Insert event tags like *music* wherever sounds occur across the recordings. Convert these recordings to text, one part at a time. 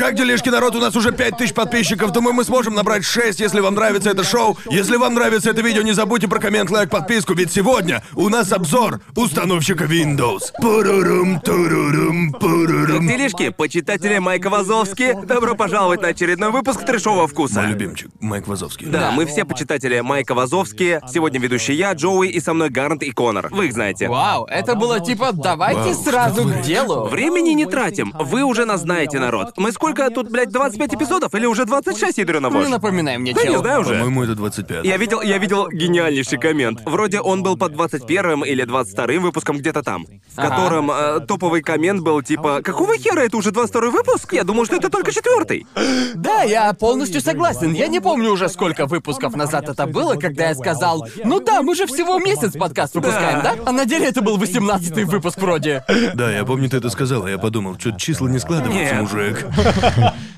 Как делишки, народ? У нас уже 5000 подписчиков. Думаю, мы сможем набрать 6, если вам нравится это шоу. Если вам нравится это видео, не забудьте про коммент, лайк, подписку, ведь сегодня у нас обзор установщика Windows. Пурурум, турурум, пурурум. Делишки, почитатели Майка Вазовски, добро пожаловать на очередной выпуск трешового вкуса. Мой любимчик, Майк Вазовский. Да, мы все почитатели Майка Вазовски. Сегодня ведущий я, Джоуи, и со мной Гарнт и Конор. Вы их знаете. Вау, это было типа давайте Вау, сразу к делу. Времени не тратим. Вы уже нас знаете, народ. Мы сколько тут, блядь, 25 эпизодов или уже 26, ядрёна не напоминай мне, Да не чел. знаю уже. По-моему, это 25. Я видел, я видел гениальнейший коммент. Вроде он был под 21 или 22 выпуском где-то там. В Ага. котором э, топовый коммент был типа «Какого хера это уже 22 выпуск? Я думал, что это только четвертый. Да, я полностью согласен. Я не помню уже сколько выпусков назад это было, когда я сказал, ну да, мы же всего месяц подкаст выпускаем, да? А на деле это был 18 выпуск вроде. Да, я помню, ты это сказал, а я подумал, что числа не складываются, Нет. мужик.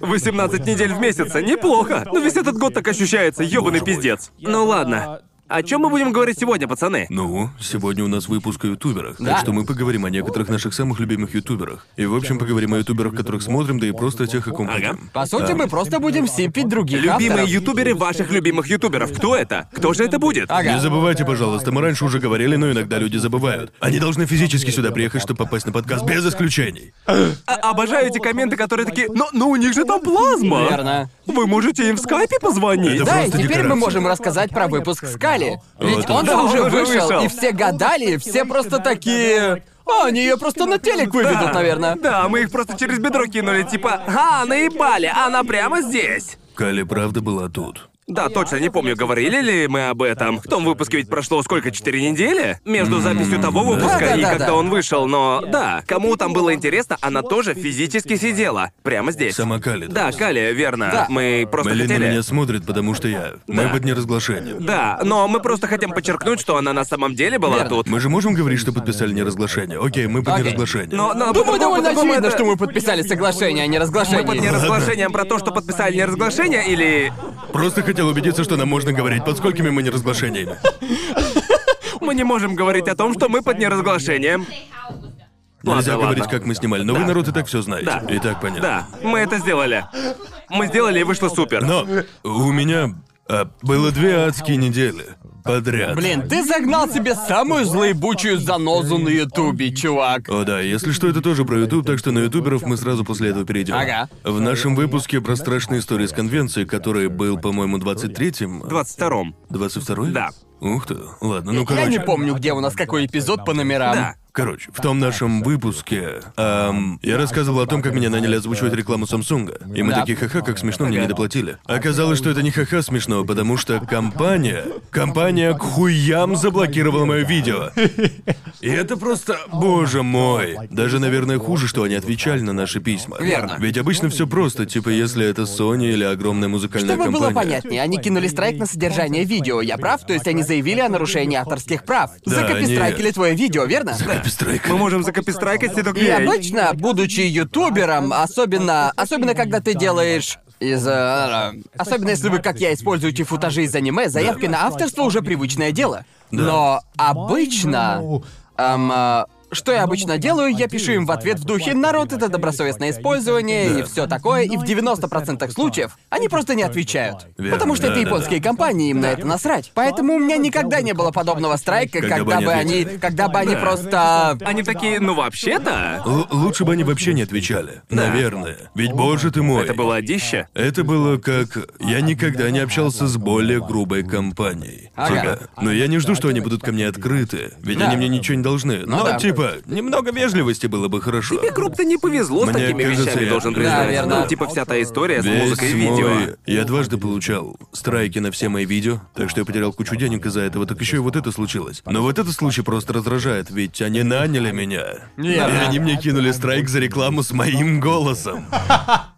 18 недель в месяц, неплохо. Но весь этот год так ощущается, ёбаный пиздец. Ну ладно. О чем мы будем говорить сегодня, пацаны? Ну, сегодня у нас выпуск о ютуберах, Да. так что мы поговорим о некоторых наших самых любимых ютуберах. И, в общем, поговорим о ютуберах, которых смотрим, да и просто о тех, о ком Ага. По сути, мы просто будем симпить других Любимые авторов. ютуберы ваших любимых ютуберов. Кто это? Кто же это будет? Ага. Не забывайте, пожалуйста, мы раньше уже говорили, но иногда люди забывают. Они должны физически сюда приехать, чтобы попасть на подкаст без исключений. А- обожаю эти комменты, которые такие, но, но у них же там плазма. Верно. Вы можете им в скайпе позвонить. Это Да, и теперь мы декорация. можем рассказать про выпуск Скали. Ведь Вот он же уже вышел, и все гадали, все просто такие... А, они ее просто на телек выведут, наверное. Да, мы их просто через бедро кинули, типа, а, наебали, она прямо здесь. Кали правда была тут. Да, точно, не помню, говорили ли мы об этом. В том выпуске ведь прошло сколько, четыре недели? Между записью того выпуска и Да-да-да-да. когда он вышел, но да, кому там было интересно, она тоже физически сидела. Прямо здесь. Сама Кали. Да, Кали, верно. Да. Мы просто Мелин на хотели... меня смотрит, потому что я... Мы под неразглашением. Да, но мы просто хотим подчеркнуть, что она на самом деле была Верно. тут. Мы же можем говорить, что подписали неразглашение? Окей, мы под Окей. неразглашением. Но, но Думаю, довольно очевидно, это- что мы подписали соглашение, а не Мы под разглашение. неразглашением про то, что подписали неразглашение, или... Просто хотел убедиться, что нам можно говорить, под сколькими мы неразглашениями. *laughs* Мы не можем говорить о том, что мы под неразглашением. Нельзя Ладно, говорить, ладно. как мы снимали, но вы, народ, и так все знаете. Да. И так понятно. Да, мы это сделали. Мы сделали, и вышло супер. Но у меня а, было две адские недели подряд. Блин, ты загнал себе самую злоебучую занозу на Ютубе, чувак. О да, если что, это тоже про Ютуб, так что на ютуберов мы сразу после этого перейдем. Ага. В нашем выпуске про страшные истории с конвенции, который был, по-моему, 23-м. 22-м. 22-й? Да. Ух ты. Ладно, ну Я короче. не помню, где у нас какой эпизод по номерам. Да. Короче, в том нашем выпуске эм, я рассказывал о том, как меня наняли озвучивать рекламу Самсунга. И мы такие ха-ха, как смешно, мне не доплатили. Оказалось, что это не ха-ха смешно, потому что компания, компания к хуям заблокировала мое видео. И это просто, боже мой. Даже, наверное, хуже, что они отвечали на наши письма. Верно. Ведь обычно все просто, типа если это Sony или огромная музыкальная Чтобы компания. было понятнее, они кинули страйк на содержание видео, я прав? То есть они заявили о нарушении авторских прав. Да, Закопистрайкили они- твое видео, верно? Копистрайк. Мы можем закопистрайкать это И обычно, будучи ютубером, особенно, особенно когда ты делаешь из... э, особенно если вы, как я, используете футажи из аниме, заявки на авторство уже привычное дело. Но обычно... эм, э, что я обычно делаю, я пишу им в ответ в духе «народ, это добросовестное использование» и все такое, и в 90% случаев они просто не отвечают. Верно, потому что это да-да-да. японские компании, им на это насрать. Поэтому у меня никогда не было подобного страйка, Когда когда, бы они. Когда бы они Да. просто... Они такие, ну вообще-то... Л- лучше бы они вообще не отвечали. Наверное. Ведь, боже ты мой. Это было одище. Это было как... Я никогда не общался с более грубой компанией. Ага. Типа, но я не жду, что они будут ко мне открыты. Ведь Да. они мне ничего не должны. Но, да. Типа, немного вежливости было бы хорошо. Тебе крупно не повезло с Мне такими кажется, вещами, я- должен Да, признать. верно. Ну, типа вся та история с Весь музыкой и мой- видео. Я дважды получал страйки на все мои видео, так что я потерял кучу денег из-за этого, так еще и вот это случилось. Но вот этот случай просто раздражает, ведь они наняли меня. И они мне кинули страйк за рекламу с моим голосом.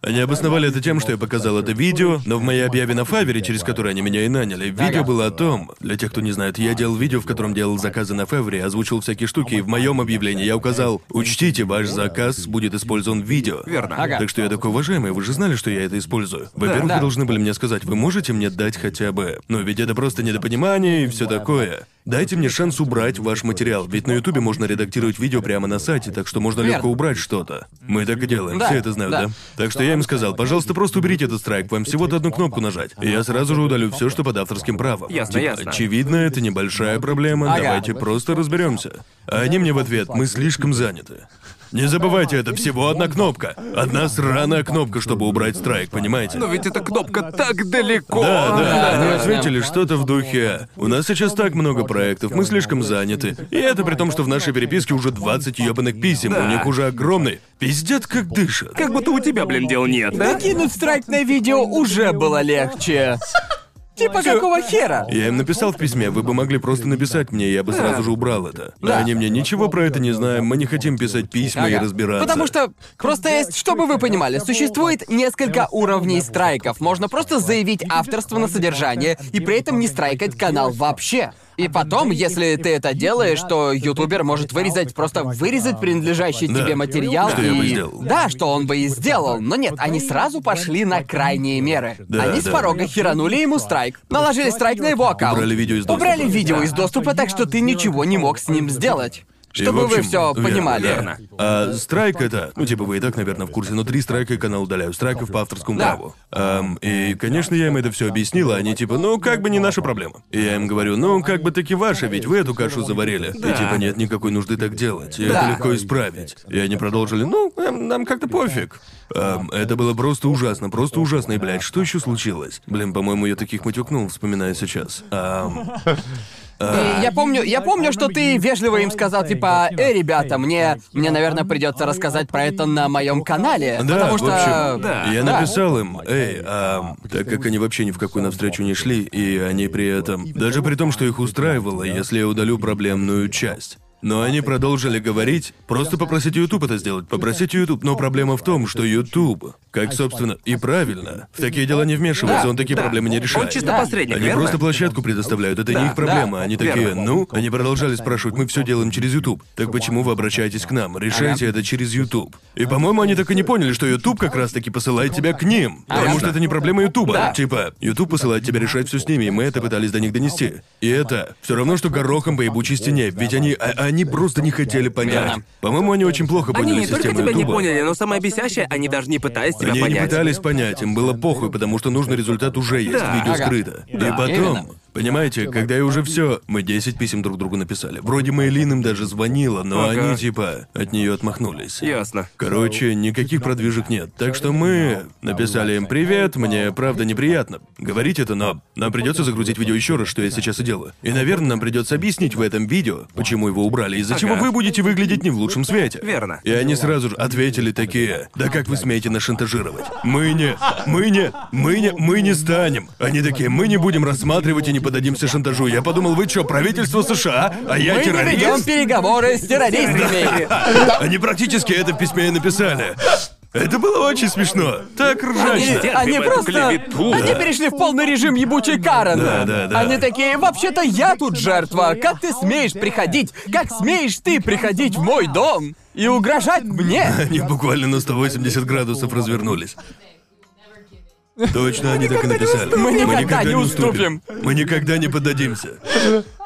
Они обосновали это тем, что я показал это видео, но в моей объяве на Фавере, через которую они меня и наняли, видео было о том, для тех, кто не знает, я делал видео, в котором делал заказы на Фавере, озвучил всякие штуки, и в моем объявлении я указал, учтите, ваш заказ будет использован в видео. Верно. Ага. Так что я такой, уважаемый, вы же знали, что я это использую. Во-первых, Да. вы должны были мне сказать, вы можете мне дать хотя бы... Ну, ведь это просто недопонимание и все такое. Дайте мне шанс убрать ваш материал, ведь на Ютубе можно редактировать видео прямо на сайте, так что можно легко убрать что-то. Мы так и делаем, Да, все это знают, да. да? Так что я им сказал, пожалуйста, просто уберите этот страйк, вам всего-то одну кнопку нажать. И я сразу же удалю все, что под авторским правом. Ясно, Типа, ясно. Очевидно, это небольшая проблема, Ага. давайте просто разберемся. А они мне в ответ, мы слишком заняты. Не забывайте, это всего одна кнопка. Одна сраная кнопка, чтобы убрать страйк, понимаете? Но ведь эта кнопка так далеко. Да, да, они ответили что-то в духе «У нас сейчас так много проектов, мы слишком заняты». И это при том, что в нашей переписке уже 20 ёбаных писем, у них уже огромный. Пиздец, как дышат. Как будто у тебя, блин, дел нет, да? Кинуть страйк на видео уже было легче. Типа какого хера? Я им написал в письме, вы бы могли просто написать мне, я бы сразу же убрал это. Да. Они мне ничего про это не знаем, мы не хотим писать письма и Ага. разбираться. Потому что просто есть, чтобы вы понимали, существует несколько уровней страйков. Можно просто заявить авторство на содержание и при этом не страйкать канал вообще. И потом, если ты это делаешь, то ютубер может вырезать, просто вырезать принадлежащий Да. тебе материал Что и... я бы сделал. Да, что он бы и сделал. Но нет, они сразу пошли на крайние меры. Да, они с да. порога херанули ему страйк, наложили страйк на его аккаунт. Убрали видео из доступа. Убрали видео из доступа, так что ты ничего не мог с ним сделать. Чтобы общем, вы все верно, понимали. да. Верно. А страйк это, ну типа вы и так, наверное, в курсе, но три страйка канал удаляю, страйков по авторскому Да. праву. Ам, и, конечно, я им это все объяснил, а они типа, ну как бы не наша проблема. И я им говорю, ну как бы таки ваша, ведь вы эту кашу заварили. И типа нет никакой нужды так делать, и Да. это легко исправить. И они продолжили, ну нам, нам как-то пофиг. Ам, это было просто ужасно, просто ужасно, и, блядь, что еще случилось? Блин, по-моему, я таких матюкнул, вспоминая сейчас. Ам, И я помню, я помню, что ты вежливо им сказал, типа, «Эй, ребята, мне, мне, наверное, придется рассказать про это на моем канале, Да, потому в что...» общем, да. я написал им, эй, а, так как они вообще ни в какую навстречу не шли, и они при этом, даже при том, что их устраивало, если я удалю проблемную часть. Но они продолжили говорить, просто попросите YouTube это сделать, попросите YouTube. Но проблема в том, что YouTube, как, собственно, и правильно, в такие дела не вмешивается, Да, он такие да. проблемы не решает. Он чисто Да. посредник, Они верно? просто площадку предоставляют, это не их проблема. да, Они такие, верно. ну, они продолжали спрашивать, мы все делаем через YouTube. Так почему вы обращаетесь к нам? Решайте это через YouTube. И, по-моему, они так и не поняли, что YouTube как раз-таки посылает тебя к ним. Потому что это не проблема Ютуба. Да. Типа, YouTube посылает тебя решать все с ними, и мы это пытались до них донести. И это все равно, что горохом по ебучей стене, ведь они, а- они просто не хотели понять. Верно. По-моему, они очень плохо поняли Они не только систему тебя не Ютуба. поняли, но самое бесящее, они даже не пытались тебя Они понять. не пытались понять, им было похуй, потому что нужный результат уже есть, Да. видео Ага. скрыто. Да, И потом, именно. Понимаете, когда я уже все, мы 10 писем друг другу написали. Вроде Мэйлин им даже звонила, но Ага. они типа от нее отмахнулись. Ясно. Короче, никаких продвижек нет. Так что мы написали им привет, мне правда неприятно говорить это, но нам придется загрузить видео еще раз, что я сейчас и делаю. И, наверное, нам придется объяснить в этом видео, почему его убрали, из-за чего вы будете выглядеть не в лучшем свете. Верно. И они сразу же ответили такие, да как вы смеете нас шантажировать? Мы не, мы не, мы не, мы не станем. Они такие, мы не будем рассматривать и не подадимся шантажу. Я подумал, вы что, правительство США, а я Мы не ведем террорист? переговоры с террористами. *laughs* Они практически это в письме и написали. Это было очень смешно. Так Они, ржачно. они эту просто... клевету. Они Да. перешли в полный режим ебучей Карен. Да, да, да. Они такие, вообще-то я тут жертва. Как ты смеешь приходить? Как смеешь ты приходить в мой дом и угрожать мне? *laughs* Они буквально на 180 градусов развернулись. Точно, они так и написали. Мы никогда не уступим. Мы никогда не поддадимся.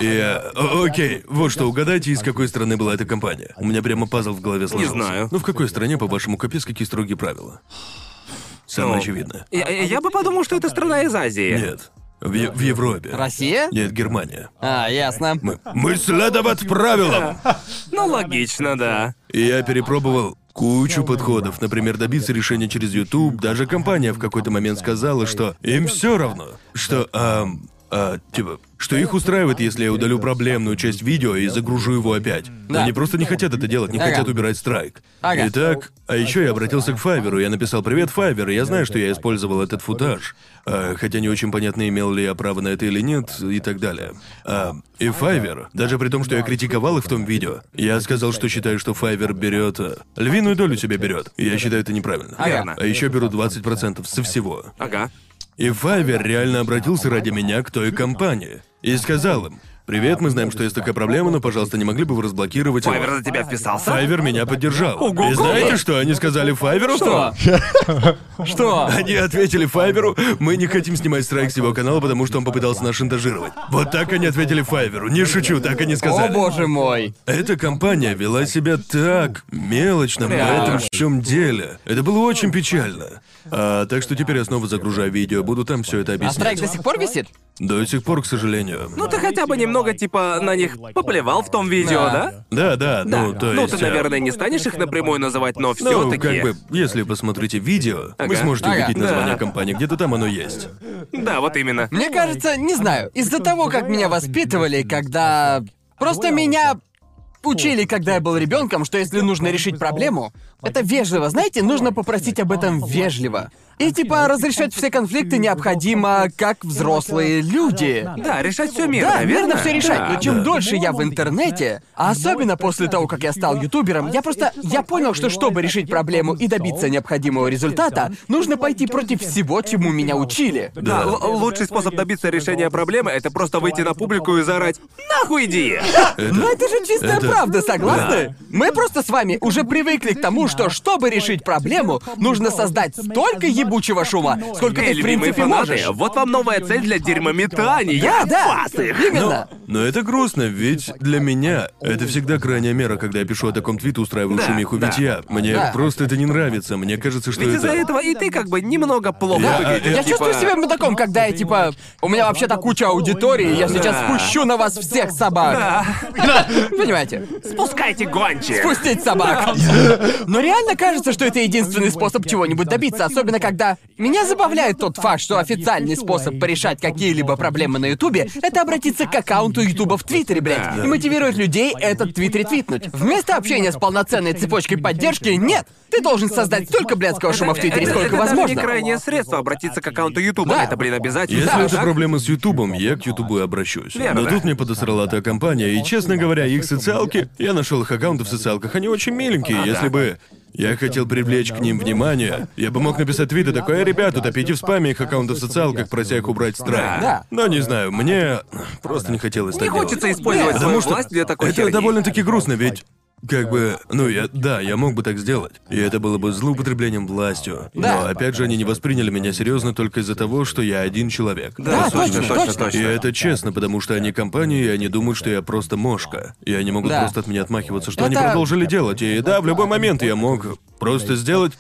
И, э, окей, вот что, угадайте, из какой страны была эта компания. У меня прямо пазл в голове сложился. знаю. Ну, в какой стране, по-вашему, капец, какие строгие правила? Самое Ну, очевидное. Я, я- я бы подумал, что это страна из Азии. Нет. В, Е- в Европе. Россия? Нет, Германия. А, ясно. Мы, мы следовать правилам. Ну, логично, да. И я перепробовал кучу подходов. Например, добиться решения через YouTube. Даже компания в какой-то момент сказала, что им все равно, что, ам, а, типа, что их устраивает, если я удалю проблемную часть видео и загружу его опять. Да. Они просто не хотят это делать, не Ага. хотят убирать страйк. Ага. Итак, а еще я обратился к Файверу, я написал «Привет, Файвер», я знаю, что я использовал этот футаж. А, хотя не очень понятно, имел ли я право на это или нет, и так далее. А, и Файвер, даже при том, что я критиковал их в том видео, я сказал, что считаю, что Файвер берет а, львиную долю себе берет. Я считаю это неправильно. Верно. А еще беру 20% со всего. Ага. И Файвер реально обратился ради меня к той компании. И сказал им, Привет, мы знаем, что есть такая проблема, но, пожалуйста, не могли бы вы разблокировать его?» Файвер за тебя вписался? Файвер меня поддержал. Ого-го. И знаете, что они сказали Файверу? Что? *laughs* Что? Они ответили Файверу, мы не хотим снимать страйк с его канала, потому что он попытался нас шантажировать. Вот так они ответили Файверу. Не шучу, так они О сказали. боже мой. Эта компания вела себя так мелочно, в этом в чем деле. Это было очень печально. А, так что теперь я снова загружаю видео, буду там все это А объяснять. страйк до сих пор висит? До сих пор, к сожалению. Ну ты хотя бы немного, типа, на них поплевал в том видео, Да. да? Да, да, ну, то ну, есть... ты, э, наверное, не станешь их напрямую называть, но Ну, все-таки. как бы, если посмотрите видео, вы Ага. сможете Ага. увидеть название Да. компании, где-то там оно есть. Да, вот именно. Мне кажется, не знаю, из-за того, как меня воспитывали, когда... Просто меня учили, когда я был ребенком, что если нужно решить проблему, это вежливо. Знаете, нужно попросить об этом вежливо. И типа разрешать все конфликты необходимо как взрослые люди. Да, решать все мирно, Да, верно? все решать. Да. Но чем дольше я в интернете, а особенно после того, как я стал ютубером, я просто я понял, что чтобы решить проблему и добиться необходимого результата, нужно пойти против всего, чему меня учили. Да, л- лучший способ добиться решения проблемы это просто выйти на публику и заорать «Нахуй иди!» *laughs* Но это же чистая это- правда, согласны? Мы просто с вами уже привыкли к тому, что чтобы решить проблему, нужно создать столько ебучего шума, сколько ты в любимые принципе фанаты, можешь. вот вам новая цель для дерьмометания. Да, да, их. именно. Но это грустно, ведь для меня это всегда крайняя мера, когда я пишу о таком твите, устраиваю Да, шумиху, ведь да. я, мне Да. просто это не нравится, мне кажется, что Ведь это... из-за этого и ты как бы немного плохо Да, выглядишь. Я типа- чувствую себя мудаком, когда я типа... У меня вообще-то куча аудитории, я сейчас Да. спущу на вас всех собак. Понимаете? Спускайте гончи. Пустить собак. Но реально кажется, что это единственный способ чего-нибудь добиться, особенно когда... Меня забавляет тот факт, что официальный способ порешать какие-либо проблемы на Ютубе — это обратиться к аккаунту Ютуба в Твиттере, блядь, и мотивировать людей этот твит ретвитнуть. Вместо общения с полноценной цепочкой поддержки, нет! Ты должен создать столько блядского шума в Твиттере, Это- сколько это возможно. не крайнее средство обратиться к аккаунту Ютуба. Да. Это, блин, обязательно. Если Да, это так. проблема с Ютубом, я к Ютубу и обращусь. Верно. Но тут мне подосрала та компания, и, честно говоря, их социалки... Я нашел их аккаунты в социалках, они очень миленькие. Если бы я хотел привлечь к ним внимание, я бы мог написать твиты такой, «Эй, ребята, топите в спаме их аккаунты в социалках, прося их убрать страйк. Да. Но не знаю, мне просто не хотелось Не так делать. хочется использовать Потому свою что власть для такой это херни. довольно-таки грустно, ведь как бы, ну я, да, я мог бы так сделать. И это было бы злоупотреблением властью. Да. Но опять же, они не восприняли меня серьезно только из-за того, что я один человек. Да, точно, точно, точно, точно. точно. И это честно, потому что они компания, и они думают, что я просто мошка. И они могут Да. просто от меня отмахиваться, что они Это- продолжили делать. И да, в любой момент я мог просто сделать.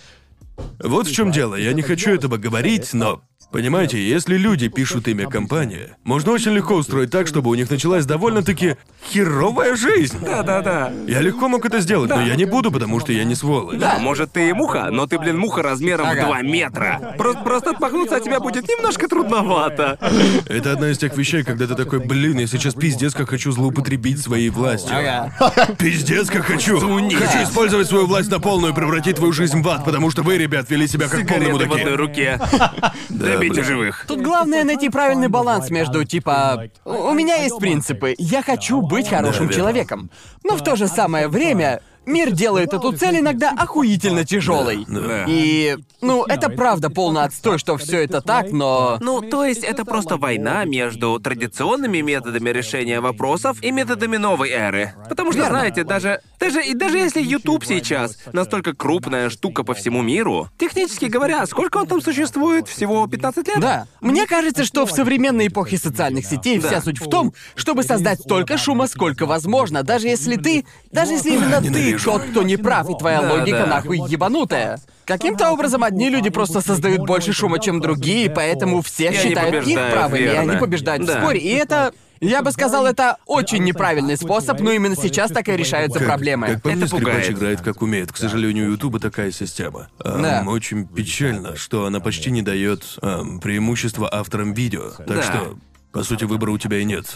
Вот в чем дело. Я не хочу этого говорить, но. Понимаете, если люди пишут имя компании, можно очень легко устроить так, чтобы у них началась довольно-таки херовая жизнь. Да-да-да. Я легко мог это сделать, но я не буду, потому что я не сволочь. Да, может, ты и муха, но ты, блин, муха размером Ага. в 2 метра. Просто, просто отмахнуться от тебя будет немножко трудновато. Это одна из тех вещей, когда ты такой, блин, я сейчас пиздец как хочу злоупотребить своей властью. Ага. Пиздец, как хочу! Хочу использовать свою власть на полную и превратить твою жизнь в ад, потому что вы, ребят, вели себя как полные Сигареты в одной мудаки. руке. *laughs* Добейте живых. Тут главное найти правильный баланс между типа у у меня есть принципы, я хочу быть хорошим человеком, но в то же самое время мир делает эту цель иногда охуительно тяжелой. Да. И ну это правда полный отстой, что все это так, но Ну, то есть это просто война между традиционными методами решения вопросов и методами новой эры. Потому что, Верно. знаете, даже, даже, и даже если YouTube сейчас настолько крупная штука по всему миру, технически говоря, сколько он там существует? Всего 15 лет? Да. Мне кажется, что в современной эпохе социальных сетей Да. вся суть в том, чтобы создать столько шума, сколько возможно, даже если ты, даже если именно ты. Тот, кто не прав, и твоя Да, логика да. нахуй ебанутая. Каким-то образом одни люди просто создают больше шума, чем другие, поэтому все И считают их правыми, и верно. они побеждают Да. в споре. И это, я бы сказал, это очень неправильный способ, но именно сейчас так и решаются Как- проблемы. Как по мне, Это скрипач пугает. играет как умеет. К сожалению, у Ютуба такая система. Ам, Да. Очень печально, что она почти не дает ам, преимущества авторам видео. Так Да. что, по сути, выбора у тебя и нет.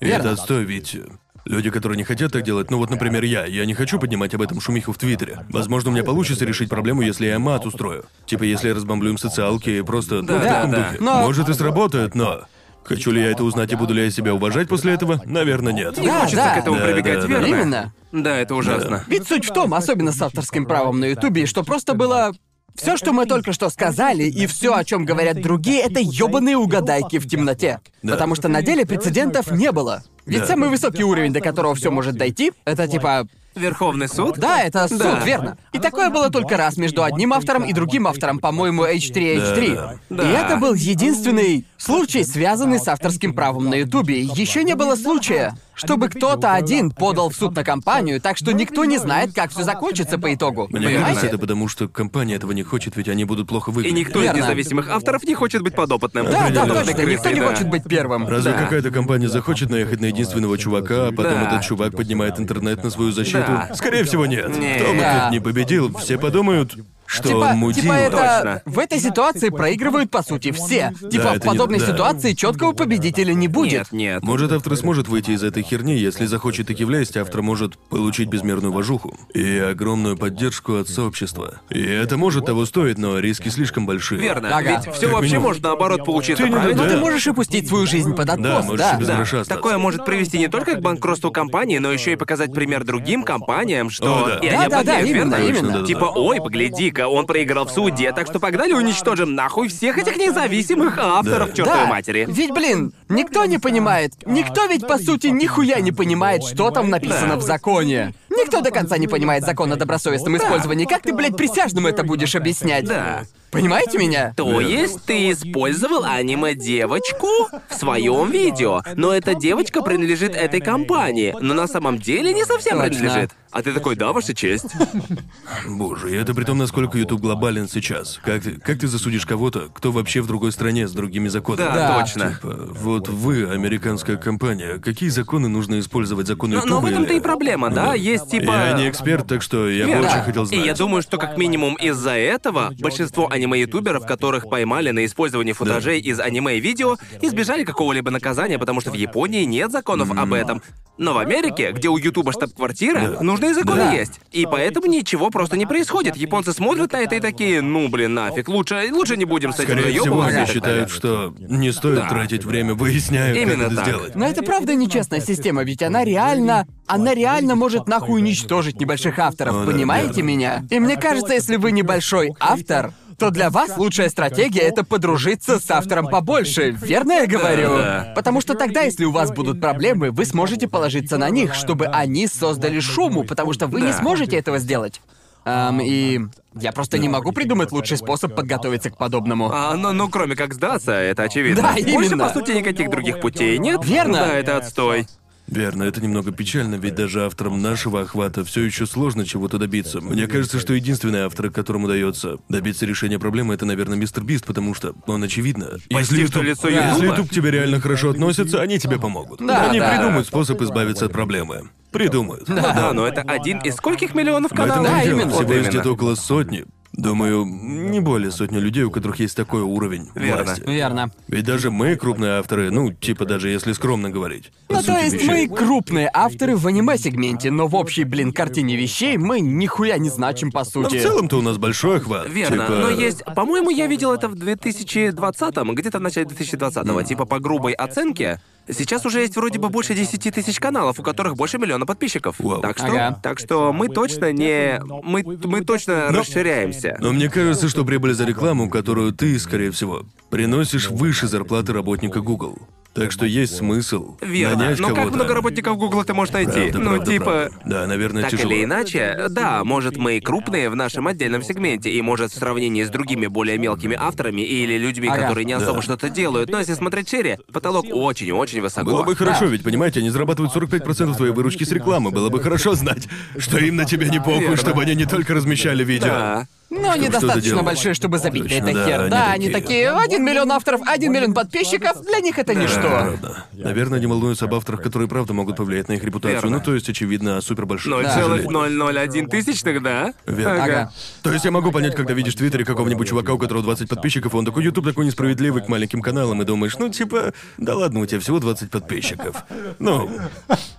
И Верно. это отстой, ведь Люди, которые не хотят так делать, ну вот, например, я, я не хочу поднимать об этом шумиху в Твиттере. Возможно, у меня получится решить проблему, если я мат устрою. Типа, если я разбомблю им социалки и просто, ну, в Да, таком да. духе. Но- Может и сработает, но... Хочу ли я это узнать и буду ли я себя уважать после этого? Наверное, нет. Не Да, хочется да. к этому Да, прибегать, да, да. верно? Именно. Да, это ужасно. Ведь суть в том, особенно с авторским правом на Ютубе, что просто было все, что мы только что сказали, и все, о чем говорят другие, это ёбаные угадайки в темноте. Да. Потому что на деле прецедентов не было. Ведь Да. самый высокий уровень, до которого все может дойти, это типа Верховный суд? Да, это суд, Да. верно. И такое было только раз между одним автором и другим автором, по-моему, H3H3. Да, да. И это был единственный случай, связанный с авторским правом на Ютубе. Еще не было случая, чтобы кто-то один подал в суд на компанию, так что никто не знает, как все закончится по итогу. Мне Понимаете? кажется, это потому, что компания этого не хочет, ведь они будут плохо И выглядеть. никто Верно. из независимых авторов не хочет быть подопытным. Да, да, Определенно. точно. Никто не Да. хочет быть первым. Разве Да. какая-то компания захочет наехать на единственного чувака, а потом Да. этот чувак поднимает интернет на свою защиту? Да. Скорее всего, нет. Нет. Кто бы Да. тут не победил, все подумают, что Типа, он мудила. типа это... Точно. В этой ситуации проигрывают, по сути, все. Типа, это в не- подобной да. ситуации четкого победителя не будет. Нет, нет. Может, автор сможет выйти из этой херни, если захочет таки влезть, автор может получить безмерную вожуху и огромную поддержку от сообщества. И это может того стоить, но риски слишком большие. Верно. Ага. Ведь все Как вообще минимум. может наоборот получиться, Ты не правильно? Но Да. ты можешь опустить свою жизнь под откос, Да, можешь да. и без Да. гроша остаться. Такое может привести не только к банкротству компании, но еще и показать пример другим компаниям, что О, да. и они Да-да-да, обладают, именно, верно? именно. Типа, ой, погляди-ка, он проиграл в суде, так что погнали уничтожим нахуй всех этих независимых авторов Да. чертовой Да, матери. ведь, блин, никто не понимает, никто ведь, по сути, нихуя не понимает, что там написано Да. в законе. Никто до конца не понимает закон о добросовестном использовании. Как ты, блядь, присяжному это будешь объяснять? Да. Понимаете меня? То есть ты использовал аниме-девочку в своем видео, но эта девочка принадлежит этой компании, но на самом деле не совсем Точно. принадлежит. А ты такой, да, ваша честь? *laughs* Боже, и это при том, насколько YouTube глобален сейчас. Как ты, как ты засудишь кого-то, кто вообще в другой стране с другими законами? Да, Да. точно. Типа, вот вы, американская компания, какие законы нужно использовать? Законы Но, YouTube но в этом-то или- и проблема, да? Есть типа... Я не эксперт, так что я бы очень хотел знать. И я думаю, что как минимум из-за этого большинство аниме-ютуберов, которых поймали на использовании футажей из аниме и видео, избежали какого-либо наказания, потому что в Японии нет законов об этом. Но в Америке, где у Ютуба штаб-квартира, нужные законы Да. есть. И поэтому ничего просто не происходит. Японцы смотрят на это и такие, ну блин, нафиг, лучше, лучше не будем с этим Скорее всего, доёбываться». они считают, что не стоит тратить время, выясняя, Именно как это так. сделать. Но это правда нечестная система, ведь она реально... Она реально может нахуй уничтожить небольших авторов, понимаете меня? И мне кажется, если вы небольшой автор, то для вас лучшая стратегия — это подружиться с автором побольше, верно я говорю? Да. Потому что тогда, если у вас будут проблемы, вы сможете положиться на них, чтобы они создали шуму, потому что вы не Да. сможете этого сделать. Ам, и я просто не могу придумать лучший способ подготовиться к подобному. А, ну, ну, кроме как сдаться, это очевидно. Да, Больше, именно. по сути, никаких других путей нет. Верно. Да, это отстой. Верно, это немного печально, ведь даже авторам нашего охвата все еще сложно чего-то добиться. Мне кажется, что единственный автор, которому удается добиться решения проблемы, это, наверное, мистер Бист, потому что он очевидно. Почти что лицо если. YouTube к тебе реально хорошо относится, они тебе помогут. Да, они да. придумают способ избавиться от проблемы. Придумают. Ну да, но это один из скольких миллионов каналов? Да, именно. Всего Вот есть где-то около сотни. Думаю, не более сотни людей, у которых есть такой уровень Верно. власти. Верно. Ведь даже мы, крупные авторы, ну, типа даже если скромно говорить. по Ну, то сути есть вещей. мы крупные авторы в аниме-сегменте, но в общей, блин, картине вещей мы нихуя не значим по Но в сути. целом-то у нас большой охват. Верно, Типа, но есть... По-моему, я видел это в 2020-м, где-то в начале 2020-го, типа по грубой оценке. Сейчас уже есть вроде бы больше 10 тысяч каналов, у которых больше миллиона подписчиков. Вау. Так что, Ага. так что мы точно не, мы, мы точно расширяемся. Но мне кажется, что прибыль за рекламу, которую ты, скорее всего, приносишь выше зарплаты работника Google. Так что есть смысл Верно. нанять Но как кого-то. много работников Гугла ты можешь найти? Правда, ну, правда, типа. правда. Да, наверное, Так тяжело. или иначе, да, может, мы крупные в нашем отдельном сегменте, и может в сравнении с другими более мелкими авторами или людьми, Ага. которые не особо Да. что-то делают, но если смотреть шире, потолок очень-очень высоко. Было бы хорошо, ведь, понимаете, они зарабатывают 45% твоей выручки с рекламы. Было бы хорошо знать, что им на тебя не похуй, Верно. чтобы они не только размещали видео. Да. Но что-то недостаточно большие, чтобы забить на это да, хер. они Да, они такие. один миллион авторов, один миллион подписчиков, для них это ничто. Правда. Наверное, они волнуются об авторах, которые правда могут повлиять на их репутацию. Верно. Ну, то есть, очевидно, супер большой. 0,001 тысячных, да? Верно. Ага. То есть я могу понять, когда видишь в Твиттере какого-нибудь чувака, у которого 20 подписчиков, он такой, YouTube такой несправедливый к маленьким каналам, и думаешь, ну типа, да ладно, у тебя всего 20 подписчиков. Ну,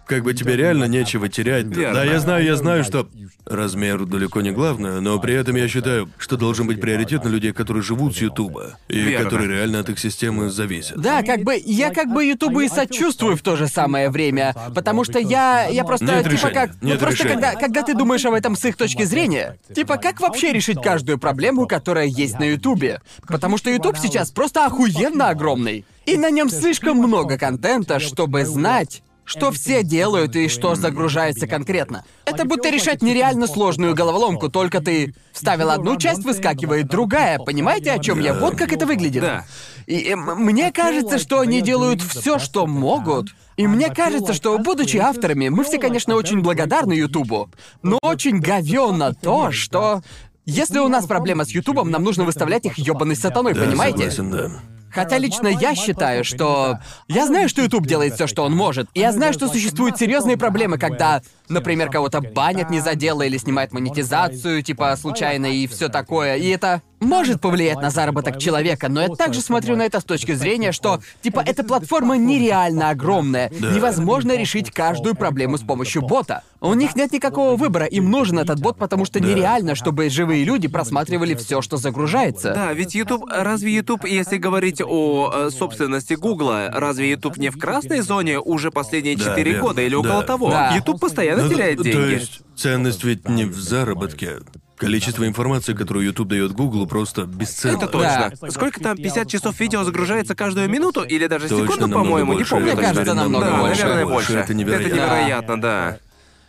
как бы тебе реально нечего терять. Верно. Да, я знаю, я знаю, что размер далеко не главное, но при этом я считаю, что должен быть приоритет на людей, которые живут с Ютуба, и Верно. которые реально от их системы зависят. Да, как бы я как бы Ютубу и сочувствую в то же самое время, потому что я я просто Нет типа решения, как ну нет просто решения. когда когда ты думаешь об этом с их точки зрения, типа как вообще решить каждую проблему, которая есть на Ютубе, потому что Ютуб сейчас просто охуенно огромный, и на нем слишком много контента, чтобы знать что все делают и что загружается конкретно. Это будто решать нереально сложную головоломку, только ты вставил одну часть, выскакивает другая. Понимаете, о чем я? Вот как это выглядит. Да. И э, мне кажется, что они делают все, что могут. И мне кажется, что, будучи авторами, мы все, конечно, очень благодарны Ютубу, но очень говёно то, что... Если у нас проблема с Ютубом, нам нужно выставлять их ёбаной сатаной, Да, понимаете? согласен, да. Хотя лично я считаю, что... Я знаю, что YouTube делает все, что он может. Я знаю, что существуют серьезные проблемы, когда, например, кого-то банят не за дело или снимают монетизацию, типа, случайно и все такое. И это может повлиять на заработок человека, но я также смотрю на это с точки зрения, что, типа, эта платформа нереально огромная. Невозможно решить каждую проблему с помощью бота. У них нет никакого выбора, им нужен этот бот, потому что нереально, чтобы живые люди просматривали все, что загружается. Да, ведь YouTube, разве YouTube, если говорить о э, собственности Гугла, разве YouTube не в красной зоне уже последние Да, 4 верно. года или около Да. того? Да. YouTube постоянно Теряет то- деньги. То есть ценность ведь не в заработке. Количество информации, которую YouTube дает Гуглу, просто бесценно. Это точно. Сколько там 50 часов видео загружается каждую минуту или даже Точно, секунду, по-моему, не помню. Мне точно. кажется, намного да, больше. наверное, Больше, это невероятно. невероятно, да.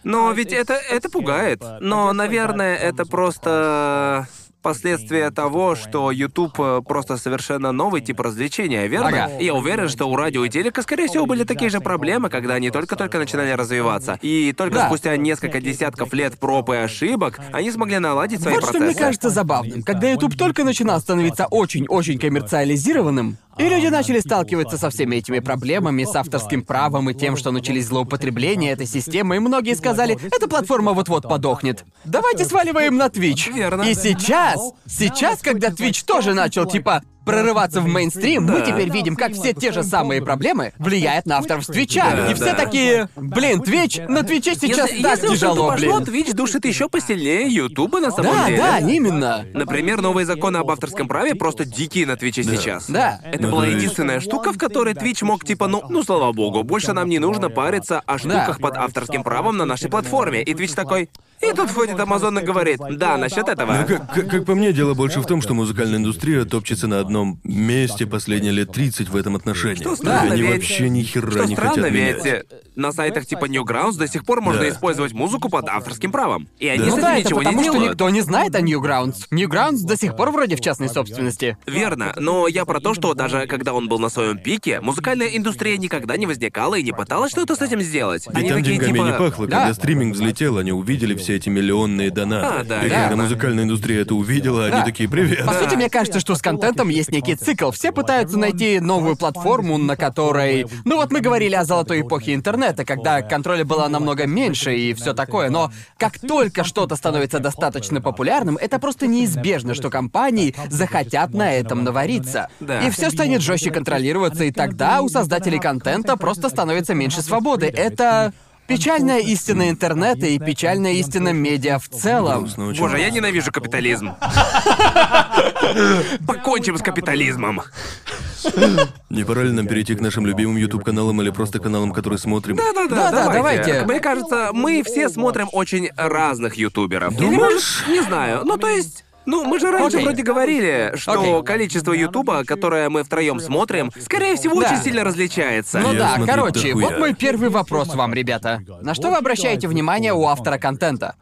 Но ведь это, это пугает. Но, наверное, это просто последствия того, что YouTube э, просто совершенно новый тип развлечения, верно? Ага. Я уверен, что у радио и телека, скорее всего, были такие же проблемы, когда они только-только начинали развиваться. И только Да. спустя несколько десятков лет проб и ошибок они смогли наладить свои Вот что процессы. мне кажется забавным. Когда YouTube только начинал становиться очень-очень коммерциализированным, и люди начали сталкиваться со всеми этими проблемами, с авторским правом и тем, что начались злоупотребления этой системой, многие сказали, эта платформа вот-вот подохнет. Давайте сваливаем на Twitch. Верно. И сейчас, сейчас, когда Twitch тоже начал, типа, прорываться в мейнстрим, мы Да. теперь видим, как все те же самые проблемы влияют на авторов Твича. Да, и все да. такие, блин, Твич, на Твиче сейчас если, так если тяжело, то пошло, блин. Twitch душит еще посильнее Ютуба на самом Да, деле. да, именно. Например, новые законы об авторском праве просто дикие на Твиче сейчас. Да. Это была единственная штука, в которой Twitch мог типа, ну, ну слава богу, больше нам не нужно париться о штуках под авторским правом на нашей платформе. И Twitch такой. И тут входит Амазон и говорит, да, насчет этого. Ну, как, как- как по мне, дело больше в том, что музыкальная индустрия топчется на одном месте последние лет 30 в этом отношении. Что странно, они ведь- вообще ни хера Что не странно, хотят ведь менять. на сайтах типа Newgrounds до сих пор можно Да. использовать музыку под авторским правом. И они Да. с Ну этим да, это ничего потому, не что делают. никто не знает о Newgrounds. Newgrounds до сих пор вроде в частной собственности. Верно, но я про то, что даже когда он был на своем пике, музыкальная индустрия никогда не возникала и не пыталась что-то с этим сделать. И там деньгами типа... не пахло, Да. когда стриминг взлетел, они увидели все эти миллионные донаты. А, да, и когда верно. музыкальная индустрия это увидела, Да. они такие «Привет». По сути, мне кажется, что с контентом есть некий цикл. Все пытаются найти новую платформу, на которой... Ну вот мы говорили о золотой эпохе интернета, когда контроля было намного меньше и все такое, но как только что-то становится достаточно популярным, это просто неизбежно, что компании захотят на этом навариться. Да. И все станет жестче контролироваться, и тогда у создателей контента просто становится меньше свободы. Это печальная истина интернета и печальная истина медиа в целом. Боже, я ненавижу капитализм. *laughs* Покончим с капитализмом. Не пора ли нам перейти к нашим любимым YouTube-каналам или просто каналам, которые смотрим? Да-да-да, Да-да, давайте. Мне кажется, мы все смотрим очень разных ютуберов. Или, Думаешь? не знаю. Ну, то есть... Ну, мы же раньше Окей. вроде говорили, что Окей. количество Ютуба, которое мы втроем смотрим, скорее всего, Да. очень сильно различается. Ну Я да, смотрю короче, дохуя. вот мой первый вопрос вам, ребята. На что вы обращаете внимание у автора контента?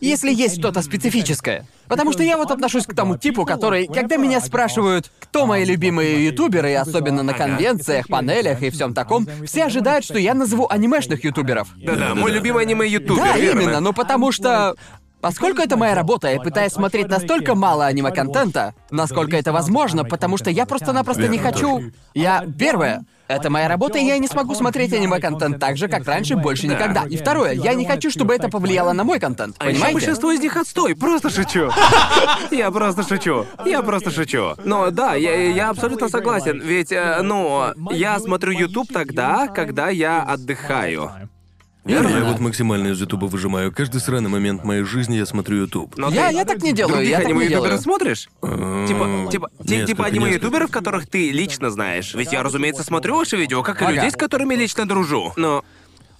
Если есть что-то специфическое. Потому что я вот отношусь к тому типу, который, когда меня спрашивают, кто мои любимые ютуберы, и особенно на конвенциях, панелях и всем таком, все ожидают, что я назову анимешных ютуберов. Да-да, мой любимый аниме-ютубер, Да, верно? именно, но потому что... Поскольку это моя работа, я пытаюсь смотреть настолько мало аниме-контента, насколько это возможно, потому что я просто-напросто не хочу... Я... Первое, это моя работа, и я не смогу смотреть аниме-контент так же, как раньше, больше никогда. И второе, я не хочу, чтобы это повлияло на мой контент, А понимаете? большинство из них отстой, просто шучу. *laughs* Я просто шучу. Я просто шучу. Но да, я, я абсолютно согласен. Ведь, э, ну, я смотрю YouTube тогда, когда я отдыхаю. Я, Верно. я вот максимально из Ютуба выжимаю. Каждый сраный момент моей жизни я смотрю Ютуб. Но Я, ты я так не делаю, других я так не делаю. смотришь? Типа, типа, ти- Несколько, типа аниме-ютуберов, которых ты лично знаешь. Ведь я, разумеется, смотрю ваши видео, как и людей, с которыми лично дружу. Но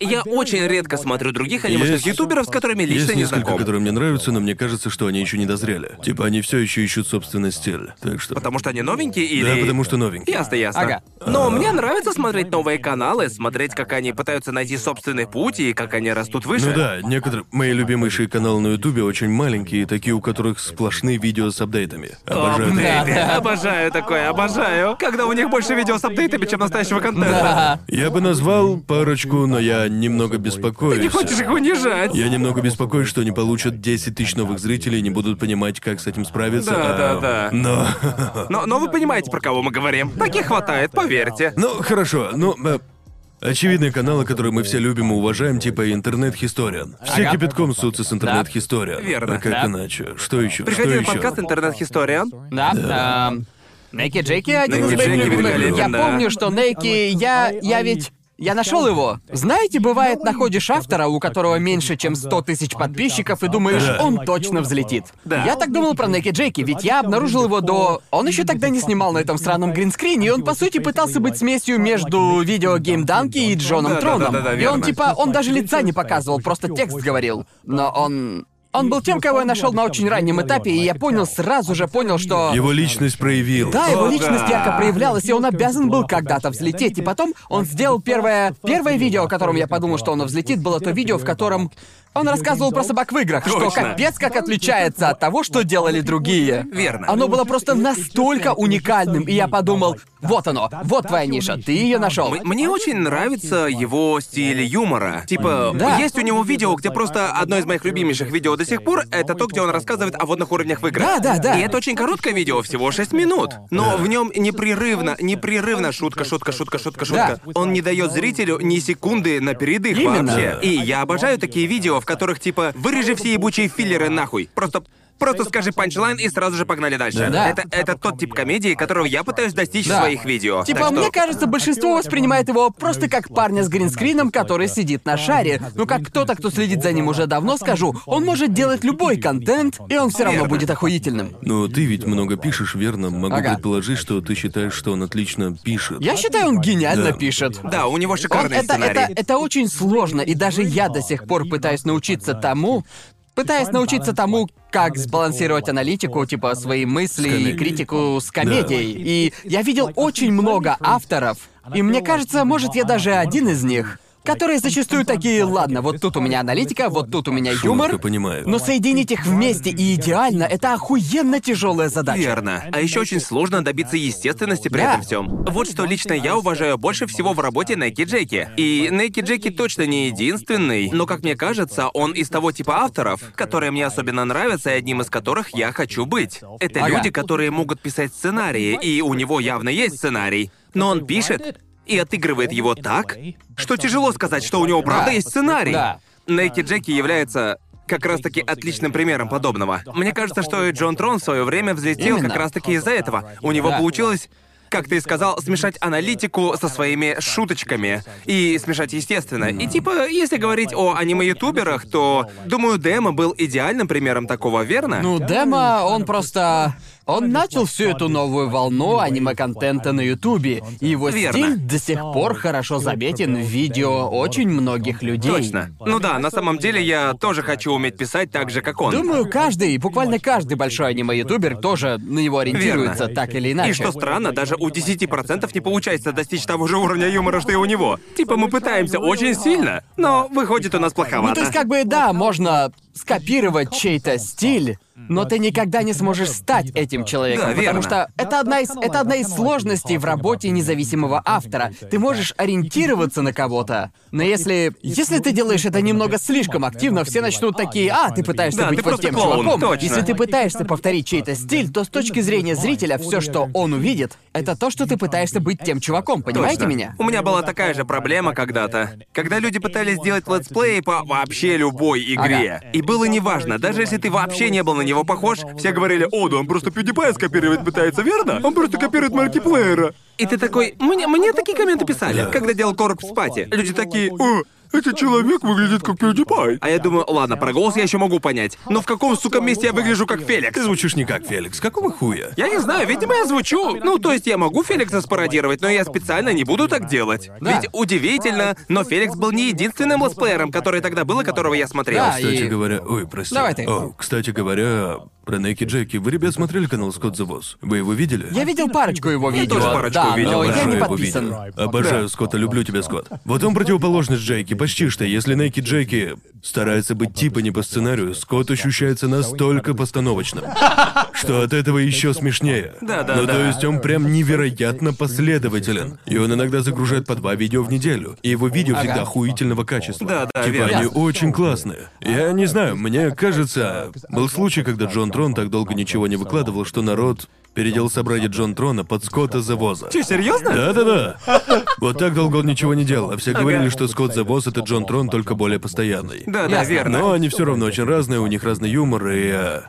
Я очень редко смотрю других анимешных Есть- ютуберов, с которыми лично Есть не несколько, знаком. которые мне нравятся, но мне кажется, что они еще не дозрели. Типа они все еще ищут собственный стиль. Так что. Потому что они новенькие или... Да, потому что новенькие. Ясно, ясно. Ага. Но мне нравится смотреть новые каналы, смотреть, как они пытаются найти собственный путь и как они растут выше. Ну да, некоторые мои любимейшие каналы на Ютубе очень маленькие, такие, у которых сплошные видео с апдейтами. Обожаю. Да, да. *laughs* Обожаю такое, обожаю. Когда у них больше видео с апдейтами, чем настоящего контента. Да. Я бы назвал парочку, но я немного беспокоюсь. Не хочешь их унижать? Я немного беспокоюсь, что они получат 10 тысяч новых зрителей и не будут понимать, как с этим справиться. Да, а- да, да. Но... Но, но вы понимаете, про кого мы говорим. Таких хватает, поверьте. Ну, хорошо, ну... э, Очевидные каналы, которые мы все любим и уважаем, типа интернет-хисториан. Все Ага. кипятком ссутся с интернет-хисториан. Верно. А как Да. иначе? Что еще? Приходи Что на еще? подкаст «Интернет-хисториан». Да. эм, Нейки Джеки один Нейки из моих Я да. помню, что Нейки, я, я ведь... Я нашел его. Знаете, бывает, находишь автора, у которого меньше, чем 100 тысяч подписчиков, и думаешь, Да. он точно взлетит. Да. Я так думал про Неки Джеки, ведь я обнаружил его до... Он еще тогда не снимал на этом сраном гринскрине, и он, по сути, пытался быть смесью между видео Гейм Данки и Джоном Да, Троном. да, да, да, и он, типа, он даже лица не показывал, просто текст говорил. Но он... Он был тем, кого я нашел на очень раннем этапе, и я понял, сразу же понял, что... Его личность проявилась. Да, его личность ярко проявлялась, и он обязан был когда-то взлететь. И потом он сделал первое... Первое видео, о котором я подумал, что оно взлетит, было то видео, в котором он рассказывал про собак в играх, что Точно. капец как отличается от того, что делали другие. Верно. Оно было просто настолько уникальным, и я подумал, вот оно, вот твоя ниша, ты ее нашел. М- Мне очень нравится его стиль юмора. Типа, Да. есть у него видео, где просто одно из моих любимейших видео до сих пор это то, где он рассказывает о водных уровнях в играх. Да, да, да. И это очень короткое видео, всего 6 минут. Но в нем непрерывно, непрерывно шутка, шутка, шутка, шутка, шутка. Он не дает зрителю ни секунды на передых Именно. вообще. И я обожаю такие видео, в которых типа вырежи все ебучие филлеры нахуй. Просто Просто скажи панчлайн и сразу же погнали дальше. Да. Это, это тот тип комедии, которого я пытаюсь достичь Да. в своих видео. Типа, Так что- мне кажется, большинство воспринимает его просто как парня с гринскрином, который сидит на шаре. Ну, как кто-то, кто следит за ним уже давно, скажу, он может делать любой контент, и он все равно Верно. будет охуительным. Но ты ведь много пишешь, верно? Могу Ага. предположить, что ты считаешь, что он отлично пишет. Я считаю, он гениально Да. пишет. Да, у него Он- шикарный это, сценарий. это, это очень сложно, и даже я до сих пор пытаюсь научиться тому, пытаясь научиться тому, как сбалансировать аналитику, типа свои мысли и критику с комедией. И я видел очень много авторов, и мне кажется, может, я даже один из них, которые зачастую такие, ладно, вот тут у меня аналитика, вот тут у меня юмор, Шутка, понимаю. но соединить их вместе и идеально — это охуенно тяжелая задача. Верно. А еще очень сложно добиться естественности при Да. этом всем. Вот что лично я уважаю больше всего в работе Найки Джеки. И Найки Джеки точно не единственный, но, как мне кажется, он из того типа авторов, которые мне особенно нравятся и одним из которых я хочу быть. Это Ага. люди, которые могут писать сценарии, и у него явно есть сценарий. Но он пишет и отыгрывает его так, что тяжело сказать, что у него правда Да. есть сценарий. Да. Найки Джеки является как раз-таки отличным примером подобного. Мне кажется, что и Джон Трон в свое время взлетел Именно. как раз-таки из-за этого. У него Да. получилось как ты сказал, смешать аналитику со своими шуточками. И смешать естественно. И типа, если говорить о аниме-ютуберах, то, думаю, Демо был идеальным примером такого, верно? Ну, Демо, он просто... Он начал всю эту новую волну аниме-контента на Ютубе, и его Верно. стиль до сих пор хорошо заметен в видео очень многих людей. Точно. Ну да, на самом деле я тоже хочу уметь писать так же, как он. Думаю, каждый, буквально каждый большой аниме-ютубер тоже на него ориентируется, Верно. так или иначе. И что странно, даже у 10% не получается достичь того же уровня юмора, что и у него. Типа мы пытаемся очень сильно, но выходит у нас Ну, плоховато. то есть, как бы, да, можно скопировать чей-то стиль, но ты никогда не сможешь стать этим человеком, Да, потому верно. что это одна из это одна из сложностей в работе независимого автора. Ты можешь ориентироваться на кого-то, но если если ты делаешь это немного слишком активно, все начнут такие: а, ты пытаешься Да, быть ты вот тем клоун, чуваком. точно. Если ты пытаешься повторить чей-то стиль, то с точки зрения зрителя все, что он увидит, это то, что ты пытаешься быть тем чуваком. Понимаете Точно. меня? У меня была такая же проблема когда-то. Когда люди пытались сделать летсплей по вообще любой игре. Ага. И было неважно, даже если ты вообще не был на него похож, все говорили, о, да он просто PewDiePie скопировать пытается, верно? Он просто копирует Маркиплаера. И ты такой, мне, мне такие комменты писали, когда делал Corpse Party. Люди такие, о, этот человек выглядит как PewDiePie. А я думаю, ладно, про голос я еще могу понять. Но в каком, сука, месте я выгляжу как Феликс? Ты звучишь не как Феликс. Какого хуя? Я не знаю, видимо, я звучу. Ну, то есть я могу Феликса спародировать, но я специально не буду так делать. Да. Ведь удивительно, но Феликс был не единственным летсплеером, который тогда был и которого я смотрел. Да, Кстати и- говоря... Ой, прости. Давай ты. О, кстати говоря, про Нэки Джеки. Вы, ребят, смотрели канал Скотт Boss? Вы его видели? Я видел парочку его видео. тоже парочку да, видел, но я Обожаю не его подписан. Обожаю Скотта, люблю тебя, Скотт. Вот он противоположность Джейки, почти что. Если Нэки Джеки старается быть типа не по сценарию, Скотт ощущается настолько постановочным, что от этого еще смешнее. Да, да, Ну, да. то есть он прям невероятно последователен. И он иногда загружает по два видео в неделю. И его видео всегда Ага. охуительного качества. Да, да, Типа верно. они очень классные. Я не знаю, мне кажется, был случай, когда Джон Трон так долго ничего не выкладывал, что народ переделал собрание Джон Трона под Скотта Завоза. Че, серьезно? Да-да-да. Вот так долго он ничего не делал, а все говорили, что Скотт Завоз это Джон Трон, только более постоянный. Да, да, верно. Но они все равно очень разные, у них разный юмор, и... э,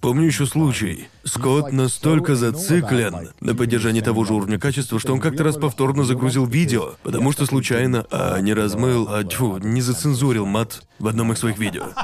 Помню еще случай. Скотт настолько зациклен на поддержании того же уровня качества, что он как-то раз повторно загрузил видео, потому что случайно, а не размыл, а тьфу, не зацензурил мат в одном из своих видео. *laughs*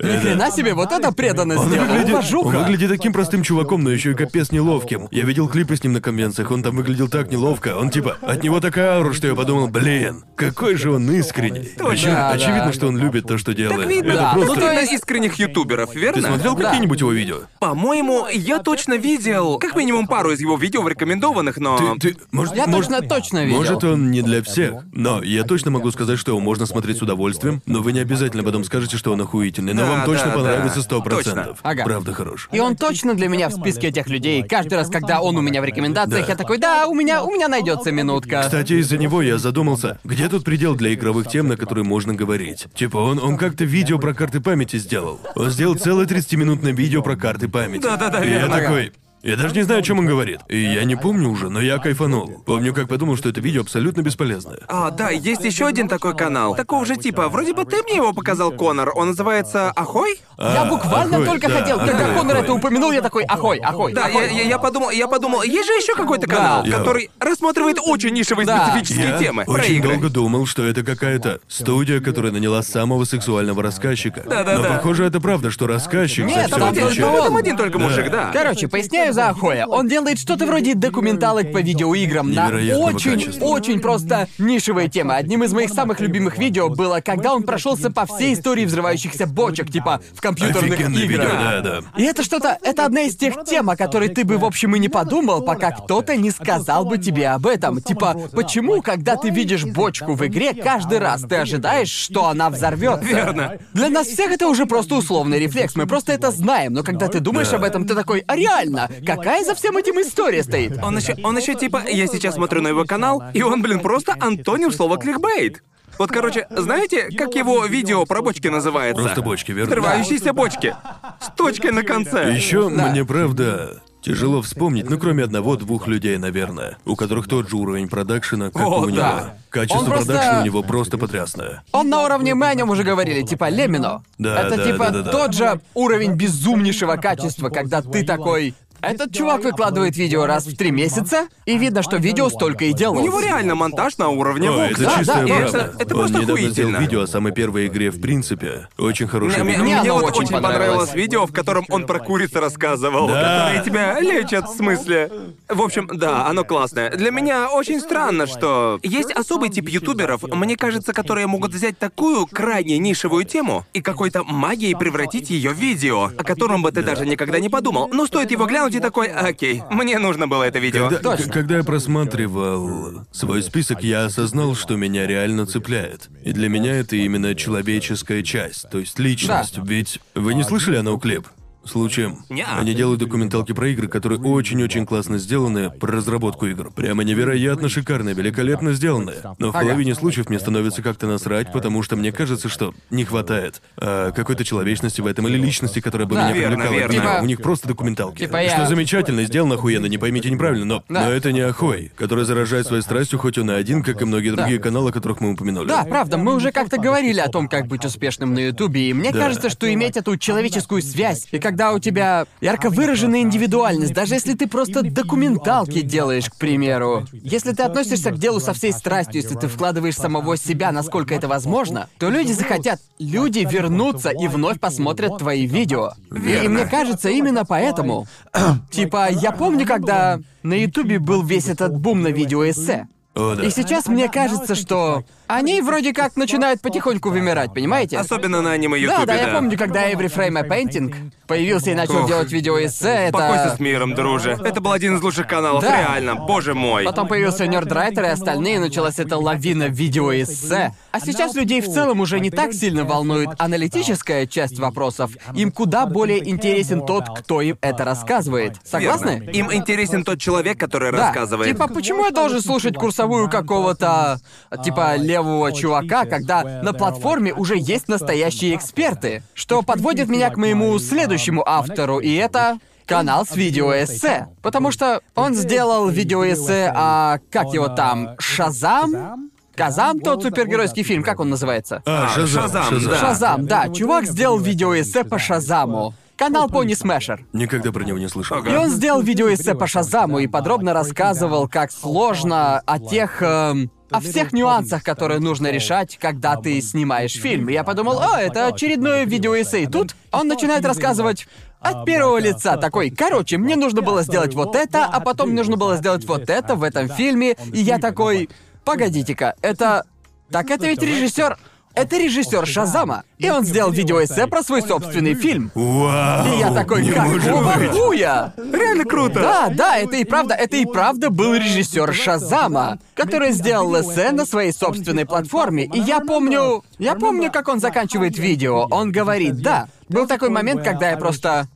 Ни хрена себе, вот это преданность Он сделал. выглядит, он выглядит таким простым чуваком, но еще и капец неловким. Я видел клипы с ним на конвенциях, он там выглядел так неловко. Он типа, от него такая аура, что я подумал, блин, какой же он искренний. Да, да. очевидно, что он любит то, что делает. Так видно. Это Да, просто... ну, то Видно есть- искренних ютуберов, верно? Ты смотрел. Какие-нибудь его видео? По-моему, я точно видел как минимум пару из его видео в рекомендованных, но... Ты, ты, может, Я может, точно точно видел. Может, он не для всех, но я точно могу сказать, что его можно смотреть с удовольствием, но вы не обязательно потом скажете, что он охуительный, но Да, вам точно да, понравится да. сто процентов. Ага. Правда хорош. И он точно для меня в списке этих людей. Каждый раз, когда он у меня в рекомендациях, Да. я такой, да, у меня, у меня найдется минутка. Кстати, из-за него я задумался, где тут предел для игровых тем, на которые можно говорить. Типа, он, он как-то видео про карты памяти сделал. Он сделал целое 30-минутное видео про карты памяти. Да-да-да, И я верно. такой... Я даже не знаю, о чем он говорит. И я не помню уже, но я кайфанул. Помню, как подумал, что это видео абсолютно бесполезное. А, да, есть еще один такой канал. Такого же типа. Вроде бы ты мне его показал, Конор. Он называется Ахой? Я А, буквально ахой, только да, хотел, когда Конор ахой. это упомянул, я такой, ахой, ахой. Да, я, ахой». я, я подумал, я подумал, есть же еще какой-то канал, Да. который рассматривает очень нишевые Да. специфические Я темы про очень игры. долго думал, что это какая-то студия, которая наняла самого сексуального рассказчика. Да-да-да. Но похоже, это правда, что рассказчик Нет, за там всё один отвечает. только Там он. один только мужик, да. Короче, поясняю за Ахоя. Он делает что-то вроде документалок по видеоиграм на Невероятного очень, качества. очень просто нишевые темы. Одним из моих самых любимых видео было, когда он прошелся по всей истории взрывающихся бочек, типа в компьютерных Офигенное играх. видео, да, да. И это что-то, это одна из тех тем, о которой ты бы, в общем, и не подумал, пока кто-то не сказал бы тебе об этом. Типа, почему, когда ты видишь бочку в игре, каждый раз ты ожидаешь, что она взорвется? Верно. Для нас всех это уже просто условный рефлекс, мы просто это знаем, но когда ты думаешь Да. об этом, ты такой, а реально, какая за всем этим история стоит? Он еще, он еще типа, я сейчас смотрю на его канал, и он, блин, просто антоним слова кликбейт. Вот, короче, знаете, как его видео про бочки называется? Просто бочки, верно? Взрывающиеся бочки. С точкой на конце. Еще Да. мне правда тяжело вспомнить, ну кроме одного-двух людей, наверное, у которых тот же уровень продакшена, как О, у него. да. Качество Он просто- продакшена у него просто потрясное. Он на уровне, мы о нем уже говорили, типа Лемино. Да, это да, типа да, да, да. тот же уровень безумнейшего качества, когда ты такой. Этот чувак выкладывает видео раз в три месяца, и видно, что видео столько и делал. У него реально монтаж на уровне О, это Да, чистая да, правда. это, это Он просто недавно сделал охуительно. видео о самой первой игре в принципе. Очень хорошее Мне, видео. Мне мне оно вот очень очень понравилось. понравилось видео, в котором он про куриц рассказывал, Да. которые тебя лечат, в смысле. В общем, да, оно классное. Для меня очень странно, что есть особый тип ютуберов, мне кажется, которые могут взять такую крайне нишевую тему и какой-то магией превратить ее в видео, о котором бы ты даже никогда не подумал. Но стоит его глянуть и такой, окей, мне нужно было это видео. Когда, Точно. когда я просматривал свой список, я осознал, что меня реально цепляет. И для меня это именно человеческая часть, то есть личность. Ведь вы не слышали о Ноуклип? Случаем. Неа. Они делают документалки про игры, которые очень-очень классно сделаны, про разработку игр. Прямо невероятно шикарные, великолепно сделанные. Но в половине случаев мне становится как-то насрать, потому что мне кажется, что не хватает а, какой-то человечности в этом или личности, которая бы Да, меня верно, привлекала. верно. к нему. Типа- У них просто документалки. Типа я- Что замечательно, сделано охуенно, не поймите неправильно, но, Да. но это не Ахой, который заражает своей страстью, хоть он и один, как и многие другие каналы, о которых мы упомянули. Да, правда, мы уже как-то говорили о том, как быть успешным на Ютубе, и мне Да. кажется, что иметь эту человеческую связь, и когда у тебя ярко выраженная индивидуальность, даже если ты просто документалки делаешь, к примеру. Если ты относишься к делу со всей страстью, если ты вкладываешь самого себя, насколько это возможно, то люди захотят, люди вернутся и вновь посмотрят твои видео. И мне кажется, именно поэтому. *clears throat* типа, я помню, когда на Ютубе был весь этот бум на видеоэссе. О, да. И сейчас мне кажется, что они вроде как начинают потихоньку вымирать, понимаете? Особенно на аниме Ютубе, Да, да, я помню, когда Every Frame a Painting появился и начал Ох. делать видеоэссе, Покойся это... с миром, друже. Это был один из лучших каналов, Да. реально, боже мой. Потом появился Нердрайтер и остальные, началась эта лавина видеоэссе. А сейчас людей в целом уже не так сильно волнует аналитическая часть вопросов. Им куда более интересен тот, кто им это рассказывает. Согласны? Верно. Им интересен тот человек, который Да. рассказывает. Типа, почему я должен слушать курсовую какого-то, типа, левого чувака, когда на платформе уже есть настоящие эксперты? Что подводит меня к моему следующему автору, и это канал с видеоэссе. Потому что он сделал видеоэссе о... как его там? Шазам? Казам тот супергеройский фильм, как он называется? А, Шазам, Шазам, Шазам. да. Шазам, да. Чувак сделал видеоэссе по Шазаму. Канал Пони Смешер. Никогда про него не слышал. Ага. И он сделал видеоэссе по Шазаму и подробно рассказывал, как сложно о тех... эм, о всех нюансах, которые нужно решать, когда ты снимаешь фильм. Я подумал, о, это очередное видеоэссе. И тут он начинает рассказывать от первого лица такой, короче, мне нужно было сделать вот это, а потом нужно было сделать вот это в этом фильме, и я такой, погодите-ка, это... Так это ведь режиссер... Это режиссер Шазама. И он сделал видеоэссе про свой собственный фильм. Вау! И я такой, какого быть. хуя? Реально круто. Да, да, это и правда, это и правда был режиссер Шазама, который сделал эссе на своей собственной платформе. И я помню, я помню, как он заканчивает видео. Он говорит, да, был такой момент, когда я просто...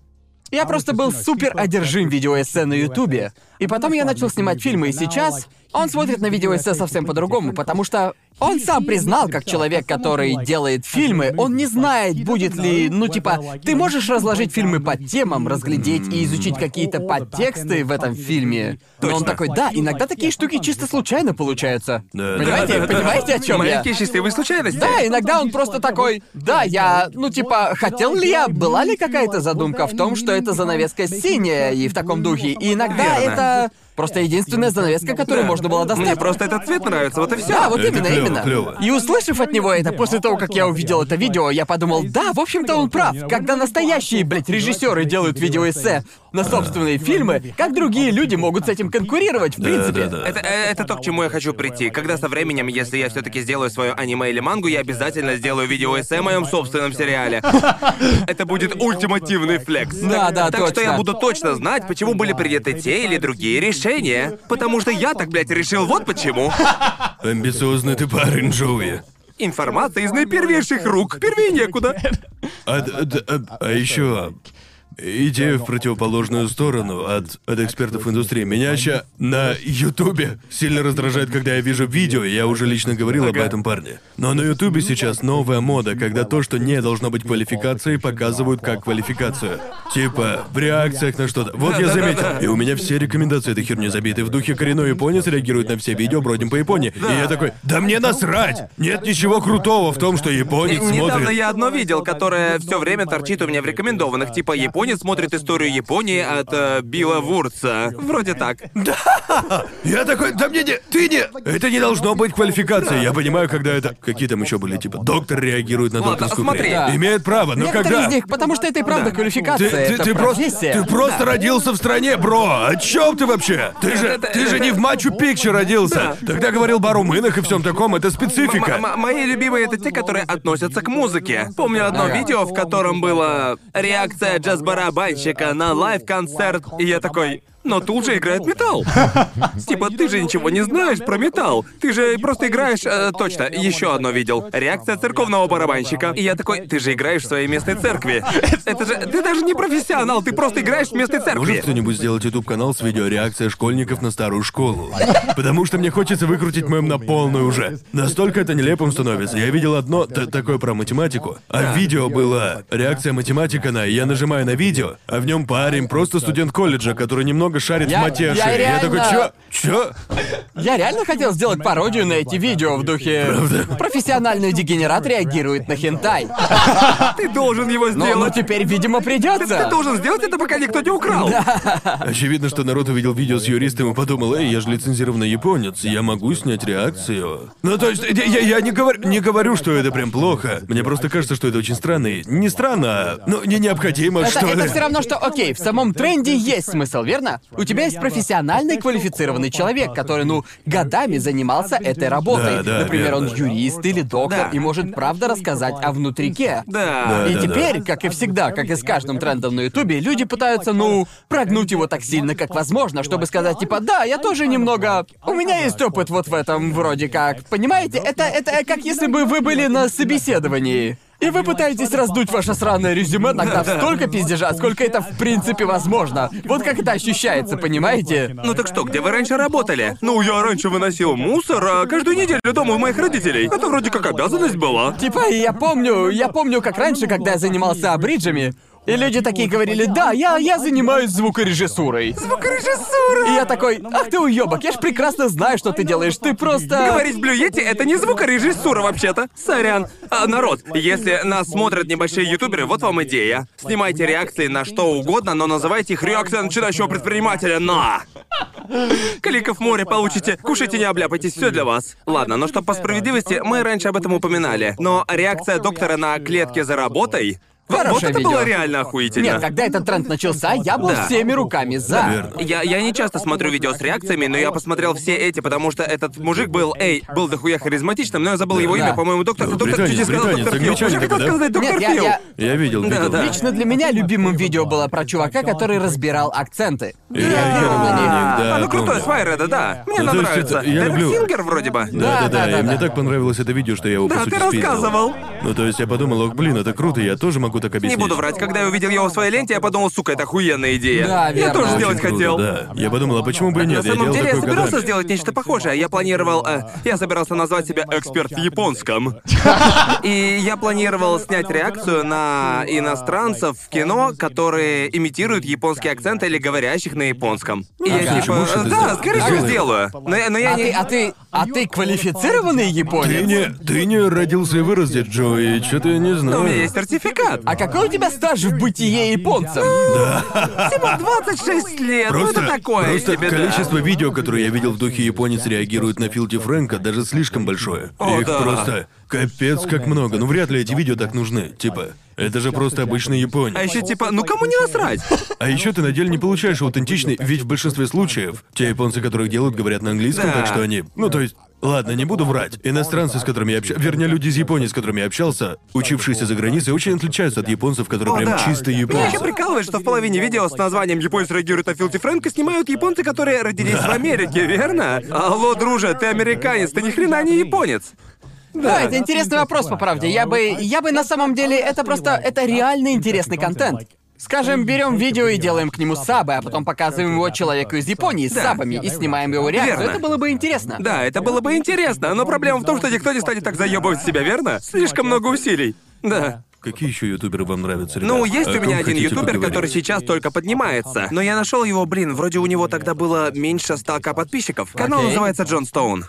Я просто был супер одержим видеоэссе на Ютубе. И потом я начал снимать фильмы, и сейчас он смотрит на видеоэссе совсем по-другому, потому что он сам признал, как человек, который делает фильмы, он не знает, будет ли, ну типа, ты можешь разложить фильмы по темам, разглядеть и изучить какие-то подтексты в этом фильме. Но он такой, да, иногда такие штуки чисто случайно получаются. Да, понимаете, да, да, понимаете, о чем я? Маленькие счастливые случайности. Да, иногда он просто такой, да, я, ну типа, хотел ли я, была ли какая-то задумка в том, что это занавеска синяя и в таком духе, и иногда Верно. это uh, просто единственная занавеска, которую можно было достать. Мне просто этот цвет нравится, вот и все. Да, вот Это именно, клёво, именно. клёво. И услышав от него это после того, как я увидел это видео, я подумал, да, в общем-то он прав. Когда настоящие, блядь, режиссеры делают видеоэссе на собственные фильмы, как другие люди могут с этим конкурировать, в принципе? да, да. Это, э, это то, к чему я хочу прийти. Когда со временем, если я все-таки сделаю свое аниме или мангу, я обязательно сделаю видеоэссе о моем собственном сериале. *laughs* Это будет ультимативный флекс. Да, да, Так что точно. я буду точно знать, почему были приняты те или другие решения. Потому что я так, блядь, решил вот почему. *laughs* Амбициозный ты парень, Джоуи. Информация из наипервейших рук. Первее некуда. А, д- д- а, еще идея в противоположную сторону от, от экспертов индустрии. Меня ща на Ютубе сильно раздражает, когда я вижу видео, я уже лично говорил об этом парне. Но на Ютубе сейчас новая мода, когда то, что не должно быть квалификацией, показывают как квалификацию. Типа, в реакциях на что-то. Вот я заметил. И у меня все рекомендации этой херни забиты. В духе коренной японец реагирует на все видео, бродим по Японии. И я такой, да мне насрать! Нет ничего крутого в том, что японец Недавно смотрит... я одно видел, которое все время торчит у меня в рекомендованных. Типа японец смотрит историю Японии от э, Билла Вурца. Вроде так. Я такой, да мне не... Ты не... Это не должно быть квалификацией. Я понимаю, когда это... Какие там еще были, типа, доктор реагирует на Ладно, докторскую смотри. Да. Имеет право, но Некоторые когда... из них, потому что это и правда Ты, квалификация, ты, это ты просто, профессия. ты просто Да. родился в стране, бро. О чем ты вообще? Ты же, Это- ты же это- не в Мачу-Пикчу родился. Тогда говорил о румынах и всем таком. Это специфика. М- м- мои любимые это те, которые относятся к музыке. Помню одно Ага. видео, в котором была реакция джаз-барабанщика на лайв-концерт, и я такой. Но тут же играет металл. *laughs* Типа, ты же ничего не знаешь про металл. Ты же просто играешь... э, точно, еще одно видел. Реакция церковного барабанщика. И я такой, ты же играешь в своей местной церкви. *laughs* Это же... Ты даже не профессионал, ты просто играешь в местной Может церкви. кто-нибудь сделать YouTube-канал с видео реакция школьников на старую школу? Потому что мне хочется выкрутить мем на полную уже. Настолько это нелепым становится. Я видел одно такое про математику, а в видео была реакция математика на, я нажимаю на видео, а в нем парень, просто студент колледжа, который немного шарит Я- в матеше. я И я такой, реально- чё? Чё? Я реально хотел сделать пародию на эти видео в духе... Профессиональный дегенерат реагирует на хентай. Ты должен его Но, сделать. но теперь, видимо, придется. Ты должен сделать это, пока никто не украл. Очевидно, что народ увидел видео с юристом и подумал, эй, я же лицензированный японец, я могу снять реакцию. Ну, то есть, я, я- я не, говорю, не говорю, что это прям плохо. Мне просто кажется, что это очень странно. и- Не странно, ну, не необходимо, Это, что это ли. все равно, что, окей, в самом тренде есть смысл, верно? У тебя есть профессиональный квалифицированный человек, который, ну, годами занимался этой работой. Да, да, Например, он верно. юрист или доктор и может правда рассказать о внутрике. Да. И да, теперь, как и всегда, как и с каждым трендом на Ютубе, люди пытаются, ну, прогнуть его так сильно, как возможно, чтобы сказать, типа, да, я тоже немного... У меня есть опыт вот в этом, вроде как. Понимаете, это, это как если бы вы были на собеседовании. И вы пытаетесь раздуть ваше сраное резюме, нагнав *laughs* столько пиздежа, сколько это в принципе возможно. Вот как это ощущается, понимаете? Ну так что, где вы раньше работали? Ну, я раньше выносил мусор, а каждую неделю дома у моих родителей. Это вроде как обязанность была. Типа, я помню, я помню, как раньше, когда я занимался абриджами, и люди такие говорили, да, я, я занимаюсь звукорежиссурой. Звукорежиссура! И я такой, ах ты уёбок, я ж прекрасно знаю, что ты делаешь, ты просто... Говорить блюете это не звукорежиссура вообще-то. Сорян. А, народ, если нас смотрят небольшие ютуберы, вот вам идея. Снимайте реакции на что угодно, но называйте их реакция начинающего предпринимателя на. Кликов море получите. Кушайте, не обляпайтесь, все для вас. Ладно, но что по справедливости, мы раньше об этом упоминали. Но реакция доктора на клетки за работой. Вот это видео. было реально охуительно. Нет, когда этот тренд начался, я был Да. всеми руками за. Верно. Я, я не часто смотрю видео с реакциями, но я посмотрел все эти, потому что этот мужик был, эй, был дохуя харизматичным, но я забыл его Да. имя, по-моему, доктор... Ну, доктор британец, чуть не сказал британец, доктор Фил. англичанин Я хотел да? сказать доктор Нет, я- Фил. я- Я видел, Да, видел. да. Лично для меня любимым видео было про чувака, который разбирал акценты. Я реагировал на них, да, А, ну крутое, помню. с Файреда, да. Мне Ну, оно то есть нравится. это- я люблю. Сингер вроде бы. Да, Да, да, да, да, да, и мне да. так понравилось это видео, что я его Да, по сути ты спиздил. рассказывал. Ну, то есть я подумал, ох, блин, это круто, я тоже могу так Не объяснить. буду врать, когда я увидел его в своей ленте, я подумал, сука, это охуенная идея. Да, Я верно. тоже Очень сделать Круто, хотел. Да. Я подумал, а почему бы и нет? На самом я делал деле я собирался годами. сделать нечто похожее. Я планировал... э, я собирался назвать себя эксперт в японском. И я планировал снять реакцию на иностранцев в кино, которые имитируют японский акцент или говорящих на японском. И я типа... Да, скорее всего сделаю. Но, я- но я А не... ты, а ты, а ты квалифицированный Ты японец? не, ты не родился и вырос здесь, Джо, и что-то я не Но знаю. у меня есть сертификат. А какой у тебя стаж в бытие японцем? Типа 26 лет. ну Просто, это такое просто себе, да. количество видео, которые я видел в духе японец реагирует на Филти Фрэнка, даже слишком большое. О, Их да. просто капец как много. Ну вряд ли эти видео так нужны. Типа, это же просто обычный японец. А еще типа, ну кому не насрать? А еще ты на деле не получаешь аутентичный, ведь в большинстве случаев те японцы, которых делают, говорят на английском, Да. так что они. Ну, то есть. Ладно, не буду врать. Иностранцы, с которыми я общался, вернее, люди из Японии, с которыми я общался, учившиеся за границей, очень отличаются от японцев, которые О, прям да. чисто Меня еще японцы. прикалывает, что в половине видео с названием «Японец реагирует на Филти Фрэнка» снимают японцы, которые родились в Америке, верно? Алло, друже, ты американец, ты ни хрена не японец. Да, это интересный вопрос, по правде. Я бы, я бы на самом деле, это просто, это реально интересный контент. Скажем, берем видео и делаем к нему сабы, а потом показываем его человеку из Японии с Да. сабами и снимаем его реакцию. Верно. Это было бы интересно. Да, это было бы интересно, но проблема в том, что никто не станет так заебывать себя, верно? Слишком много усилий. Да. Какие еще ютуберы вам нравятся, ребят? Ну, есть О у меня один ютубер, поговорить? который сейчас только поднимается. Но я нашел его, блин, вроде у него тогда было меньше 100 подписчиков. Канал Окей. называется Джон Стоун.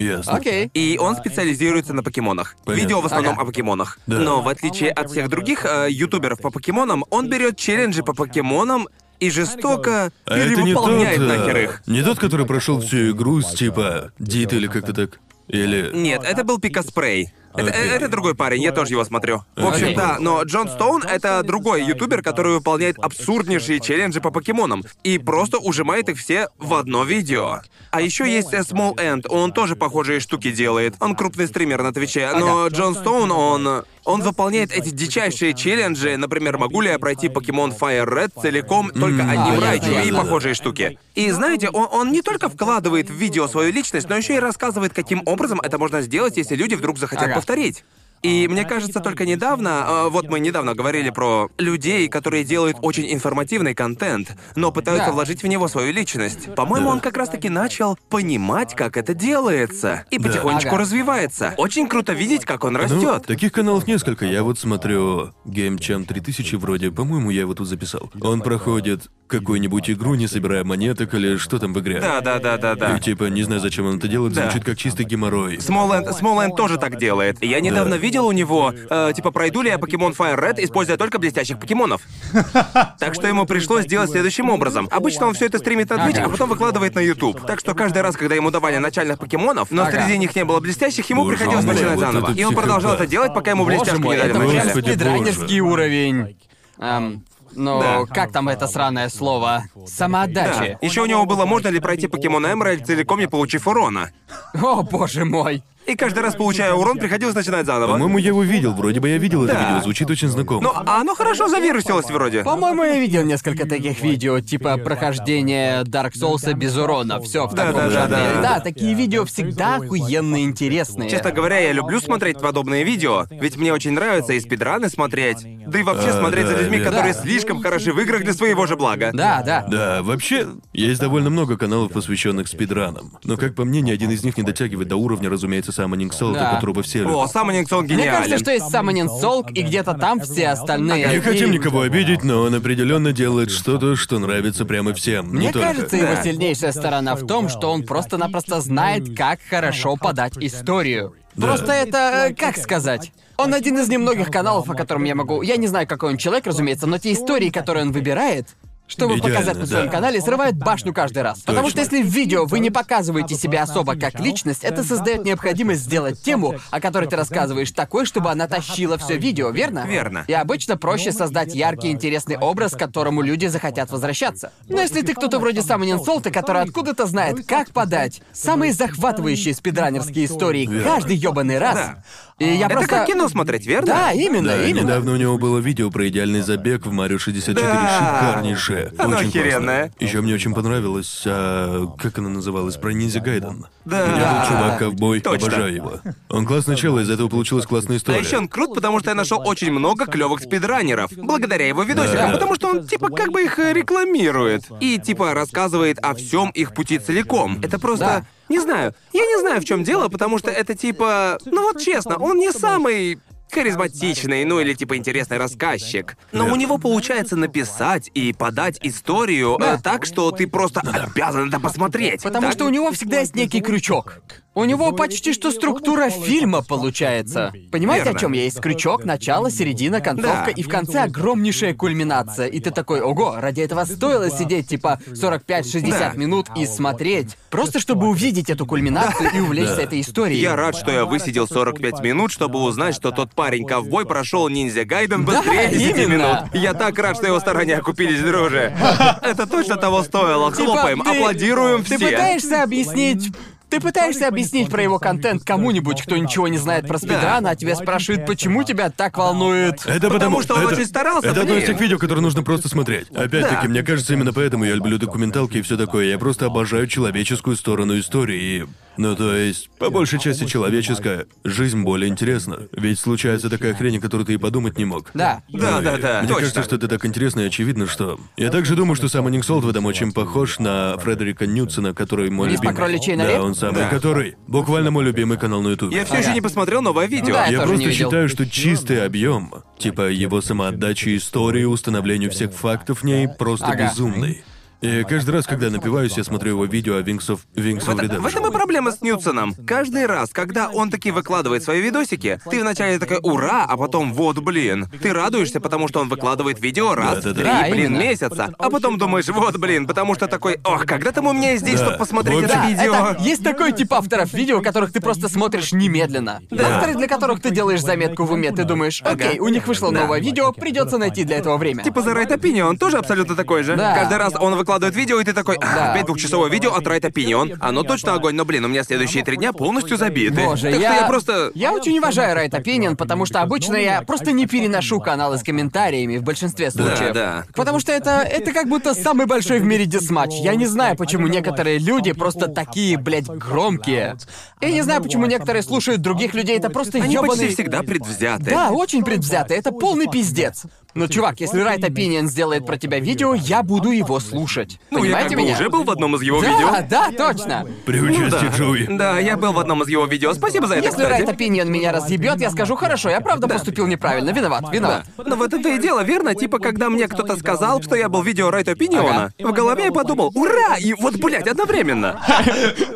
Ясно. Окей. И он специализируется на покемонах. Понятно. Видео в основном Ага. о покемонах. Да. Но в отличие от всех других э, ютуберов по покемонам, он берет челленджи по покемонам и жестоко А это не тот, перевыполняет а, нахер их. не тот, который прошел всю игру с типа Дит или как-то так. Или. Нет, это был Пика Спрей. Это, Окей. это другой парень, я тоже его смотрю. В общем, да, но Джон Стоун — это другой ютубер, который выполняет абсурднейшие челленджи по покемонам и просто ужимает их все в одно видео. А еще есть э, Small End, он тоже похожие штуки делает. Он крупный стример на Твиче, но Джон Стоун, он... Он выполняет эти дичайшие челленджи, например, могу ли я пройти покемон Fire Red целиком только одним райчу и похожие штуки. И знаете, он, он не только вкладывает в видео свою личность, но еще и рассказывает, каким образом это можно сделать, если люди вдруг захотят. Повторить. И мне кажется, только недавно, э, вот мы недавно говорили про людей, которые делают очень информативный контент, но пытаются Да. вложить в него свою личность. По-моему, Да. он как раз-таки начал понимать, как это делается, и потихонечку Ага. развивается. Очень круто видеть, как он Ну, растет. таких каналов несколько. Я вот смотрю Game Jam 3000 вроде, по-моему, я его тут записал. Он проходит какую-нибудь игру, не собирая монеток или что там в игре. Да, да, да, да, да. И типа, не знаю, зачем он это делает, Да. звучит как чистый геморрой. Смолэнд, Смолэнд тоже так делает. Я недавно видел у него, э, типа, пройду ли я покемон Fire Red, используя только блестящих покемонов. *laughs* Так что ему пришлось сделать следующим образом. Обычно он все это стримит на Twitch, а потом выкладывает на YouTube. Так что каждый раз, когда ему давали начальных покемонов, но среди них не было блестящих, ему Боже приходилось мой, начинать вот заново. это И он продолжал это делать, пока ему Боже блестяшку мой, не дали это уже спидранерский уровень. Эм, ну, Да. как там это сраное слово? Самоотдачи. Еще у него было, можно ли пройти покемон Эмеральд целиком не получив урона. О, боже мой. И каждый раз, получая урон, приходилось начинать заново. По-моему, я его видел, вроде бы я видел это Да. видео, звучит очень знакомо. Ну, а оно хорошо завирусилось вроде. По-моему, я видел несколько таких видео, типа прохождение Dark Souls без урона. Все в Да, таком да, да, жанре. да. Да, такие видео всегда охуенно интересные. Честно говоря, я люблю смотреть подобные видео, ведь мне очень нравится и спидраны смотреть, да и вообще А, смотреть за да, людьми, верно. которые Да. слишком хороши в играх для своего же блага. Да, да. Да, вообще, есть довольно много каналов, посвященных спидранам. Но, как по мне, ни один из них не дотягивает до уровня, разумеется, Summoning Soul, Да. которого все О, любят. Summoning Song Мне гениален. кажется, что есть Summoning Soul, и где-то там все остальные. Не И- хотим никого обидеть, но он определенно делает что-то, что нравится прямо всем. Мне не только. кажется, его Да. сильнейшая сторона в том, что он просто-напросто знает, как хорошо подать историю. Да. Просто это, э, как сказать? Он один из немногих каналов, о котором я могу... Я не знаю, какой он человек, разумеется, но те истории, которые он выбирает, чтобы Идеально, показать на своем да. канале, срывают башню каждый раз. Потому что Точно. если в видео вы не показываете себя особо как личность, это создает необходимость сделать тему, о которой ты рассказываешь, такой, чтобы она тащила все видео, верно? Верно. И обычно проще создать яркий, интересный образ, к которому люди захотят возвращаться. Но если ты кто-то вроде Самонин Солта, который откуда-то знает, как подать самые захватывающие спидранерские истории каждый ёбаный раз. Да. И я Это просто... как кино смотреть, верно? Да, именно, Да, именно. недавно у него было видео про идеальный забег в Марио 64 Да. шикарнейшее. Оно очень охеренное. Еще мне очень понравилось, а, как она называлась, про Ниндзя Гайден. Да. Где был чувак ковбой, Точно. обожаю его. Он классно чел, из этого получилась классная А история. еще он крут, потому что я нашел очень много клевых спидранеров. Благодаря его видосикам. Да. Потому что он типа как бы их э, рекламирует. И типа рассказывает о всем их пути целиком. Это просто. Да. Не знаю. Я не знаю, в чем дело, потому что это типа. Ну вот честно, он не самый харизматичный, ну или типа интересный рассказчик. Но у него получается написать и подать историю э, так, что ты просто обязан это посмотреть. Потому Так? что у него всегда есть некий крючок. У него почти что структура фильма получается. Понимаете, Верно. о чем я? Есть крючок, начало, середина, концовка, Да. и в конце огромнейшая кульминация. И ты такой, ого, ради этого стоило сидеть типа 45-60 Да. минут и смотреть. Просто чтобы увидеть эту кульминацию и увлечься этой историей. Я рад, что я высидел 45 минут, чтобы узнать, что тот парень-ковбой прошел ниндзя Гайден быстрее Да, 10 именно. минут. Я так рад, что его старания окупились, друже. *laughs* Это точно того стоило. Типа, Хлопаем, ты- аплодируем Ты все. пытаешься объяснить... Ты пытаешься объяснить про его контент кому-нибудь, кто ничего не знает про спидран, а тебя спрашивают, почему тебя так волнует. Это Потому что он это- очень старался, Это одно из блин. тех видео, которые нужно просто смотреть. Опять-таки, Да. мне кажется, именно поэтому я люблю документалки и все такое. Я просто обожаю человеческую сторону истории. И... Ну, то есть, по большей части человеческая, жизнь более интересна. Ведь случается такая хрень, о которой ты и подумать не мог. Да. Да, Ну, да, и да, Мне точно. кажется, что это так интересно и очевидно, что... Я также думаю, что сам Солт в этом очень похож на Фредерика Ньютсона, который мой по любимый. Да, он самый, Да. который буквально мой любимый канал на Ютубе. Я все еще Ага. не посмотрел новое видео. Да, я Я тоже просто не видел. считаю, что чистый объем, типа его самоотдачи истории, установлению всех фактов в ней, просто Ага. безумный. И каждый раз, когда я напиваюсь, я смотрю его видео о Wings of, Wings В, of это- в этом и проблема с Ньютсоном. Каждый раз, когда он таки выкладывает свои видосики, ты вначале такой «Ура!», а потом «Вот, блин». Ты радуешься, потому что он выкладывает видео раз Да-да-да. три, Да, блин, именно. месяца. А потом думаешь «Вот, блин», потому что такой «Ох, когда там у меня есть здесь, Да. чтобы посмотреть это Да, видео?» это есть такой тип авторов видео, которых ты просто смотришь немедленно. Авторы, для которых ты делаешь заметку в уме, ты думаешь, окей, у них вышло Да. новое видео, придется найти для этого время. Типа The Right Opinion, он тоже абсолютно такой же. Да. Каждый раз он выкладывает видео, и ты такой, «А, Да. опять двухчасовое видео от Right Opinion. Оно точно огонь, но, блин, у меня следующие три дня полностью забиты. Боже, так я... что я просто... Я очень уважаю Right Opinion, потому что обычно я просто не переношу каналы с комментариями в большинстве случаев. да. Потому что это, это как будто самый большой в мире дисматч. Я не знаю, почему некоторые люди просто такие, блядь, громкие. Я не знаю, почему некоторые слушают других людей, это просто Они ёбаный... почти всегда предвзяты. Да, очень предвзято, это полный пиздец. Но, чувак, если Right Opinion сделает про тебя видео, я буду его слушать. Ну, я Понимаете как бы меня? уже был в одном из его да, видео. да, точно. При участии Джоуи. Да, я был в одном из его видео. Спасибо за это, Если кстати. Right Opinion меня разъебет, я скажу, хорошо, я правда поступил неправильно, виноват, виноват. Но в этом-то и дело, верно? Типа, когда мне кто-то сказал, что я был в видео Райт Опиниона, в голове я подумал, ура! И вот, блядь, одновременно.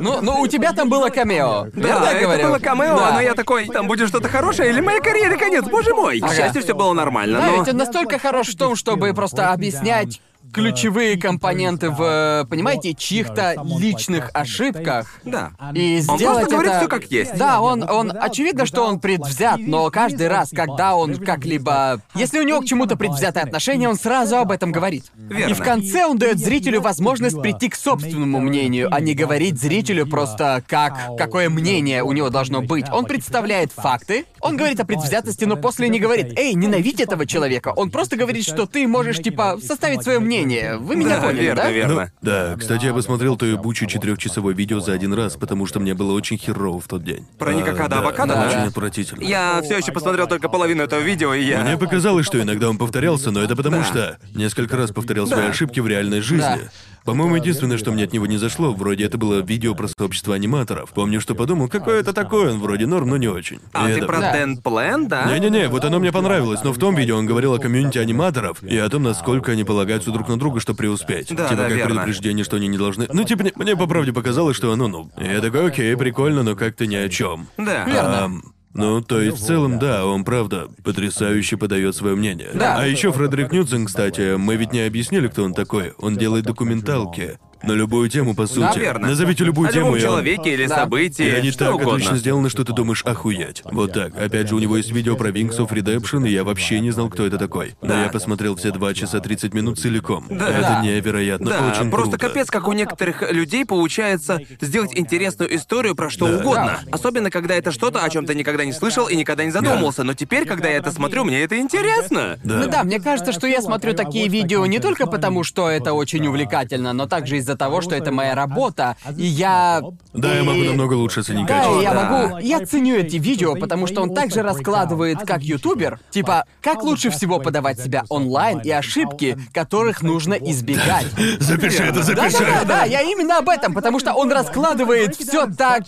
Ну, ну, у тебя там было камео. Да, я это говорю? было камео, Да. но я такой, там будет что-то хорошее, или моя карьера конец, боже мой! К счастью, все было нормально, Да, но... ведь он настолько хорош в том, чтобы просто объяснять ключевые компоненты в, понимаете, чьих-то личных ошибках. Да. И Он сделать просто говорит это... всё как есть. Да, он, он, очевидно, что он предвзят, но каждый раз, когда он как-либо... Если у него к чему-то предвзятое отношение, он сразу об этом говорит. Верно. И в конце он дает зрителю возможность прийти к собственному мнению, а не говорить зрителю просто как, какое мнение у него должно быть. Он представляет факты, он говорит о предвзятости, но после не говорит, эй, ненавидь этого человека. Он просто говорит, что ты можешь, типа, составить свое мнение. Вы меня Да, поняли, верно, да? верно. Ну, да, кстати, я посмотрел то ебучее четырехчасовое видео за один раз, потому что мне было очень херово в тот день. Про никакая да, авокадо, да? Очень отвратительно. Я все еще посмотрел только половину этого видео, и я... Мне показалось, что иногда он повторялся, но это потому Да. что несколько раз повторял свои ошибки в реальной жизни. По-моему, единственное, что мне от него не зашло, вроде это было видео про сообщество аниматоров. Помню, что подумал, какое это такое, он вроде норм, но не очень. А И ты это- про. Дэн Плен, да? Не-не-не, вот оно мне понравилось, но в том видео он говорил о комьюнити аниматоров и о том, насколько они полагаются друг на друга, чтобы преуспеть. Да, типа да, как верно. предупреждение, что они не должны. Ну, типа, мне, мне по правде показалось, что оно, ну. Я такой, окей, прикольно, но как-то ни о чем. Да. Верно. Ну, то есть в целом, да, он правда потрясающе подает свое мнение. Да. А еще Фредерик Ньюсон, кстати, мы ведь не объяснили, кто он такой. Он делает документалки. На любую тему, по сути. верно. Назовите любую О тему, он- человеке или Да. событии, и они что так угодно. отлично сделаны, что ты думаешь охуеть. Вот так. Опять же, у него есть видео про Wings of Redemption, и я вообще не знал, кто это такой. Но Да. я посмотрел все 2 часа 30 минут целиком. Да. Это Да. невероятно, Да, очень просто круто. капец, как у некоторых людей получается сделать интересную историю про что Да. угодно. Особенно, когда это что-то, о чем ты никогда не слышал и никогда не задумывался. Но теперь, когда я это смотрю, мне это интересно. Да. Ну да, мне кажется, что я смотрю такие видео не только потому, что это очень увлекательно, но также из-за того, что это моя работа, и я... Да, я могу намного лучше оценить Да, качество. и я да. могу... Я ценю эти видео, потому что он также раскладывает, как ютубер, типа, как лучше всего подавать себя онлайн и ошибки, которых нужно избегать. *laughs* Запиши это, запиши. да, да, да, я именно об этом, потому что он раскладывает все так.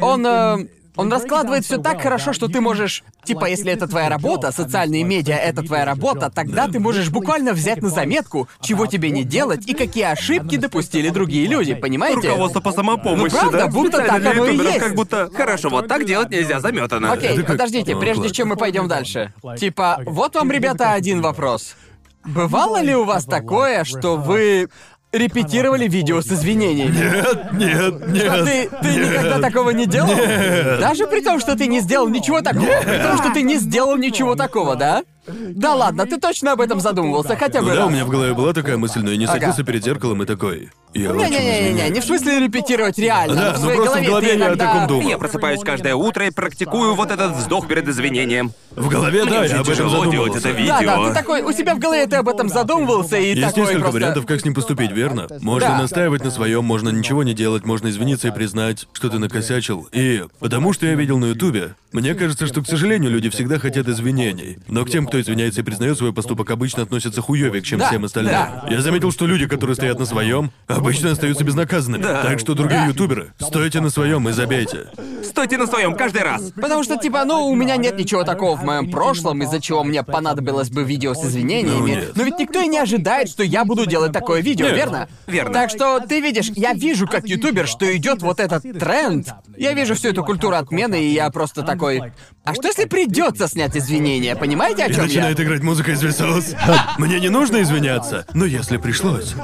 Он. э, он раскладывает все так хорошо, что ты можешь. Типа, если это твоя работа, социальные медиа это твоя работа, тогда ты можешь буквально взять на заметку, чего тебе не делать и какие ошибки допустили другие люди, понимаете? Руководство по самопомощи, Ну, правда, да? будто Специально так оно и есть. Как будто, хорошо, вот так делать нельзя, заметано. Окей, подождите, прежде чем мы пойдем дальше. Типа, вот вам, ребята, один вопрос. Бывало ли у вас такое, что вы репетировали видео с извинениями? Нет, нет, Что нет. ты, ты никогда такого не делал? Даже при том, что ты не сделал ничего такого. При том, что ты не сделал ничего такого, да? Да ладно, ты точно об этом задумывался хотя бы Ну да, раз. у меня в голове была такая мысль, но я не Ага. садился перед зеркалом и такой. Я очень Не-не-не-не, извиняюсь. не в смысле репетировать реально. Да, но в ну своей просто в голове голове ты я о иногда... таком думал. Я просыпаюсь каждое утро и практикую вот этот вздох перед извинением. В голове, да, Мне я очень об этом тяжело делать задумывался. это видео. Да, да, ты такой, у себя в голове ты об этом задумывался и Есть такой несколько просто... вариантов, как с ним поступить, верно? Можно Да. настаивать на своем, можно ничего не делать, можно извиниться и признать, что ты накосячил. И потому что я видел на Ютубе, мне кажется, что, к сожалению, люди всегда хотят извинений. Но к тем, кто извиняется и признает свой поступок, обычно относятся хуёвее, чем Да, всем остальным. да. Я заметил, что люди, которые стоят на своем, обычно остаются безнаказанными. Так что, другие Да. ютуберы, стойте на своем и забейте. Стойте на своем каждый раз. Потому что, типа, ну, у меня нет ничего такого в моем прошлом, из-за чего мне понадобилось бы видео с извинениями. Ну. Но ведь никто и не ожидает, что я буду делать такое видео, Нет. верно? Верно. Так что ты видишь, я вижу как ютубер, что идет вот этот тренд. Я вижу всю эту культуру отмены, и я просто такой. А что если придется снять извинения? Понимаете, о И чем я? начинает играть музыка из Весос. Мне не нужно извиняться, но если пришлось.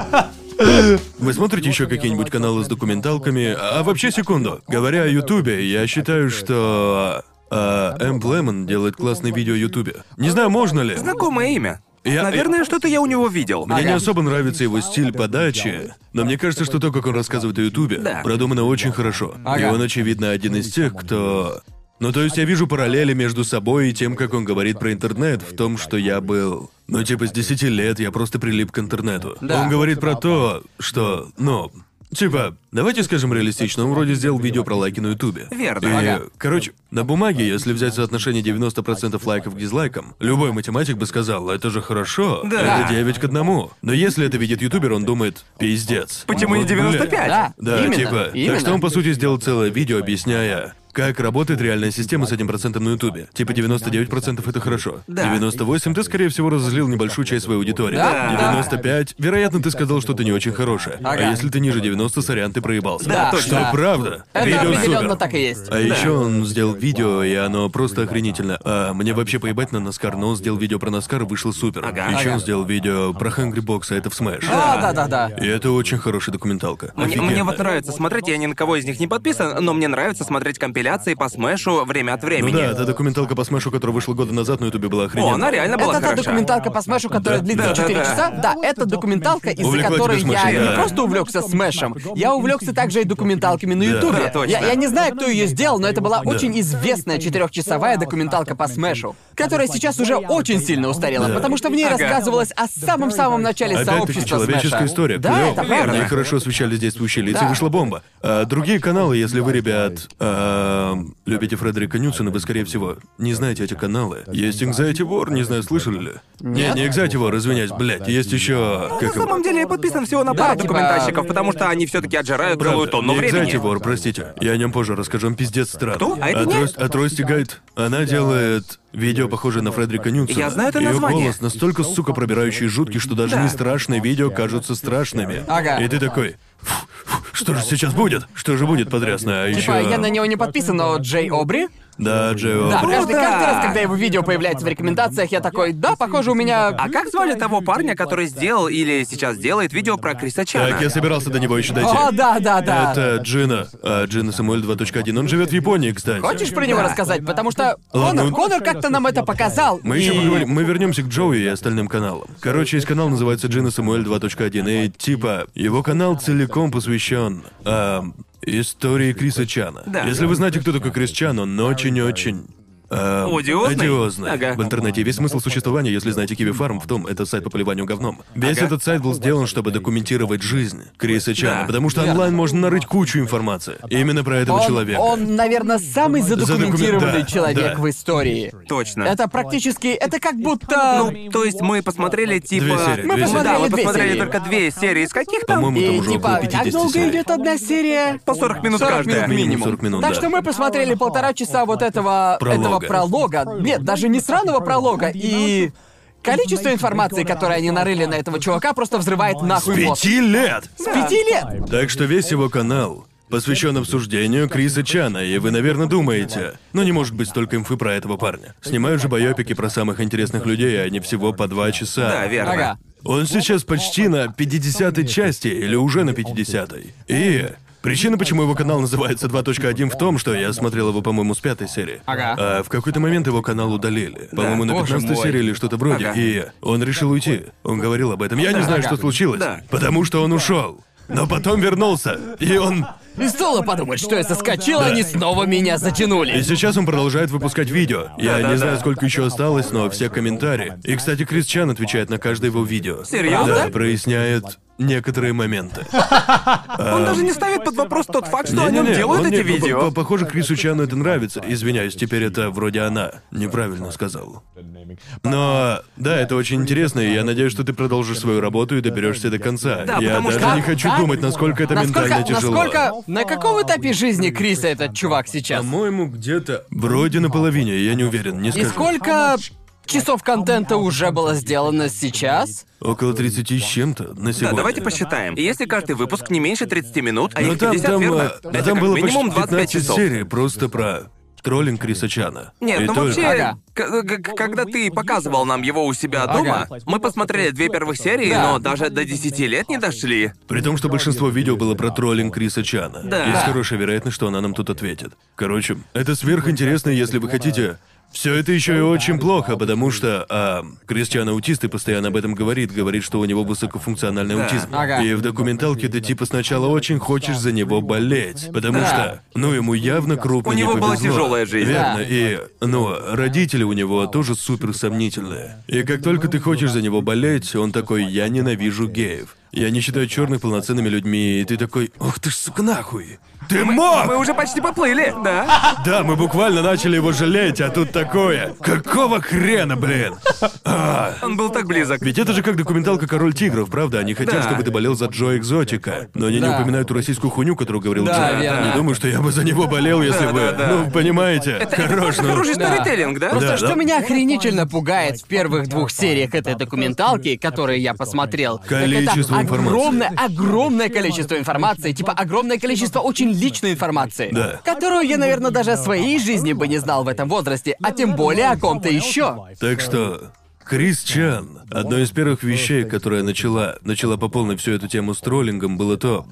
Вы смотрите еще какие-нибудь каналы с документалками? А вообще секунду. Говоря о Ютубе, я считаю, что а, Эмп Лемон делает классные видео Ютубе. Не знаю, можно ли. Знакомое имя. Я- Наверное, что-то я у него видел. Мне не особо нравится его стиль подачи, но мне кажется, что то, как он рассказывает о Ютубе, Да. продумано очень хорошо. И Ага. он, очевидно, один из тех, кто... Ну, то есть я вижу параллели между собой и тем, как он говорит про интернет, в том, что я был... Ну, типа, с 10 лет я просто прилип к интернету. Да. Он говорит про то, что, ну... Типа, давайте скажем реалистично, он вроде сделал видео про лайки на Ютубе. Верно. И, Ага. короче, на бумаге, если взять соотношение 90% лайков к дизлайкам, любой математик бы сказал, это же хорошо, Да. это 9 к одному. Но если это видит ютубер, он думает, пиздец. Почему не Вот, блядь. 95? Да, Да, именно, типа. именно. Так что он, по сути, сделал целое видео, объясняя, как работает реальная система с этим процентом на Ютубе. Типа 99% это хорошо. Да. 98 ты, скорее всего, разозлил небольшую часть своей аудитории. Да, 95, вероятно, ты сказал что-то не очень хорошее. Ага. А если ты ниже 90, сорян, ты проебался. Да, Что точно. правда. Это Видео определенно супер. так и есть. А еще он сделал видео, и оно просто охренительно. А мне вообще поебать на Наскар, но он сделал видео про Наскар и вышло супер. Ага. Еще Ага. он сделал видео про Хэнгри Бокса, это в Smash. А, да, да, да. И это очень хорошая документалка. Мне, Офигенно. мне вот нравится смотреть, я ни на кого из них не подписан, но мне нравится смотреть компиляции по смешу время от Ну времени. да, та документалка по Смэшу, которая вышла года назад на Ютубе, была О, охрененная. она реально была Это та хороша. документалка по смешу, которая Да. длится Да, 4 да, да. часа? Да, это документалка, из-за Увлекла которой тебя я смешом, не да. просто увлекся смешем, я увлекся также и документалками на Да. Ютубе. Да, точно. я, я не знаю, кто ее сделал, но это была очень известная четырехчасовая документалка по смешу, которая сейчас уже очень сильно устарела, Да. потому что в ней Ага. рассказывалось о самом-самом начале Опять-таки сообщества человеческая история. Да, клёво. это правда. Они хорошо освещали действующие лица, Да. вышла бомба. А другие каналы, если вы, ребят, а, любите Фредерика Ньюсона, вы, скорее всего, не знаете эти каналы. Есть Anxiety War, не знаю, слышали ли? Нет. Не, не Anxiety War, извиняюсь, блядь. Есть еще. На самом деле я подписан всего на Да, пару типа- документальщиков, потому что они все-таки отжирают целую тонну не времени. Anxiety War, простите. Я о нем позже расскажу, он пиздец странный. Кто? А это От не- Рости- От Рости Гайд. Она делает видео, похожее на Фредерика Ньюсона. Я знаю это Её название. голос настолько, сука, пробирающий и жуткий, что даже Да. не страшные видео кажутся страшными. Ага. И ты такой... «Фу, фу, Что же сейчас будет? Что же будет подрясно? А Типа, еще... я на него не подписан, но Джей Обри? Да, Джео. Да, каждый, каждый раз, когда его видео появляется в рекомендациях, я такой, да, похоже, у меня... А как звали того парня, который сделал или сейчас делает видео про Криса Чана? Так, я собирался до него еще дойти. О, да, да, да. Это Джина. А, Джина Самуэль 2.1. Он живет в Японии, кстати. Хочешь про него Да. рассказать? Потому что Ладно, Конор, ну- Конор как-то нам это показал. Мы еще и- поговорим. Мы вернемся к Джоуи и остальным каналам. Короче, есть канал, называется Джина Самуэль 2.1. И типа, его канал целиком посвящен ам, истории Криса Чана. Да. Если вы знаете, кто такой Крис Чан, он очень-очень. Ам, Одиозный? одиозный. Ага. В интернете весь смысл существования, если знаете Киви Фарм, в том, это сайт по поливанию говном. Весь Ага. этот сайт был сделан, чтобы документировать жизнь Криса Чана, Да. потому что онлайн можно нарыть кучу информации. Именно про этого он, человека. он, наверное, самый задокументированный да, человек да. в истории. Точно. Это практически, это как будто... Ну, то есть мы посмотрели типа... Две серии, Мы две посмотрели Да, мы две посмотрели серии. только две серии. Из каких там? По-моему, там и уже типа, около как 50 долго серий. идет одна серия? По 40 минут 40 каждая. минут минимум. 40 минут, так да. что мы посмотрели полтора часа вот этого Пролога. этого пролога. Нет, даже не сраного пролога. И количество информации, которое они нарыли на этого чувака, просто взрывает С нахуй мозг. пяти лет! С пяти лет! Так что весь его канал посвящен обсуждению Криса Чана, и вы, наверное, думаете, ну не может быть столько инфы про этого парня. Снимают же байопики про самых интересных людей, а они всего по два часа. Да, верно. Ага. Он сейчас почти на 50-й части, или уже на 50-й. И причина, почему его канал называется 2.1 в том, что я смотрел его, по-моему, с пятой серии. Ага. А в какой-то момент его канал удалили. По-моему, на боже 15 мой. серии или что-то вроде. Ага. И он решил уйти. Он говорил об этом. Я не знаю, Ага. что случилось. Да. Потому что он ушел. Но потом вернулся. И он... И стоило подумать, что я соскочил, они снова меня И затянули. сейчас он продолжает выпускать видео. Я не знаю, сколько еще осталось, но все комментарии. И, кстати, Крис Чан отвечает на каждое его видео. Серьезно? Да, проясняет некоторые моменты. *laughs* Он даже не ставит под вопрос тот факт, что о нем Не-не-не, делают эти по- видео. по- Похоже, Крису Чану это нравится. Извиняюсь, теперь это вроде она. Неправильно сказал. Но да, это очень интересно, и я надеюсь, что ты продолжишь свою работу и доберешься до конца. Да, я потому даже что- не хочу Как? думать, насколько это Насколько, ментально тяжело. насколько, на каком этапе жизни Криса этот чувак сейчас? По-моему, где-то. Вроде на половине, я не уверен, не И скажу. сколько часов контента уже было сделано сейчас? Около 30 с чем-то на сегодня. Да, давайте посчитаем. И если каждый выпуск не меньше 30 минут, а Но их там, 50, там, верно? а, Это там как было минимум почти 25 15 часов. серий просто про троллинг Криса Чана. Нет, И ну вообще, Ага. к- к- когда ты показывал нам его у себя дома, Ага. мы посмотрели две первых серии, Да. но даже до 10 лет не дошли. При том, что большинство видео было про троллинг Криса Чана. Да. Есть хорошая вероятность, что она нам тут ответит. Короче, это сверхинтересно, если вы хотите Все это еще и очень плохо, потому что а, Кристиан и постоянно об этом говорит, говорит, что у него высокофункциональный аутизм. Ага. И в документалке ты типа сначала очень хочешь за него болеть, потому Да. что, ну, ему явно крупно У не него была повезло. тяжелая жизнь. Верно, Да. и, ну, родители у него тоже супер сомнительные. И как только ты хочешь за него болеть, он такой, я ненавижу геев. Я не считаю черных полноценными людьми, и ты такой, ох ты ж, сука, нахуй. Ты мог! Мы уже почти поплыли, да? Да, мы буквально начали его жалеть, а тут такое. Какого хрена, блин? А, Он был так близок. ведь это же как документалка «Король тигров», правда? Они хотят, Да. чтобы ты болел за Джо Экзотика. Но они не упоминают ту российскую хуйню, которую говорил Да, Джо. верно. Не думаю, что я бы за него болел, если Да, бы... да, да. Ну, понимаете, хорош, ну... Хороший Да. сторителлинг, да? Просто Да, что да. меня охренительно пугает в первых двух сериях этой документалки, которые я посмотрел, так Количество это информации. огромное, огромное количество информации, типа огромное количество очень личной информации, Да. которую я, наверное, даже о своей жизни бы не знал в этом возрасте, а тем более о ком-то еще. Так что... Крис Чан, одно из первых вещей, которая начала, начала по полной всю эту тему с троллингом, было то,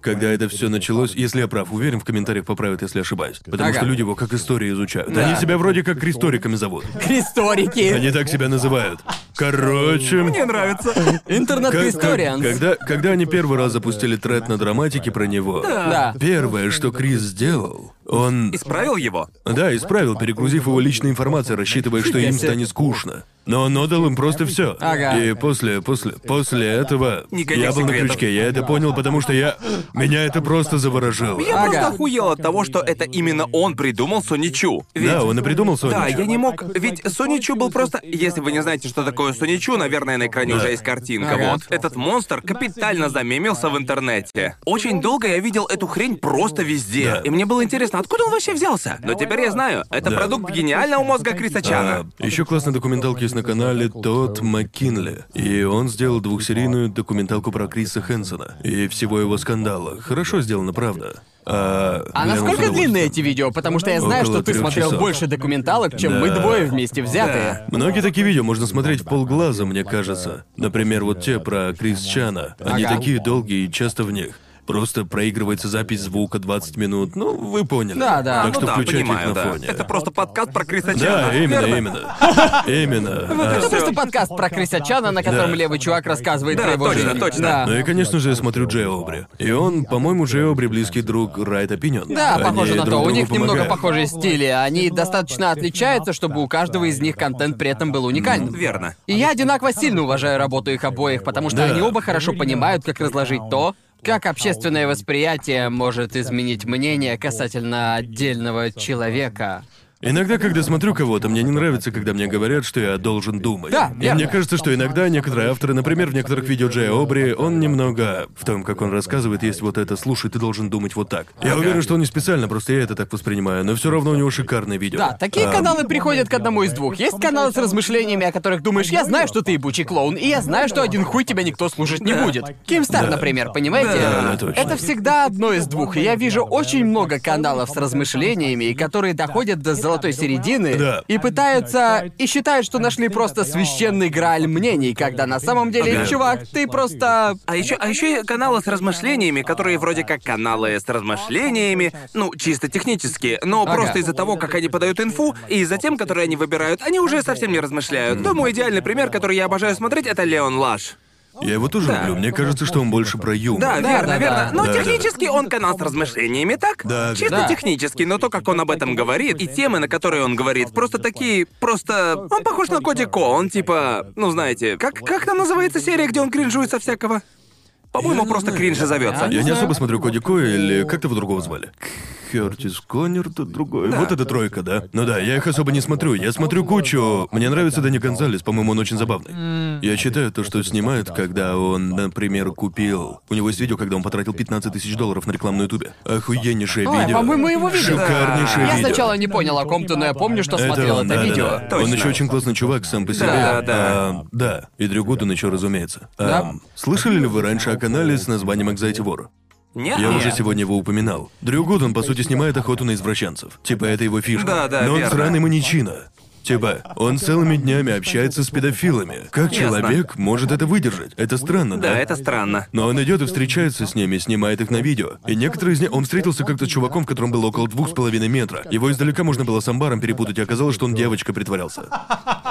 когда это все началось, если я прав, уверен, в комментариях поправят, если ошибаюсь. Потому Ага. что люди его как истории изучают. Да. Они себя вроде как кристориками зовут. Кристорики. Они так себя называют. Короче... Мне нравится. Интернет-кристорианс. когда, когда они первый раз запустили тред на драматике про него, Да. первое, что Крис сделал, он... Исправил его? Да, исправил, перегрузив его личной информацией, рассчитывая, что им станет скучно. Но он отдал им просто все. Ага. И после, после, после этого Никаких я был на секретов. крючке. Я это понял, потому что я... Меня это просто заворожило. Я Ага. просто охуел от того, что это именно он придумал Соничу. Ведь... Да, он и придумал Сонича. Да, я не мог. Ведь Соничу был просто. Если вы не знаете, что такое Соничу, наверное, на экране уже есть картинка. Ага. Вот. Этот монстр капитально замемился в интернете. Очень долго я видел эту хрень просто везде. Да. И мне было интересно, откуда он вообще взялся. Но теперь я знаю, это Да. продукт гениального мозга Криса Чана. еще классная документалка есть на канале Тодд Маккинли. И он сделал двухсерийную документалку про Криса Хэнсона и всего его скандала. Хорошо сделано, правда. А, А с насколько длинны удовольствием. эти видео? Потому что я знаю, Около что ты трех смотрел часов. больше документалок, чем мы Да. двое вместе взятые. Многие такие видео можно смотреть в полглаза, мне кажется. Например, вот те про Крис Чана. Они Ага. такие долгие, и часто в них просто проигрывается запись звука 20 минут. Ну, вы поняли. Да, да. Так Ну что да, включайте понимаю, их на да. фоне. Это просто подкаст про Криса Чана. Да, именно, верно? именно. Именно. Это просто подкаст про Криса Чана, на котором левый чувак рассказывает про его точно, жизнь. точно. Ну и, конечно же, я смотрю Джей Обри. И он, по-моему, Джей Обри близкий друг Райт Опинион. Да, похоже на то. У них немного похожие стили. Они достаточно отличаются, чтобы у каждого из них контент при этом был уникальным. Верно. И я одинаково сильно уважаю работу их обоих, потому что они оба хорошо понимают, как разложить то, как общественное восприятие может изменить мнение касательно отдельного человека. Иногда, когда смотрю кого-то, мне не нравится, когда мне говорят, что я должен думать. Да, И верно. мне кажется, что иногда некоторые авторы, например, в некоторых видео Джея Обри, он немного... В том, как он рассказывает, есть вот это «слушай, ты должен думать вот так». Я уверен, что он не специально, просто я это так воспринимаю, но все равно у него шикарное видео. Да, такие А, каналы приходят к одному из двух. Есть каналы с размышлениями, о которых думаешь, я знаю, что ты ебучий клоун, и я знаю, что один хуй тебя никто слушать не будет. Кимстар, Да. например, понимаете? Да, да, точно. Это всегда одно из двух. И я вижу очень много каналов с размышлениями, которые доходят до золотой середины Да. и пытаются и считают, что нашли просто священный грааль мнений, когда на самом деле, Ага. чувак, ты просто А еще, а еще каналы с размышлениями, которые вроде как каналы с размышлениями, ну, чисто технически, но Ага. просто из-за того, как они подают инфу, и из-за тем, которые они выбирают, они уже совсем не размышляют. Думаю, идеальный пример, который я обожаю смотреть, это Леон Лаш. Я его тоже Да. люблю. Мне кажется, что он больше про юмор. Да, Да, верно, да, верно. да. Но Да, технически он канал с размышлениями, так? Да, Чисто да. технически, но то, как он об этом говорит, и темы, на которые он говорит, просто такие, просто... Он похож на Коди Ко, он типа, ну знаете, как, как там называется серия, где он кринжует со всякого? По-моему, просто кринж и зовется. Я не особо смотрю Коди Коя или как его другого звали? Кертис Коннер, тут другой. Вот это тройка, да? Ну да, я их особо не смотрю. Я смотрю кучу. Мне нравится Дани Гонзалес, по-моему, он очень забавный. Я читаю то, что снимает, когда он, например, купил. У него есть видео, когда он потратил 15 тысяч долларов на рекламу на Ютубе. Охуеннейшее Ой, видео. по-моему, его видел. Шикарнейшее Я видео. сначала не понял о ком-то, но я помню, что смотрел он, это да, да, видео. да. Он Точно. еще очень классный чувак сам по себе. Да, да. А, да. И Дрю Гудон еще, разумеется. Да. А, слышали ли вы раньше о канале с названием Anxiety War? Не? Я уже сегодня его упоминал. Дрю Гудон, по сути, снимает охоту на извращенцев. Типа, это его фишка. Да, да, Но он верно. сраный маньячина. Типа, он целыми днями общается с педофилами. Как Ясно. человек может это выдержать? Это странно, да? Да, это странно. Но он идет и встречается с ними, снимает их на видео. И некоторые из них... Он встретился как-то с чуваком, в котором было около двух с половиной метра. Его издалека можно было с амбаром перепутать, и оказалось, что он девочка притворялся.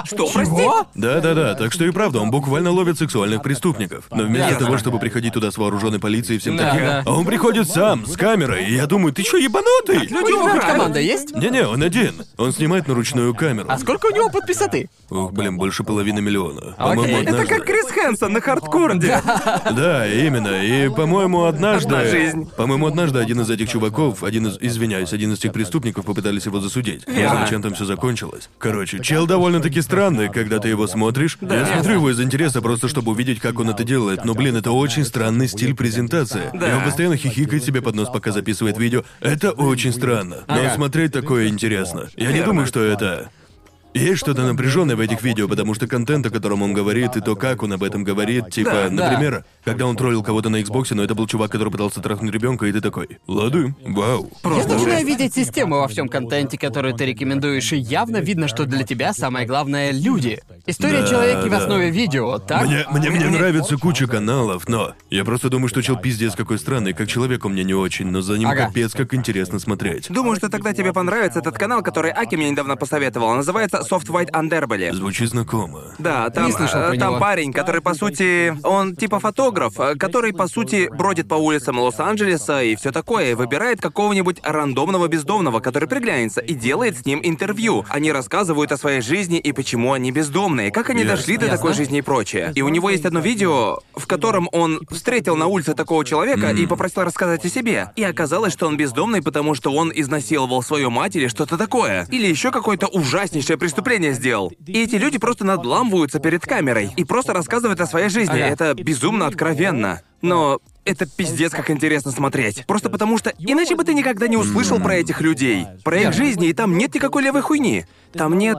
Что, прости? Да-да-да, так что и правда, он буквально ловит сексуальных преступников. Но вместо Ясно. того, чтобы приходить туда с вооруженной полицией и всем Да, таким, да. а он приходит сам, с камерой, и я думаю, ты чё, ебанутый? У него хоть команда есть? Не-не, он один. Он снимает на ручную камеру. А сколько у него подписоты? Ух, блин, больше половины миллиона. По-моему, Окей. Это однажды... как Крис Хэнсон на хардкоре. Да, именно. И, по-моему, однажды... Жизнь. По-моему, однажды один из этих чуваков, один из... Извиняюсь, один из тех преступников попытались его засудить. Не знаю, чем там все закончилось. Короче, чел довольно-таки странный, когда ты его смотришь. Я смотрю его из интереса просто, чтобы увидеть, как он это делает. Но, блин, это очень странный стиль презентации. Да. И он постоянно хихикает себе под нос, пока записывает видео. Это очень странно. Но смотреть такое интересно. Я не думаю, что это... Есть что-то напряженное в этих видео, потому что контент, о котором он говорит, и то, как он об этом говорит, типа, Да, да. например, когда он троллил кого-то на Xbox, но это был чувак, который пытался трахнуть ребенка, и ты такой, лады, вау. Я начинаю видеть систему во всем контенте, который ты рекомендуешь, и явно видно, что для тебя самое главное — люди. История Да, человека в да. основе видео, так? Мне, мне, мне нравится куча каналов, но я просто думаю, что чел пиздец какой странный, как человек он мне не очень, но за ним Ага. капец как интересно смотреть. Думаю, что тогда тебе понравится этот канал, который Аки мне недавно посоветовал. Называется Soft White Underbelly. Звучит знакомо. Да, там, Не слышал э, про там него. парень, который, по сути, он типа фотограф, э, который, по сути, бродит по улицам Лос-Анджелеса и все такое, и выбирает какого-нибудь рандомного бездомного, который приглянется, и делает с ним интервью. Они рассказывают о своей жизни и почему они бездомные, как они Ясно. дошли до такой жизни и прочее. И у него есть одно видео, в котором он встретил на улице такого человека и попросил рассказать о себе. И оказалось, что он бездомный, потому что он изнасиловал свою мать или что-то такое. Или еще какое-то ужаснейшее преступление сделал. И эти люди просто надламываются перед камерой и просто рассказывают о своей жизни. Это безумно откровенно. Но это пиздец как интересно смотреть. Просто потому что иначе бы ты никогда не услышал про этих людей, про их жизни, и там нет никакой левой хуйни. Там нет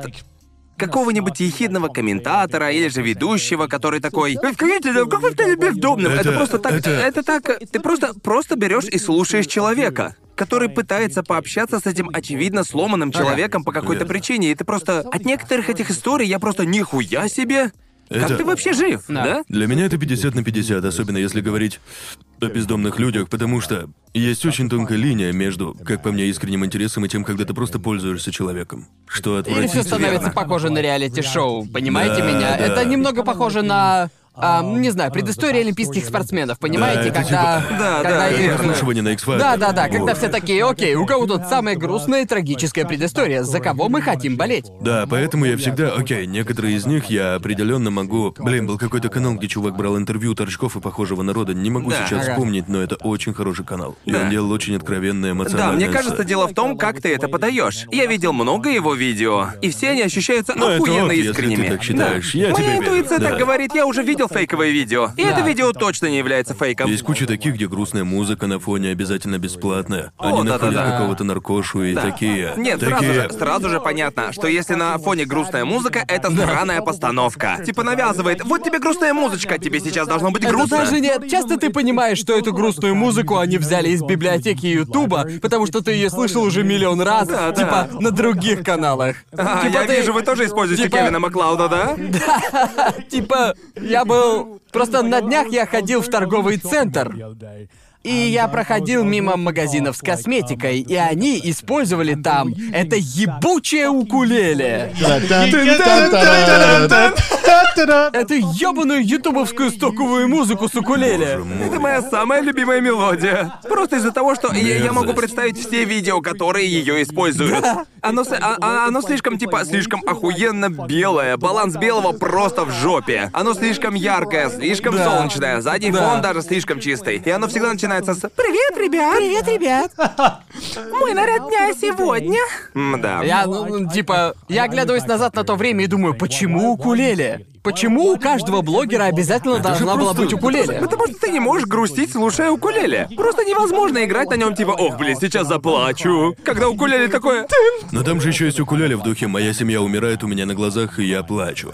какого-нибудь ехидного комментатора или же ведущего, который такой «Вы скажите, да как вы стали бездомным?» Это, Это- просто так... это- Это... так... Ты просто, просто берешь и слушаешь человека который пытается пообщаться с этим очевидно сломанным человеком по какой-то Верно. причине, и ты просто... От некоторых этих историй я просто нихуя себе... Как Это- ты вообще жив, Да. да? Для меня это 50 на 50, особенно если говорить о бездомных людях, потому что есть очень тонкая линия между, как по мне, искренним интересом и тем, когда ты просто пользуешься человеком. Что Или все становится похоже на реалити-шоу, понимаете Да, меня? да. Это немного похоже на... а, не знаю, предыстория олимпийских спортсменов, понимаете, это когда... типа- Да, когда да, их-. Прослушивание на X-Factor. Да, да, да, когда все такие, окей, у кого тут самая грустная и трагическая предыстория, за кого мы хотим болеть? Да, поэтому я всегда, окей, некоторые из них я определенно могу. Блин, был какой-то канал, где чувак брал интервью торчков и похожего народа. Не могу Да. сейчас Ага. вспомнить, но это очень хороший канал. И Да. он делал очень откровенное Да, эмоциональное. мне кажется, дело в том, как ты это подаешь. Я видел много его видео, и все они ощущаются Ну, это охуенно ок, если искренними. ты так считаешь. Да. Я Моя тебе верю. интуиция Да. так говорит, я уже видел фейковые видео. И Да. это видео точно не является фейком. Есть куча таких, где грустная музыка на фоне обязательно бесплатная. О, Они находят да-да-да. какого-то наркошу и Да. такие. Нет, сразу такие... же, сразу же понятно, что если на фоне грустная музыка, это странная постановка. Типа навязывает, вот тебе грустная музычка, тебе сейчас должно быть Это грустно. даже нет. Часто ты понимаешь, что эту грустную музыку они взяли из библиотеки Ютуба, потому что ты ее слышал уже миллион раз, Да, да. типа на других каналах. А, Типа я ты- вижу, вы тоже используете типа- Кевина Маклауда, да? *laughs* Типа, я был... Просто на днях я ходил в торговый центр, и я проходил мимо магазинов с косметикой, и они использовали там это ебучее укулеле. Эту ёбаную ютубовскую стоковую музыку с укулеле. Это моя самая любимая мелодия. Просто из-за того, что я, я могу представить все видео, которые ее используют. Оно, а- оно слишком, типа, слишком охуенно белое. Баланс белого просто в жопе. Оно слишком яркое, слишком солнечное. Задний фон даже слишком чистый. И оно всегда начинается с «Привет, ребят!» Привет, ребят. *laughs* Мой наряд дня сегодня. Да. Я, ну, ну, типа, я оглядываюсь назад на то время и думаю, почему укулеле? Почему у каждого блогера обязательно должна была просто- быть укулеле? Потому что ты не можешь грустить, слушая укулеле. Просто невозможно играть на нем типа, ох, блин, сейчас заплачу. Когда укулеле такое... Но там же еще есть укулеле в духе «Моя семья умирает у меня на глазах, и я плачу».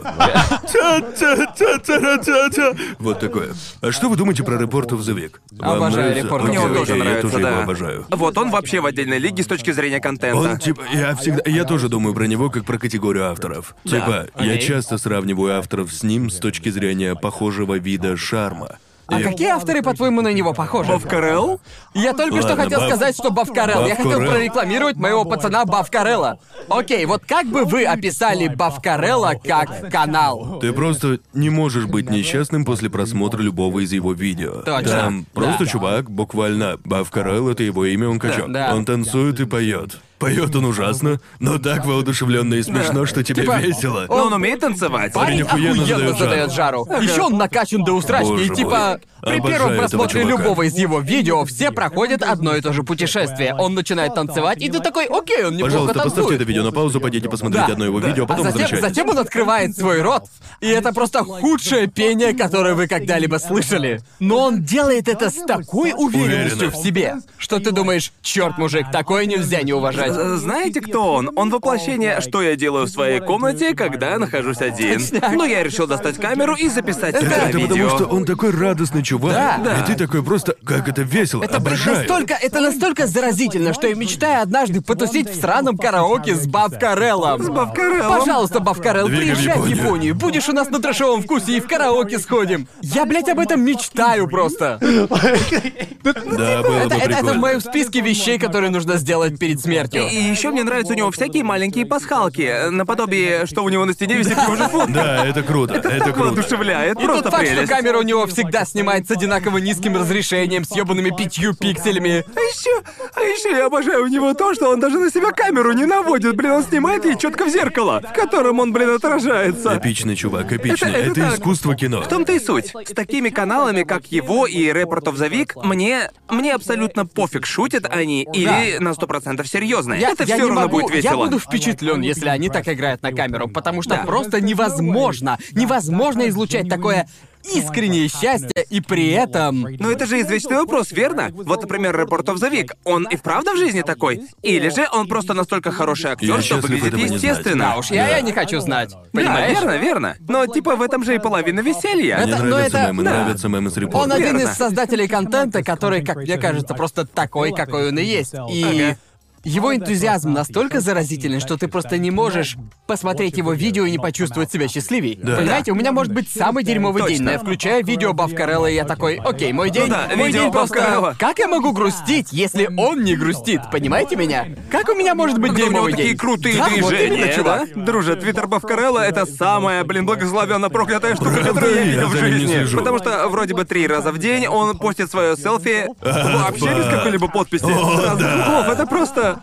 Вот такое. А что вы думаете про Report of the Week? Вам Обожаю нравится? Report of Мне the он Week. тоже Окей, нравится, Я тоже да. его обожаю. Вот он вообще в отдельной лиге с точки зрения контента. Он типа, я всегда, я тоже думаю про него как про категорию авторов. Типа, я часто сравниваю авторов с ним с точки зрения похожего вида шарма. А И- какие авторы, по-твоему, на него похожи? Бавкарел? Я только что Ладно, хотел Бав- сказать, что Бавкарел. Я хотел Бавкарел. прорекламировать моего пацана Бавкарелла. Окей, вот как бы вы описали Бавкарелла как канал? Ты просто не можешь быть несчастным после просмотра любого из его видео. Точно. Там просто Да. чувак, буквально, Бавкарел это его имя, он качок. Да, да. Он танцует и поет. Поет он ужасно, но так воодушевленно и смешно, что тебе Типа, весело. Но он умеет танцевать. Парень охуенно охуенно задает задает жару. Еще он накачан до усрачки. Боже И мой. типа, при Обожаю первом этого просмотре чувака. любого из его видео все проходят одно и то же путешествие. Он начинает танцевать, и ты такой, окей, он неплохо Пожалуйста, поставьте танцует. это видео на паузу, пойдите посмотрите Да, одно его видео, а А потом затем, возвращайтесь. затем он открывает свой рот. И это просто худшее пение, которое вы когда-либо слышали. Но он делает это с такой уверенностью Уверенно. в себе, что ты думаешь, черт, мужик, такое нельзя не уважать. Э, Знаете, кто он? Он воплощение, что я делаю в своей комнате, когда я нахожусь один. Но я решил достать камеру и записать Это, это это видео. потому что он такой радостный чувак. Да. Да. И ты такой просто, как это весело, Это обожаю. настолько, это настолько заразительно, что я мечтаю однажды потусить в сраном караоке с Бавкареллом. С Бавкареллом? Пожалуйста, Бавкарел, Двигай в приезжай в Японию. Японию. Будешь у нас на трэшовом вкусе и в караоке сходим. Я, блядь, об этом мечтаю просто. Да, было бы Это, в моем списке вещей, которые нужно сделать перед смертью. И еще мне нравятся у него всякие маленькие пасхалки, наподобие, что у него на стене висит же фото. Да, это круто, это Так круто. воодушевляет, И просто тот факт, что прелесть. камера у него всегда снимает с одинаково низким разрешением, с ебаными пятью пикселями. А еще, а еще я обожаю у него то, что он даже на себя камеру не наводит, блин, он снимает ей четко в зеркало, в котором он, блин, отражается. Эпичный чувак, эпичный. Это- Это, это так. искусство кино. В том-то и суть. С такими каналами, как его и Report of the Week, мне, мне абсолютно пофиг, шутят они или на сто процентов серьезно. Я, Это я все не равно могу, будет я весело. буду впечатлен, если они так играют на камеру, потому что Да. просто невозможно, невозможно излучать такое искреннее счастье и при этом... Но это же извечный вопрос, верно? Вот, например, Report of the Week. Он и вправду в жизни такой? Или же он просто настолько хороший актер, Я что выглядит естественно? Да уж, я, я не хочу знать. Да, Понимаешь? верно, верно. Но типа в этом же и половина веселья. Мне Это- но нравятся это- мемы, да. нравятся мемы с Он репортом. один Верно. из создателей контента, который, как мне кажется, просто такой, какой он и есть. И Ага. Его энтузиазм настолько заразительный, что ты просто не можешь посмотреть его видео и не почувствовать себя счастливее. Да. Понимаете, у меня может быть самый дерьмовый Точно. день, но я включаю видео Бавкарелла, и я такой, окей, мой день, да, мой видео день просто... Бавкарелла. Как я могу грустить, если он не грустит? Понимаете меня? Как у меня может быть Когда у него дерьмовый такие день? крутые да, вот движения, именно, чувак. да? Друже, твиттер Бавкарелла — это самая, блин, благословенно проклятая штука, Правда? которую я Я видел в жизни. Потому что вроде бы три раза в день он постит свое селфи вообще без какой-либо подписи. Сразу. Вов, это просто...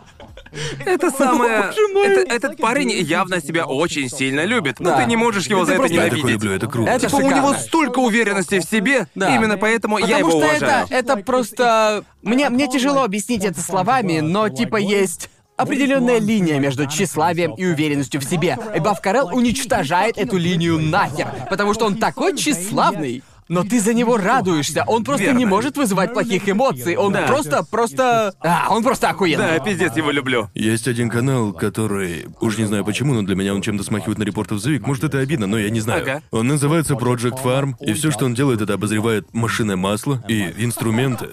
Это самое... Это- этот парень явно себя очень сильно любит. Но Да. ты не можешь его за это просто- Я ненавидеть. люблю, это круто. Это Типа, у шикарно. него столько уверенности в себе, Да. именно поэтому я Потому его что уважаю. это, это просто... Мне, мне тяжело объяснить это словами, но типа есть определенная линия между тщеславием и уверенностью в себе. И Бавкарел уничтожает эту линию нахер, потому что он такой тщеславный. Но ты за него радуешься, он просто Верно. не может вызывать плохих эмоций, он Да. просто, просто... А, он просто охуенный. Да, пиздец его люблю. Есть один канал, который, уж не знаю почему, но для меня он чем-то смахивает на репортов Week. Может, это обидно, но я не знаю. Ага. Он называется Project Farm, и все, что он делает, это обозревает машинное масло и инструменты.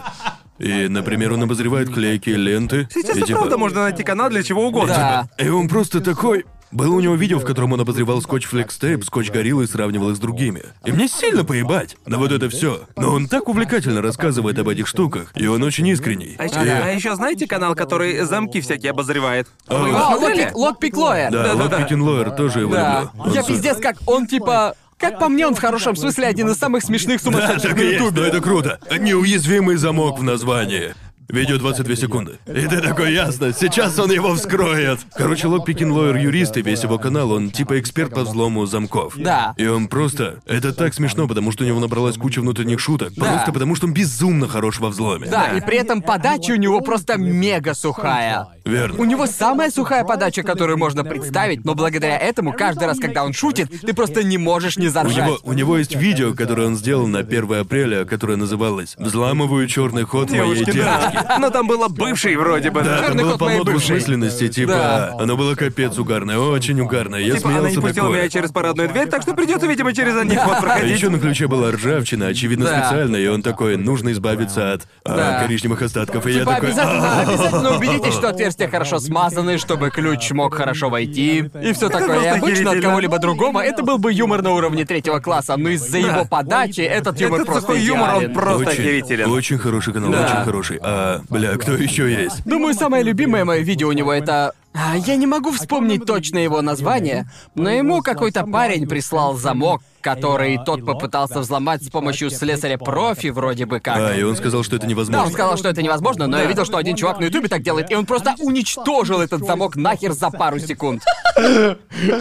И, например, он обозревает клейкие ленты. Сейчас и и типа- правда можно найти канал для чего угодно. Да. И он просто такой... Было у него видео, в котором он обозревал скотч флекстейп, скотч гориллы и сравнивал их с другими. И мне сильно поебать на вот это все. Но он так увлекательно рассказывает об этих штуках, и он очень искренний. А еще, И- а еще знаете канал, который замки всякие обозревает? Вы его А, смотрели? Локпик, Локпик Лоя. Да, Локпикин Лоер тоже его Да. люблю. Он Я пиздец как он типа... Как по мне, он в хорошем смысле один из самых смешных Да, сумасшедших так на но Ютубе. это круто. Неуязвимый замок в названии. Видео 22 секунды. И ты такой, ясно, сейчас он его вскроет. Короче, Лок Пикин Лойер юрист, и весь его канал, он типа эксперт по взлому замков. Да. И он просто... Это так смешно, потому что у него набралась куча внутренних шуток. Просто потому что он безумно хорош во взломе. Да, и при этом подача у него просто мега сухая. Верно. У него самая сухая подача, которую можно представить, но благодаря этому каждый раз, когда он шутит, ты просто не можешь не У заржать. него, у него есть видео, которое он сделал на 1 апреля, которое называлось «Взламываю черный ход моей девушки». Но там было бывший вроде бы. Да, там Чёрный было кот моей бывшей. двусмысленности, типа... Да. Оно было капец угарное, очень угарное. Я Типа, она не смеялся пустила такое. меня через парадную дверь, так что придется, видимо, через один ход А проходить. еще на ключе была ржавчина, очевидно, Да. специально, и он такой, нужно избавиться от а, Да. коричневых остатков. И я Типа такой, обязательно, обязательно убедитесь, что отверстия хорошо смазаны, чтобы ключ мог хорошо войти. И все такое. И просто обычно от охерительно. кого-либо другого это был бы юмор на уровне третьего класса, но из-за его подачи этот юмор Этот просто сухой юмор, он идеален. просто очень, охерителен. очень хороший канал, Да. очень хороший. А, бля, кто еще есть? Думаю, самое любимое мое видео у него это... А, Я не могу вспомнить точно его название, но ему какой-то парень прислал замок, который тот попытался взломать с помощью слесаря-профи вроде бы как. А, и он сказал, что это Да, невозможно. он сказал, что это невозможно, но я видел, что один чувак на ютубе так делает, и он просто уничтожил этот замок нахер за пару секунд.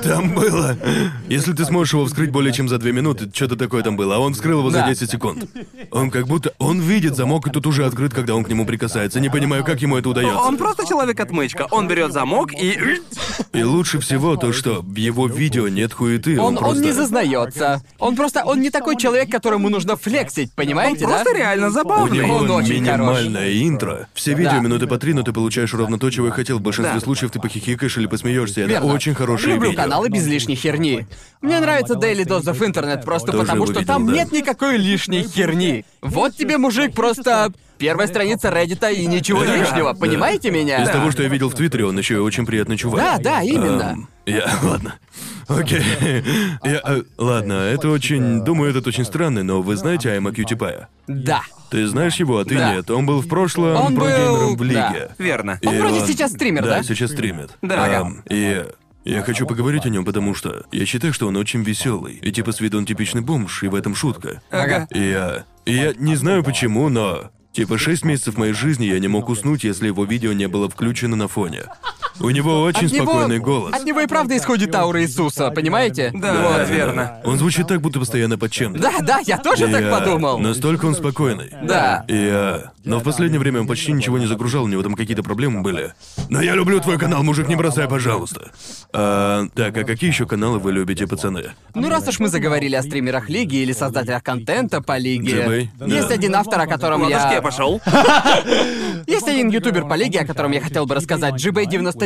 Там было. Если ты сможешь его вскрыть более чем за две минуты, что-то такое там было, а он вскрыл его за Да. 10 секунд. Он как будто... Он видит замок, и тут уже открыт, когда он к нему прикасается. Не понимаю, как ему это удается. Он просто человек-отмычка. Он берет замок и... И лучше всего то, что в его видео нет хуеты. Он, Он, просто... он не зазнается. Он просто, он не такой человек, которому нужно флексить, понимаете, да? Просто реально У забавный. него Он очень минимальное интро. Все видео Да. минуты по три, но ты получаешь ровно то, чего я хотел. В большинстве Да. случаев ты похихикаешь или посмеешься. Это Верно. очень хорошее Люблю видео. каналы без лишней херни. Мне нравится Daily Dose of Internet просто Тоже потому, что видел, там да. нет никакой лишней херни. Вот тебе, мужик, просто первая страница Reddit и ничего Да. лишнего, Да. понимаете меня? Из того, что я видел в Твиттере, он еще и очень приятный чувак. Да, да, именно. Эм, я... *laughs* Ладно. Окей. Я... э, ладно, это очень... Думаю, этот очень странный, но вы знаете Айма Кьютипая? Да. Ты знаешь его, а ты Да. нет. Он был в прошлом Он был- прогеймером в да. лиге. Верно. И Он вроде сейчас стример, да? Да, сейчас стримит. Да. Ам, и я хочу поговорить о нем, потому что я считаю, что он очень веселый. И типа с виду он типичный бомж, и в этом шутка. Ага. И я... и я не знаю почему, но... Типа шесть месяцев моей жизни я не мог уснуть, если его видео не было включено на фоне. У него очень От него- спокойный голос. От него и правда исходит аура Иисуса, понимаете? Да, Вот. верно. Он звучит так, будто постоянно под чем-то. Да, да, я тоже И так я- подумал. Настолько он спокойный. Да. И я... Но в последнее время он почти ничего не загружал, у него там какие-то проблемы были. Но я люблю твой канал, мужик, не бросай, пожалуйста. А, так, а какие еще каналы вы любите, пацаны? Ну, раз уж мы заговорили о стримерах Лиги или создателях контента по Лиге, Джибэй? есть Да. один автор, о котором Ладошки, я я... пошел. *laughs* Есть один ютубер по Лиге, о котором я хотел бы рассказать,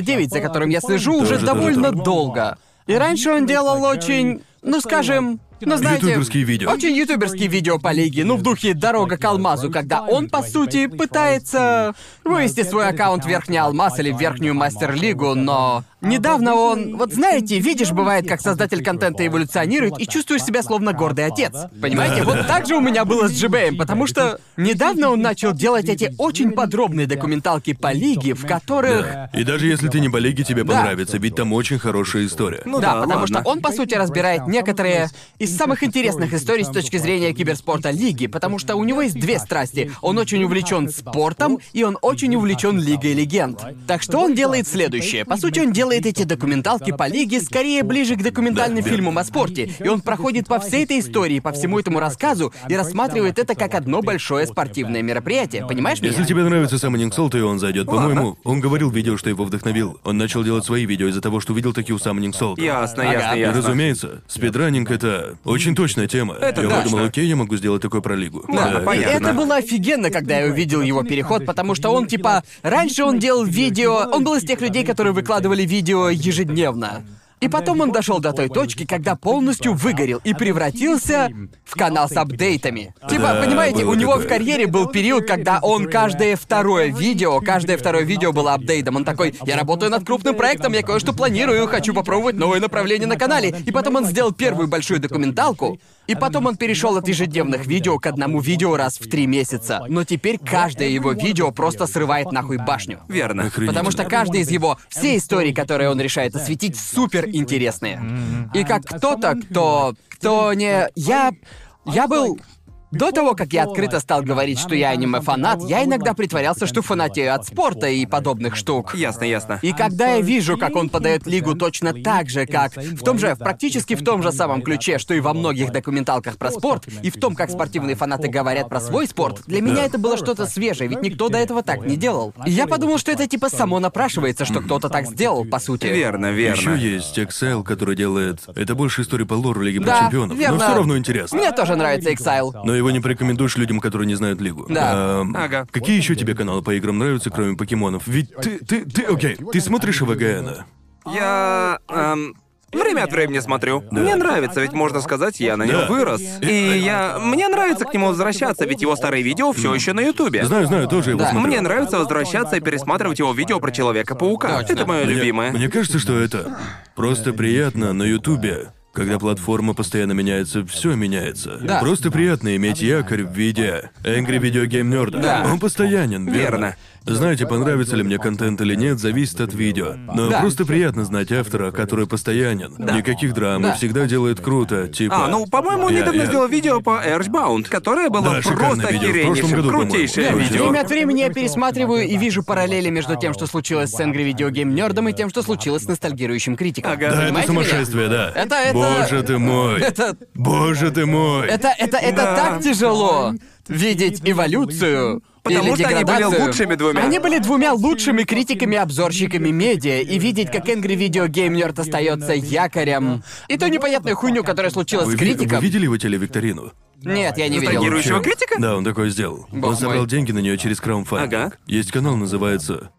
GBay99, за которым я слежу уже довольно долго. И раньше он делал очень, ну скажем, ну знаете... Ютуберские видео. Очень ютуберские видео по Лиге, ну в духе «Дорога к алмазу», когда он, по сути, пытается вывести свой аккаунт в Верхний Алмаз или в Верхнюю Мастер-лигу, но... Недавно он... Вот знаете, видишь, бывает, как создатель контента эволюционирует и чувствуешь себя словно гордый отец. Понимаете? Вот так же у меня было с GBM, потому что недавно он начал делать эти очень подробные документалки по Лиге, в которых... И даже если ты не по лиге, тебе Да. понравится, ведь там очень хорошая история. Ну да, да, потому ладно. что он, по сути, разбирает некоторые из самых интересных историй с точки зрения киберспорта Лиги, потому что у него есть две страсти. Он очень увлечен спортом, и он очень увлечен Лигой Легенд. Так что он делает следующее. По сути, он делает эти документалки по Лиге скорее ближе к документальным Да, фильмам о спорте. И он проходит по всей этой истории, по всему этому рассказу, и рассматривает это как одно большое спортивное мероприятие. Понимаешь меня? Если тебе нравится Summoning Soul, то и он зайдет. По-моему, он говорил в видео, что его вдохновил. Он начал делать свои видео из-за того, что увидел такие у Summoning Soul. Ясно, Ага. ясно, И, ясно. разумеется, спидранинг — это очень точная тема. Это я точно. подумал, окей, я могу сделать такое про лигу. Да, И понятно. это было офигенно, когда я увидел его переход, потому что он типа... Раньше он делал видео... Он был из тех людей, которые выкладывали видео ежедневно. И потом он дошел до той точки, когда полностью выгорел и превратился в канал с апдейтами. Типа, понимаете, у него в карьере был период, когда он каждое второе видео, каждое второе видео было апдейтом. Он такой, я работаю над крупным проектом, я кое-что планирую, хочу попробовать новое направление на канале. И потом он сделал первую большую документалку, и потом он перешел от ежедневных видео к одному видео раз в три месяца. Но теперь каждое его видео просто срывает нахуй башню. Верно. Охренительно. Потому что каждый из его, все истории, которые он решает осветить, супер интересные. И как кто-то, кто, кто не... Я... Я был... До того, как я открыто стал говорить, что я аниме-фанат, я иногда притворялся, что фанатею от спорта и подобных штук. Ясно, ясно. И когда я вижу, как он подает лигу точно так же, как в том же, практически в том же самом ключе, что и во многих документалках про спорт, и в том, как спортивные фанаты говорят про свой спорт, для меня это было что-то свежее, ведь никто до этого так не делал. И я подумал, что это типа само напрашивается, что кто-то так сделал, по сути. Верно, верно. Еще есть Excel, который делает... Это больше история по лору Лиги Да, Чемпионов, верно. но все равно интересно. Мне тоже нравится Exile. Но его не порекомендуешь людям, которые не знают Лигу. Да. Эм, Ага. Какие еще тебе каналы по играм нравятся, кроме покемонов? Ведь ты, ты, ты, окей, ты смотришь ВГН? Я... эм, Время от времени смотрю. Мне нравится, ведь можно сказать, я на нем Да. вырос. И я... Мне нравится к нему возвращаться, ведь его старые видео все еще на Ютубе. Знаю, знаю, тоже его Да. смотрю. Мне нравится возвращаться и пересматривать его видео про Человека-паука. Это мое Мне- любимое. Мне кажется, что это просто приятно на Ютубе. Когда платформа постоянно меняется, все меняется. Да. Просто приятно иметь якорь в виде Angry Video Game Nerd. Да. Он постоянен, верно? Верно. Знаете, понравится ли мне контент или нет, зависит от видео. Но Да. просто приятно знать автора, который постоянен. Никаких драм, Да. всегда делает круто, типа... А, ну, по-моему, Я- недавно я- сделал видео по Earthbound, которое было Да, просто охереннейшим, крутейшее Да, видео. Время от времени я пересматриваю и вижу параллели между тем, что случилось с Angry Video Game Nerdом и тем, что случилось с ностальгирующим критиком. Ага. Да, это Понимаете меня? сумасшествие, да. Это- это- Боже ты мой. Это... Боже ты мой. Это, это, это Да. так тяжело видеть эволюцию. Потому или что они были деградацию. лучшими двумя. Они были двумя лучшими критиками-обзорщиками медиа, и видеть, как Angry Video Game Nerd остается якорем. И ту непонятную хуйню, которая случилась Вы, с ви- критиком. вы видели его телевикторину? Нет, я не видел. Ностальгирующего критика? Да, он такое сделал. Бог он собрал мой. деньги на нее через краудфандинг. Ага. Есть канал, называется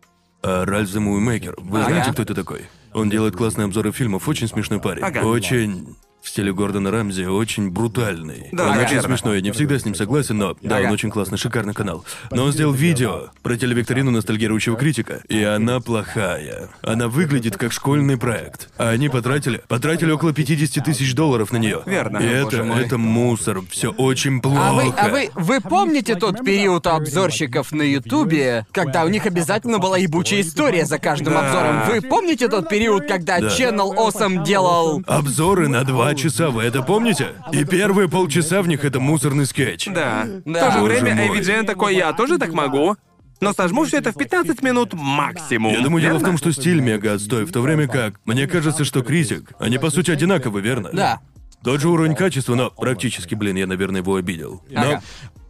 а, Ральф Maker. Вы Ага. знаете, кто это такой? Он делает классные обзоры фильмов, очень смешной парень. Ага. Очень в стиле Гордона Рамзи, очень брутальный. Да, он очень смешной, я не всегда с ним согласен, но да, Ага. он очень классный, шикарный канал. Но он сделал видео про телевикторину ностальгирующего критика, и она плохая. Она выглядит как школьный проект. А они потратили, потратили около 50 тысяч долларов на нее. Верно. И это, боже мой. это мусор, все очень плохо. А вы, а вы, вы помните тот период у обзорщиков на Ютубе, когда у них обязательно была ебучая история за каждым Да. обзором? Вы помните тот период, когда Да. Channel Awesome делал... Обзоры на два часа, вы это помните? И первые полчаса в них это мусорный скетч. Да. Да. В то же Боже время мой. AVGN такой, я тоже так могу. Но сожму все это в 15 минут максимум. Я думаю, дело в верно? том, что стиль мега отстой, в то время как мне кажется, что критик, они по сути одинаковы, верно? Да. Тот же уровень качества, но практически, блин, я, наверное, его обидел. Но Ага.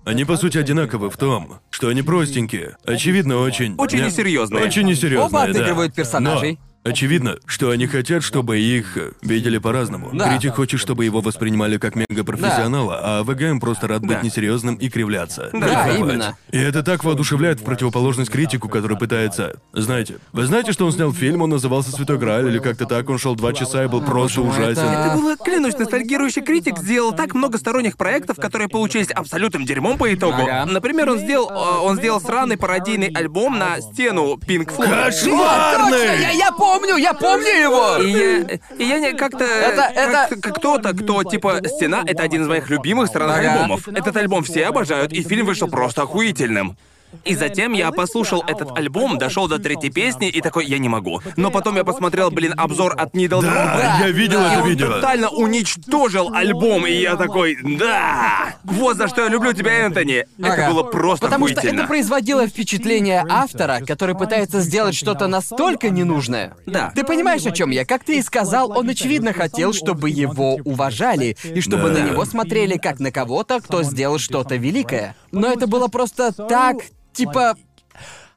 они по сути одинаковы в том, что они простенькие, очевидно, очень... Очень не- несерьезные. Очень несерьезные, Оба да. отыгрывают персонажей. Но Очевидно, что они хотят, чтобы их видели по-разному. Да. Критик хочет, чтобы его воспринимали как мега-профессионала, а ВГМ просто рад быть Да. несерьезным и кривляться. Да, Кайфовать. именно. И это так воодушевляет в противоположность критику, который пытается... Знаете, вы знаете, что он снял фильм, он назывался «Святой Грааль» или как-то так, он шел два часа и был просто мой, ужасен. это- Это было, клянусь, ностальгирующий критик сделал так много сторонних проектов, которые получились абсолютным дерьмом по итогу. Ага. Например, он сделал, э, он сделал сраный пародийный альбом на стену Pink Floyd. Кошмарный! Точно, я, я помню, я помню его! И я, и я не как-то... Это- это- как- как кто-то, кто, типа, «Стена» — это один из моих любимых странных альбомов. Этот альбом все обожают, и фильм вышел просто охуительным. И затем я послушал этот альбом, дошел до третьей песни и такой, я не могу. Но потом я посмотрел, блин, обзор от Needle Да, я видел да. и это он видео. тотально уничтожил альбом, и я такой, да! Вот за что я люблю тебя, Энтони. Это Ага. было просто Потому что это производило впечатление автора, который пытается сделать что-то настолько ненужное. Да. Ты понимаешь, о чем я? Как ты и сказал, он очевидно хотел, чтобы его уважали, и чтобы Да. на него смотрели как на кого-то, кто сделал что-то великое. Но это было просто так, типа.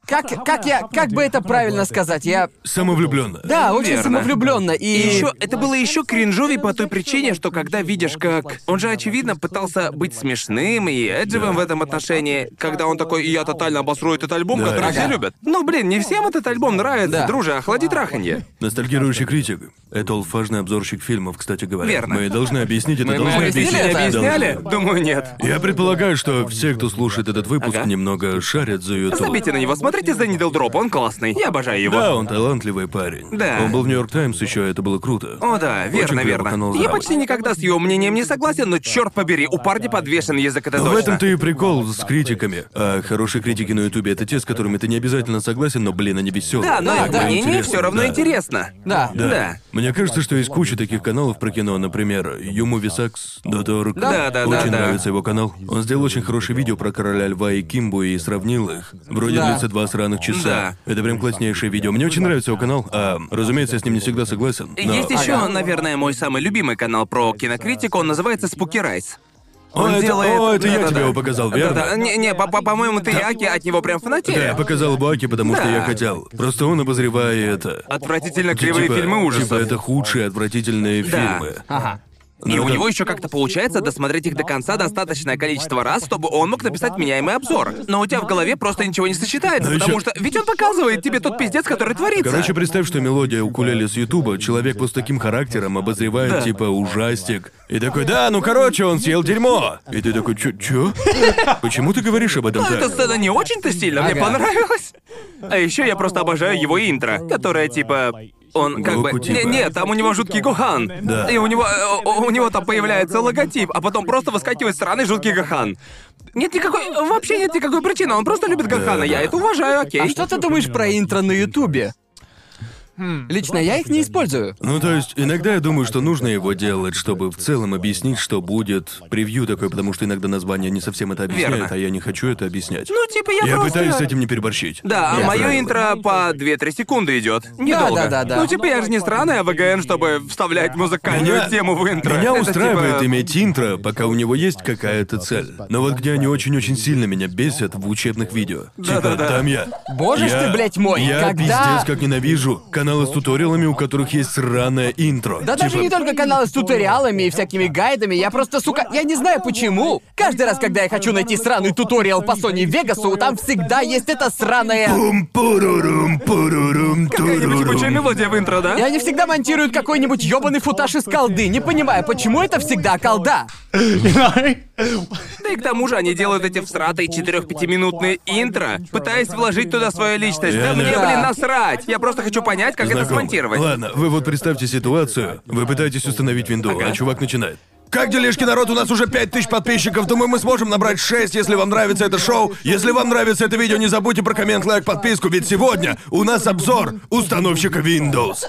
Как, как я, как бы это правильно сказать? Я. Самовлюбленно. Да, очень Верно. самовлюбленно и. И еще это было еще кринжовей по той причине, что когда видишь, как он же очевидно пытался быть смешным и эджевым в этом отношении, когда он такой, я тотально обосру этот альбом, Да. который Ага. все любят. Ну блин, не всем этот альбом нравится, Да. друже, охлади траханье. Ностальгирующий критик. Это алфажный обзорщик фильмов, кстати говоря. Верно. Мы должны объяснить это, Мы- мы должны объяснили объяснить. это? Объясняли? Должны. Думаю, нет. Я предполагаю, что все, кто слушает этот выпуск, Ага. немного шарят за YouTube. Забейте на него, смотрите посмотрите за Drop, он классный. Я обожаю его. Да, он талантливый парень. Да. Он был в Нью-Йорк Таймс еще, это было круто. О, да, верно, клёвый верно. канал Я почти никогда с его мнением не согласен, но черт побери, у парня подвешен язык, это В точно. этом-то и прикол с критиками. А хорошие критики на Ютубе это те, с которыми ты не обязательно согласен, но, блин, они веселые. Да, но Да, их да, мнение интересно, все равно да. интересно. Да. Да. Да. Мне кажется, что есть куча таких каналов про кино, например, YouMovieSucks.org. Да, да, да, Очень да. нравится его канал. Он сделал очень хорошее видео про короля льва и Кимбу и сравнил их. Вроде Да. длится два сраных часа. Да. Это прям класснейшее видео. Мне очень нравится его канал. А, разумеется, я с ним не всегда согласен. Но... Есть еще, наверное, мой самый любимый канал про кинокритику, он называется Спуки Райс. О, это, о, это я Да-да-да. тебе его показал, верно? Да-да. Не, не, по- по- по-моему, ты Аки от него прям Да, фанатели. я показал Баки, потому что Да. я хотел. Просто он обозревает это. Отвратительно кривые Типа- фильмы ужасов. Типа это худшие отвратительные Да. фильмы. Ага. И Ну, у него еще как-то получается досмотреть их до конца достаточное количество раз, чтобы он мог написать меняемый обзор. Но у тебя в голове просто ничего не сочетается, Ну, потому ещё- что ведь он показывает тебе тот пиздец, который творится. Короче, представь, что мелодия укулеле с Ютуба, человек вот с таким характером обозревает Да. типа ужастик. И такой, да, ну короче, он съел дерьмо. И ты такой, чё, чё? Почему ты говоришь об этом Ну, эта так? сцена не очень-то сильно, мне понравилась. А еще я просто обожаю его интро, которое типа. Он как бы. Гоку типа. Не, нет, там у него жуткий Гохан. Да. И у него. э, У, у него там появляется логотип, а потом просто выскакивает странный жуткий Гохан. Нет никакой. Вообще нет никакой причины. Он просто любит Гохана. Я это уважаю, окей. А что ты думаешь про интро на Ютубе? Лично я их не использую. Ну, то есть, иногда я думаю, что нужно его делать, чтобы в целом объяснить, что будет превью такое, потому что иногда название не совсем это объясняет, Верно. а я не хочу это объяснять. Ну, типа, я, я просто... пытаюсь с этим не переборщить. Да, а Я мое интро по 2-3 секунды идет. Недолго. да, да, да. Ну, типа, я же не странный АВГН, чтобы вставлять музыкальную Меня, тему в интро. меня Это устраивает типа- иметь интро, пока у него есть какая-то цель. Но вот где они очень-очень сильно меня бесят в учебных видео. Типа, Да-да-да. там я. Боже ж я- ты, блядь, мой, Я когда- пиздец как ненавижу каналы с туториалами, у которых есть сраное интро. Да даже Типа, не только каналы с туториалами и всякими гайдами, я просто, сука, я не знаю почему. Каждый раз, когда я хочу найти сраный туториал по Sony Vegas, там всегда есть это сраное... Пум-пурурум, пурурум, ебучая турурум. мелодия в интро, да? И они всегда монтируют какой-нибудь ёбаный футаж из колды, не понимая, почему это всегда колда. Да и к тому же они делают эти всратые 4-5-минутные интро, пытаясь вложить туда свою личность. Да мне, блин, насрать. Я просто хочу понять, как это смонтировать. Ладно, вы вот представьте ситуацию. Вы пытаетесь установить винду, а чувак начинает. Как делишки, народ? У нас уже 5000 подписчиков. Думаю, мы сможем набрать 6, если вам нравится это шоу. Если вам нравится это видео, не забудьте про коммент, лайк, подписку, ведь сегодня у нас обзор установщика Windows.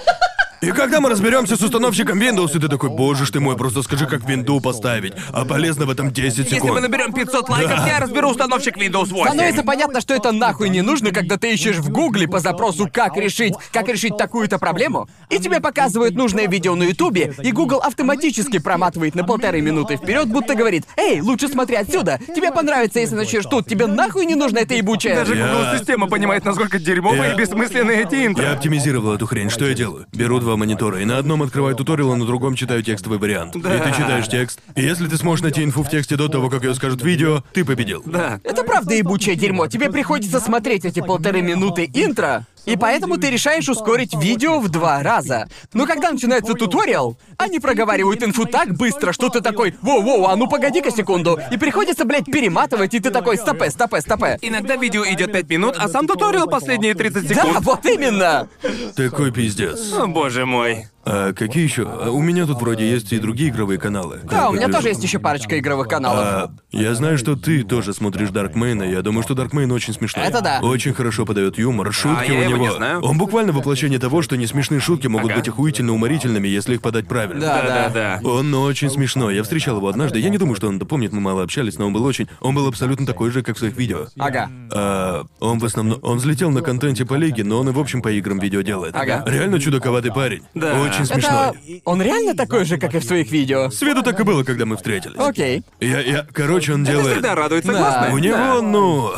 И когда мы разберемся с установщиком Windows, и ты такой, боже ж ты мой, просто скажи, как винду поставить. А полезно в этом 10 Если мы секунд. наберем 500 лайков, я разберу установщик Windows 8. Становится понятно, что это нахуй не нужно, когда ты ищешь в гугле по запросу «как решить», «как решить такую-то проблему», и тебе показывают нужное видео на ютубе, и Google автоматически проматывает на полторы минуты вперед, будто говорит «Эй, лучше смотри отсюда, тебе понравится, если начнешь тут, тебе нахуй не нужно это ебучее». Даже Я- Google система понимает, насколько дерьмовые Я- и бессмысленные эти интро. Я оптимизировал эту хрень. Что я делаю? Беру два монитора, и на одном открываю туториал, а на другом читаю текстовый вариант. И ты читаешь текст. И если ты сможешь найти инфу в тексте до того, как ее скажут в видео, ты победил. Да. Это правда ебучее дерьмо. Тебе приходится смотреть эти полторы минуты интро, и поэтому ты решаешь ускорить видео в два раза. Но когда начинается туториал, они проговаривают инфу так быстро, что ты такой «Воу-воу, а ну погоди-ка секунду». И приходится, блядь, перематывать, и ты такой «Стопе, стопе, стопе». Иногда видео идет 5 минут, а сам туториал последние 30 Да, секунд. вот именно! Такой пиздец. О, боже мой. А какие еще? А у меня тут вроде есть и другие игровые каналы. Да, у меня тоже есть еще парочка игровых каналов. А, я знаю, что ты тоже смотришь Даркмейна. Я думаю, что Даркмейн очень смешной. Это да. Очень хорошо подает юмор, шутки А, я у его него. не знаю. Он буквально воплощение того, что несмешные шутки могут Ага. быть охуительно уморительными, если их подать правильно. Да, да. Да-да-да. Он очень смешной. Я встречал его однажды. Я не думаю, что он помнит, мы мало общались, но он был очень. Он был абсолютно такой же, как в своих видео. Ага. А, он в основном. Он взлетел на контенте по лиге, но он и в общем по играм видео делает. Ага. Реально чудаковатый парень. Да. Очень смешной. Это... Он реально такой же, как и в своих видео? С виду так и было, когда мы встретились. Окей. Я, я, короче, он Это делает. всегда радует, Да. согласна? У него, Да. ну,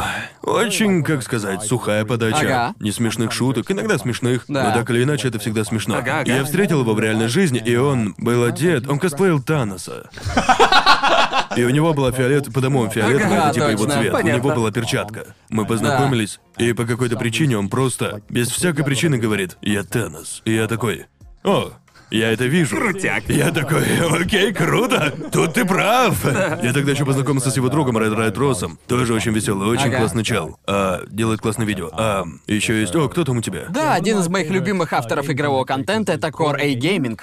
очень, как сказать, сухая подача. Ага. Не смешных шуток, иногда смешных, Да. но так или иначе это всегда смешно. Ага, ага. Я встретил его в реальной жизни, и он был одет, он косплеил Таноса. И у него была фиолет, потому он фиолетовый, Ага, это типа его точно. цвет. У Понятно. него была перчатка. Мы познакомились, и по какой-то причине он просто, без всякой причины говорит, я Танос. И я такой, о, Я это вижу. Крутяк. Я такой, окей, круто. Тут ты прав. Я тогда еще познакомился с его другом Ред Райт Россом. Тоже очень веселый, очень Ага. классный чел. А, делает классное видео. А, еще есть. О, кто там у тебя? Да, один из моих любимых авторов игрового контента это Core A Gaming.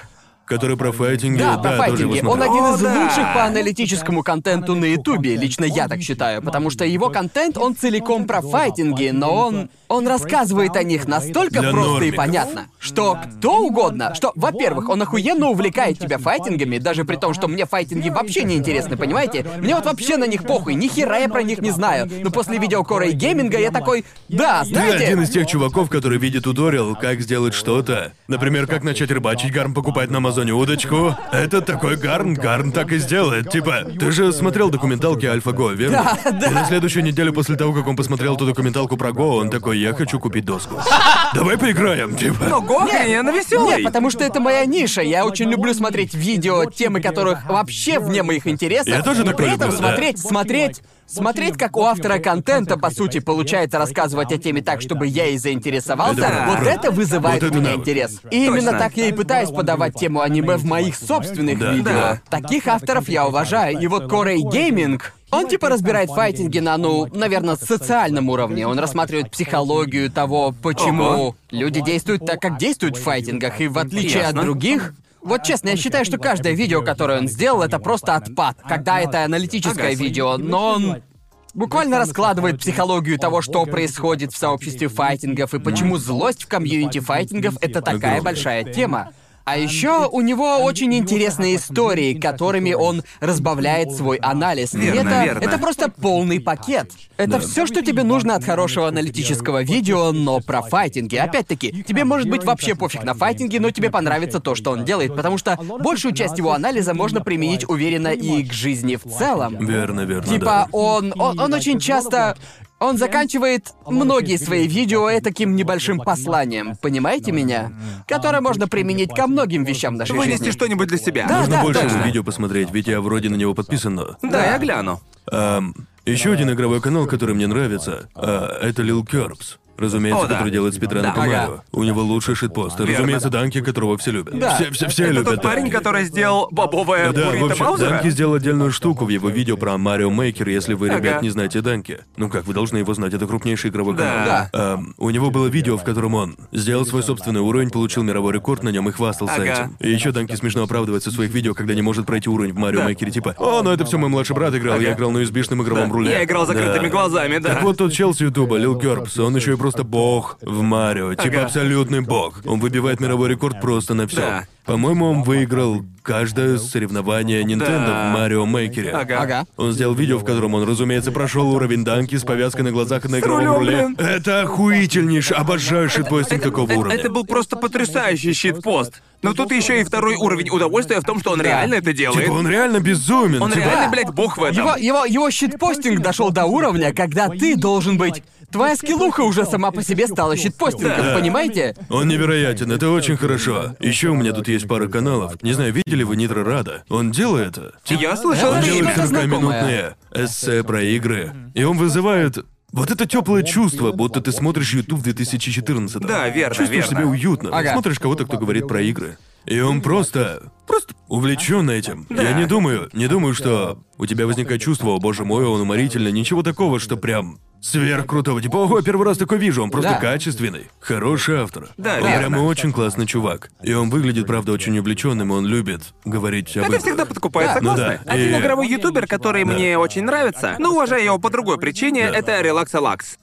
Который про файтинги. Да, про файтинги. Он один из О, да. лучших по аналитическому контенту на Ютубе, лично я так считаю, потому что его контент, он целиком про файтинги, но он... Он рассказывает о них настолько Для просто и нормиков. понятно, что кто угодно, что, во-первых, он охуенно увлекает тебя файтингами, даже при том, что мне файтинги вообще не интересны, понимаете? Мне вот вообще на них похуй, ни хера я про них не знаю. Но после видео Кора и гейминга я такой, да, Ты знаете... один из тех чуваков, который видит туториал, как сделать что-то. Например, как начать рыбачить, Гарн покупать на Амазоне удочку. Это такой Гарн, Гарн так и сделает. Типа, ты же смотрел документалки Альфа-Го, верно? Да, да. И на следующую неделю после того, как он посмотрел ту документалку про Го, он такой, я хочу купить доску. Давай поиграем, типа. Но Го охрененно веселый. Нет, потому что это моя ниша. Я очень люблю смотреть видео, темы которых вообще вне моих интересов. Я тоже и такое при этом люблю, да. смотреть, смотреть, смотреть, как у автора контента, по сути, получается рассказывать о теме так, чтобы я и заинтересовался, Это вот это вызывает Вот у это меня навык. интерес. И именно Точно. так я и пытаюсь подавать тему аниме в моих собственных Да. видео. Да. Таких авторов я уважаю. И вот Корей Гейминг, он типа разбирает файтинги на, ну, наверное, социальном уровне. Он рассматривает психологию того, почему Ого. люди действуют так, как действуют в файтингах, и в отличие Ясно. от других. Вот честно, я считаю, что каждое видео, которое он сделал, это просто отпад, когда это аналитическое Ага. видео, но он буквально раскладывает психологию того, что происходит в сообществе файтингов и почему злость в комьюнити файтингов это такая большая тема. А еще у него очень интересные истории, которыми он разбавляет свой анализ. и Верно, это, верно. это просто полный пакет. Это все, что тебе нужно от хорошего аналитического видео, но про файтинги. Опять-таки, тебе может быть вообще пофиг на файтинги, но тебе понравится то, что он делает, потому что большую часть его анализа можно применить уверенно и к жизни в целом. Верно, верно, Типа да. он, он, он очень часто... Он заканчивает многие свои видео таким небольшим посланием, понимаете меня? Которое можно применить ко многим вещам нашей Вынести жизни. что-нибудь для себя. Да, Нужно больше точно. его видео посмотреть, ведь я вроде на него подписан, но... Да, я гляну. еще один игровой канал, который мне нравится, а, это Lil Curbs. Разумеется, О, да. который делает спидраны Да. по Ага. Марио. У него лучший шитпост. Верно. разумеется, Данки, которого все любят. Да. Все, все, все Это любят тот парень, Данки. который сделал бобовое Да, буррито общем, Баузера? Данки сделал отдельную штуку в его видео про Марио Мейкер, если вы, Ага. ребят, не знаете Данки. Ну как, вы должны его знать, это крупнейший игровой канал. Да. Ам, у него было видео, в котором он сделал свой собственный уровень, получил мировой рекорд на нем и хвастался Ага. этим. И еще Данки смешно оправдывается в своих видео, когда не может пройти уровень в Марио Да. Мейкере, типа, о, ну это все мой младший брат играл, я Ага. играл на USB-шном игровом Да. руле. Я играл закрытыми Да. глазами, да. Так вот тот чел с Ютуба, Лил Гербс, он еще и просто бог в Марио, типа абсолютный бог. Он выбивает мировой рекорд просто на все. Да. По-моему, он выиграл каждое соревнование Nintendo Да. в Марио Мейкере. Ага. Ага. Он сделал видео, в котором он, разумеется, прошел уровень данки с повязкой на глазах и на игровом руле. Это охуительнейший, обожаю шитпостинг такого Это- уровня. Это был просто потрясающий щит-пост. Но тут еще и второй уровень удовольствия в том, что он реально это делает. Типа он реально безумен. Он типа- реально, блядь, бог в этом. Его, его, его щитпостинг дошел до уровня, когда ты должен быть... Твоя скиллуха уже сама по себе стала щитпостингом, Да. понимаете? Он невероятен, это очень хорошо. Еще у меня тут есть пара каналов. Не знаю, видели вы Нитро Рада? Он делает это. Я слышал Это Он делает что-то имя. 40-минутные эссе про игры. И он вызывает вот это теплое чувство, будто ты смотришь YouTube в 2014 Да, верно, Чувствуешь верно. себя уютно. Ага. Смотришь кого-то, кто говорит про игры. И он просто... Просто увлечен этим. Я не думаю, не думаю, что у тебя возникает чувство, о боже мой, он уморительный, ничего такого, что прям сверхкрутого. Типа, ого, первый раз такой вижу, он просто Да. качественный. Хороший автор. Да, он верно. прямо очень классный чувак. И он выглядит, правда, очень увлеченным, он любит говорить об Это всегда подкупает, Да. согласна? Ну да. Один И- игровой ютубер, который мне очень нравится, но уважаю его по другой причине, это Релакса Лакс.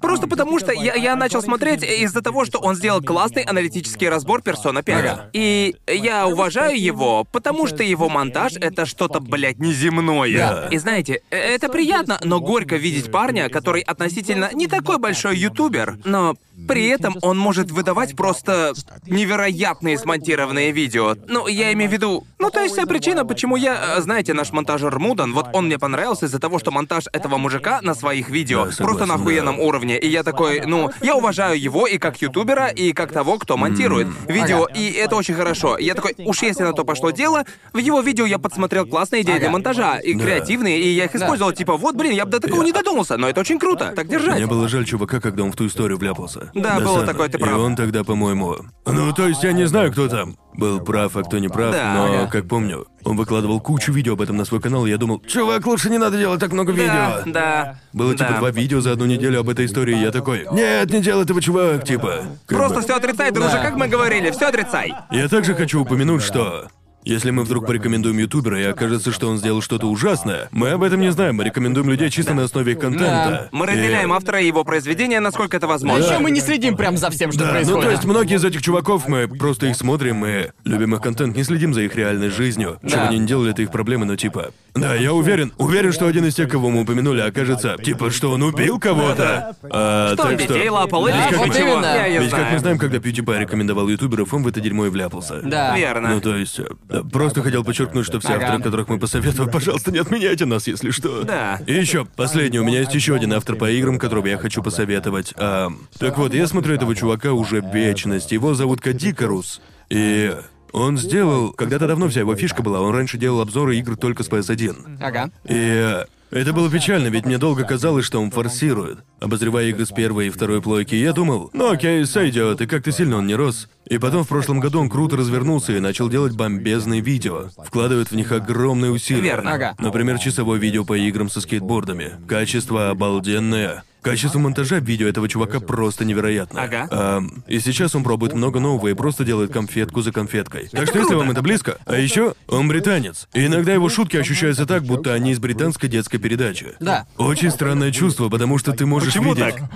Просто потому, что я, я начал смотреть из-за того, что он сделал классный аналитический разбор Persona 5. Ага. И я уважаю его, потому что его монтаж — это что-то, блядь, неземное. Да. И знаете, э, это приятно, но горько видеть парня, который относительно не такой большой ютубер, но при этом он может выдавать просто невероятные смонтированные видео. Ну, я имею в виду... Ну, то есть вся причина, почему я... Знаете, наш монтажер Мудан, вот он мне понравился из-за того, что монтаж этого мужика на своих видео Да, просто на охуенном да. уровне. И я такой, ну, я уважаю его и как ютубера, и как того, кто монтирует видео, Ага. и это очень хорошо. Я такой, уж если на то пошло дело, в его видео я подсмотрел классные идеи для монтажа, и Да. креативные, и я их использовал, типа, вот, блин, я бы до такого не додумался, но это очень круто, так держать. Мне было жаль чувака, когда он в ту историю вляпался. Да, было Досадно. такое, ты И прав. он тогда, по-моему... Ну, то есть я не знаю, кто там. был прав, а кто не прав, Да. но, Ага. как помню, он выкладывал кучу видео об этом на свой канал, и я думал, чувак, лучше не надо делать так много Да, видео. да. Было да. типа два видео за одну неделю об этой истории, и я такой, нет, не делай этого, чувак, типа. как Просто бы. все отрицай, друже, Да. как мы говорили, все отрицай. Я также хочу упомянуть, что если мы вдруг порекомендуем ютубера и окажется, что он сделал что-то ужасное, мы об этом не знаем, мы рекомендуем людей чисто на основе их контента. Мы И- разделяем автора и его произведения, насколько это А возможно. еще мы не следим прям за всем, что Да, происходит. ну то есть многие из этих чуваков мы просто их смотрим и любим их контент, не следим за их реальной жизнью. Что Да. они ни делали, это их проблемы, но типа. Да, я уверен, уверен, что один из тех, кого мы упомянули, окажется, типа, что он убил кого-то. А, Что он так детей лапал или Ведь Да, как вот мы- чего? именно. Я не Ведь как мы знаем, когда PewDiePie рекомендовал ютуберов, он в это дерьмо и вляпался. Да. Верно. Ну, то есть, э, да, просто хотел подчеркнуть, что все Ага. авторы, которых мы посоветовали, пожалуйста, не отменяйте нас, если что. Да. И еще, последний, у меня есть еще один автор по играм, которого я хочу посоветовать. А, так вот, я смотрю этого чувака уже вечность. Его зовут Кадикарус. И он сделал... Когда-то давно вся его фишка была, он раньше делал обзоры игр только с PS1. Ага. И э, это было печально, ведь мне долго казалось, что он форсирует. Обозревая игры с первой и второй плойки, я думал, ну окей, сойдет, и как-то сильно он не рос. И потом в прошлом году он круто развернулся и начал делать бомбезные видео. Вкладывает в них огромные усилия. Верно. Например, часовое видео по играм со скейтбордами. Качество обалденное. Качество монтажа видео этого чувака просто невероятно. Ага. Ам, и сейчас он пробует много нового и просто делает конфетку за конфеткой. Так что если вам это близко. А еще он британец. И иногда его шутки ощущаются так, будто они из британской детской передачи. Да. Очень странное чувство, потому что ты можешь Почему видеть. так?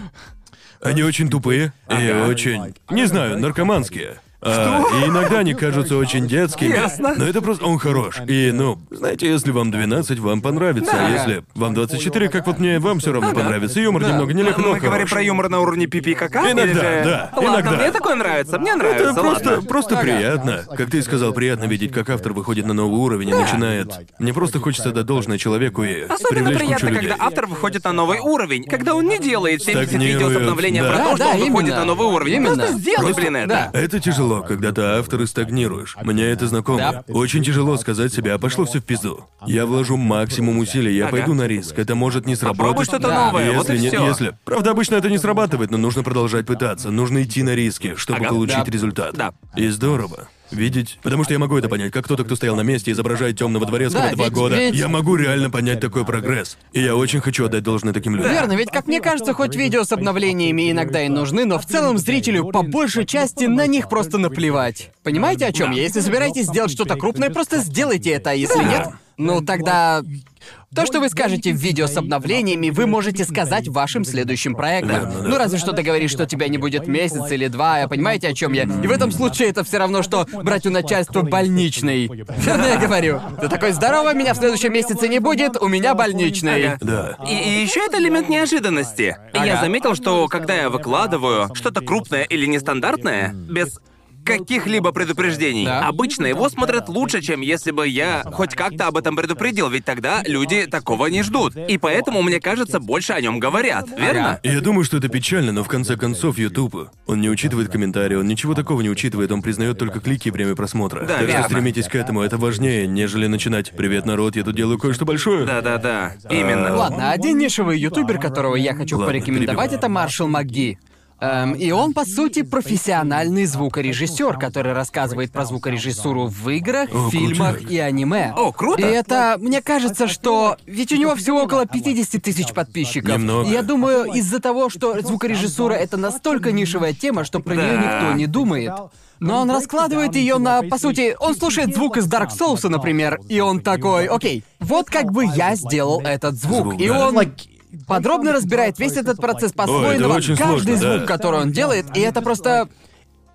Они очень тупые и очень, не знаю, наркоманские. А, и иногда они кажутся очень детскими. Ясно. Но это просто он хорош. И, ну, знаете, если вам 12, вам понравится. А Да. если вам 24, как вот мне, вам все равно понравится. Юмор немного нелепо, но Мы говорим хорош. про юмор на уровне пипи кака? Иногда, или же- да, Ладно, иногда. мне такое нравится, мне нравится, Это просто, ладно. просто Ага. приятно. Как ты и сказал, приятно видеть, как автор выходит на новый уровень и начинает. Мне просто хочется дать должное человеку и Особенно привлечь приятно, кучу людей. когда автор выходит на новый уровень, когда он не делает 70 видео с Стагнирует, обновлением да. про то, Да, что да, он выходит именно. на новый уровень. Именно. Просто сделай, Просто- блин, это. да. Это тяжело, когда ты автор и стагнируешь. Мне это знакомо. Очень тяжело сказать себе, а пошло все в пизду. Я вложу максимум усилий, я пойду на риск. Это может не сработать. Попробуй что-то Да. новое, вот если и нет, все. если. Правда, обычно это не срабатывает, но нужно продолжать пытаться. Нужно идти на риски, чтобы Ага. получить Да. результат. Да. И здорово. Видеть. Потому что я могу это понять, как кто-то, кто стоял на месте, изображает темного дворецкого Да, два ведь- года. ведь- Я могу реально понять такой прогресс. И я очень хочу отдать должное таким людям. Верно, ведь, как мне кажется, хоть видео с обновлениями иногда и нужны, но в целом зрителю по большей части на них просто наплевать. Понимаете, о чем я? Если собираетесь сделать что-то крупное, просто сделайте это, а если нет, ну тогда... То, что вы скажете в видео с обновлениями, вы можете сказать вашим следующим проектам. Ну разве что договоришь, что тебя не будет месяц или два, а понимаете, о чем я? И в этом случае это все равно, что брать у начальства больничный. Верно я говорю? Ты такой, здорово, меня в следующем месяце не будет, у меня больничный. Ага. Да. И, и еще это элемент неожиданности. И Я Ага. заметил, что когда я выкладываю что-то крупное или нестандартное, без каких-либо предупреждений. Да. Обычно его смотрят лучше, чем если бы я хоть как-то об этом предупредил, ведь тогда люди такого не ждут. И поэтому, мне кажется, больше о нем говорят, верно? Я думаю, что это печально, но в конце концов YouTube, он не учитывает комментарии, он ничего такого не учитывает, он признает только клики и время просмотра. Да, так верно. что стремитесь к этому, это важнее, нежели начинать «Привет, народ, я тут делаю кое-что большое». Да-да-да, именно. Ладно, один нишевый ютубер, которого я хочу Ладно, порекомендовать, перебиваю. это Маршал МакГи. Эм, и он, по сути, профессиональный звукорежиссер, который рассказывает про звукорежиссуру в играх, О, фильмах крутяк. и аниме. О, круто. И это, мне кажется, что... Ведь у него всего около 50 тысяч подписчиков. Немного. И я думаю, из-за того, что звукорежиссура — это настолько нишевая тема, что про нее Да. никто не думает. Но он раскладывает ее на, по сути, он слушает звук из Dark Souls, например, и он такой, окей, вот как бы я сделал этот звук. Звук, и да. Подробно разбирает весь этот процесс по-своему, каждый сложно, звук, да. который он делает, и это просто...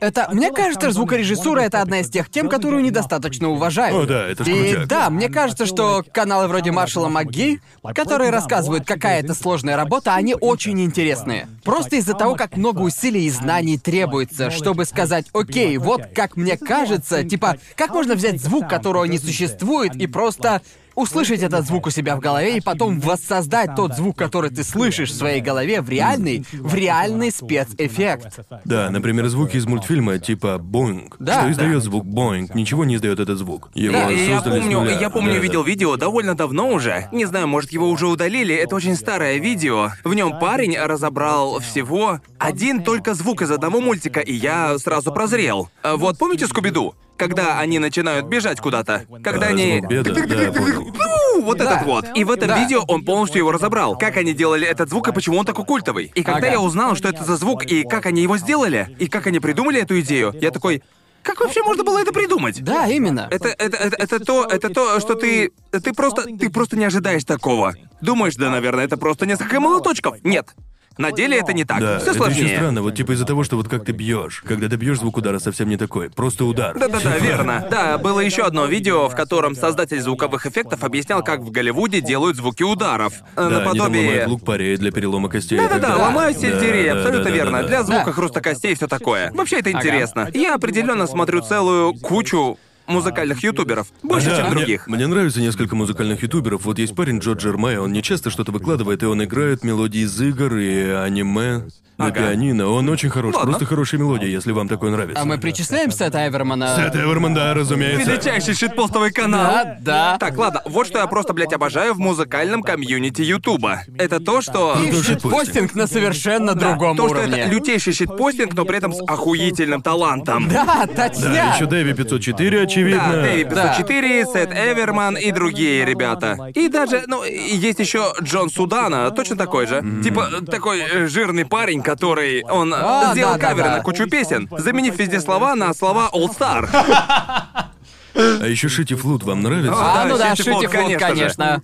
Это, мне кажется, звукорежиссура это одна из тех тем, которую недостаточно уважают. О, да, это ж И крутяк. да, мне кажется, что каналы вроде Маршала МакГи, которые рассказывают, какая это сложная работа, они очень интересные. Просто из-за того, как много усилий и знаний требуется, чтобы сказать, окей, вот как мне кажется, типа, как можно взять звук, которого не существует, и просто услышать этот звук у себя в голове и потом воссоздать тот звук, который ты слышишь в своей голове в реальный, в реальный спецэффект. Да, например, звуки из мультфильма типа «Боинг». Да, что да. издает звук «Боинг», ничего не издает этот звук. Его Да, я помню, нуля. я помню, Да, да. видел видео довольно давно уже. Не знаю, может, его уже удалили. Это очень старое видео. В нем парень разобрал всего один только звук из одного мультика, и я сразу прозрел. А Вот помните Скуби-Ду? Когда они начинают бежать куда-то. Когда они... звук беда, да, понял. Ну, вот Да. этот вот. И в этом Да. видео он полностью его разобрал. Как они делали этот звук и почему он такой культовый. И когда Ага. я узнал, что это за звук и как они его сделали, и как они придумали эту идею, я такой... Как вообще можно было это придумать? Да, именно. Это, это, это, это то, это то, что ты, ты просто, ты просто не ожидаешь такого. Думаешь, да, наверное, это просто несколько молоточков. Нет. На деле это не так. Да, Все это сложнее. еще странно, вот типа из-за того, что вот как ты бьешь. Когда ты бьешь, звук удара совсем не такой. Просто удар. Да-да-да, *laughs* верно. Да, было еще одно видео, в котором создатель звуковых эффектов объяснял, как в Голливуде делают звуки ударов. Э, Да, они там Наподобие... ломают лук парей для перелома костей. и так Да-да-да, далее. ломают сельдерей, Да, абсолютно да, да, верно. да, Для да. звука Да. хруста костей и все такое. Вообще это интересно. Я определенно смотрю целую кучу музыкальных ютуберов. Больше, Да, чем мне, других. Мне нравится несколько музыкальных ютуберов. Вот есть парень Джо Джермай, он не часто что-то выкладывает, и он играет мелодии из игр и аниме на Ага. пианино. Он очень хорош, Ладно. просто хорошая мелодия, если вам такое нравится. А мы причисляем Сета Эвермана? Сет Эверман, да, разумеется. Величайший шитпостовый канал. Да, да. Так, ладно, вот что я просто, блядь, обожаю в музыкальном комьюнити Ютуба. Это то, что... И Ну, щитпостинг на совершенно другом То, что уровне. это лютейший щитпостинг, но при этом с охуительным талантом. Да, Да, точняк. еще Дэви 504, очевидно. Да, Дэви Да. 504, Сет Эверман и другие ребята. И даже, ну, и есть еще Джон Судана, точно такой же. Типа, такой э, жирный парень, который, он э, А, сделал да, да, каверы да. на кучу песен, заменив везде слова на слова All Star. *laughs* А еще Шити Флут вам нравится? А, Да, ну да, Шитифлот, Шитифлот, конечно.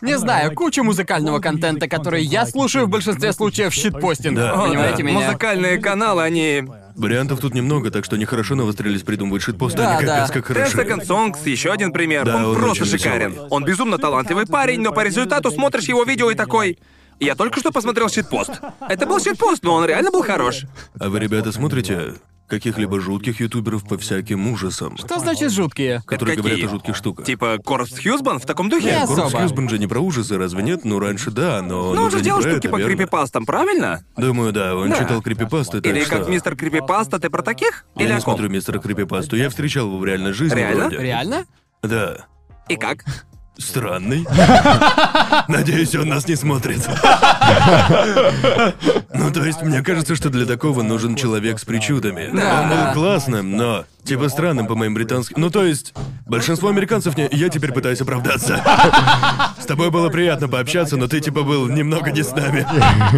Не знаю, куча музыкального контента, который я слушаю в большинстве случаев щитпостинг. Да, Понимаете да. меня? Музыкальные каналы, они... Вариантов тут немного, так что нехорошо навострились придумывать шитпосты, Да, они капец да. как Ten хороши. Second Songs, еще один пример. Да, он, он просто шикарен. весёлый. Он безумно талантливый парень, но по результату смотришь его видео и такой... Я только что посмотрел щитпост. Это был щитпост, но он реально был хорош. А вы, ребята, смотрите каких-либо жутких ютуберов по всяким ужасам, Что значит жуткие? которые Это говорят какие? о жутких штуках? Типа Корпс Хьюзбан в таком духе? Не особо. Хьюзбан же не про ужасы, разве нет? Ну, раньше да, но Ну, он же делал штуки это, по верно? крипипастам, правильно? Думаю, да, он Да. читал крипипасты, так Или что... как мистер Крипипаста, ты про таких? Я Или не о ком? смотрю мистера Крипипасту, я встречал его в реальной жизни Реально? вроде. Реально? Да. И как? Странный. *laughs* Надеюсь, он нас не смотрит. Ну, то есть, мне кажется, что для такого нужен человек с причудами. Да. Он был классным, но типа странным по моим британским. Ну, то есть, большинство американцев не. Я теперь пытаюсь оправдаться. С тобой было приятно пообщаться, но ты типа был немного не с нами.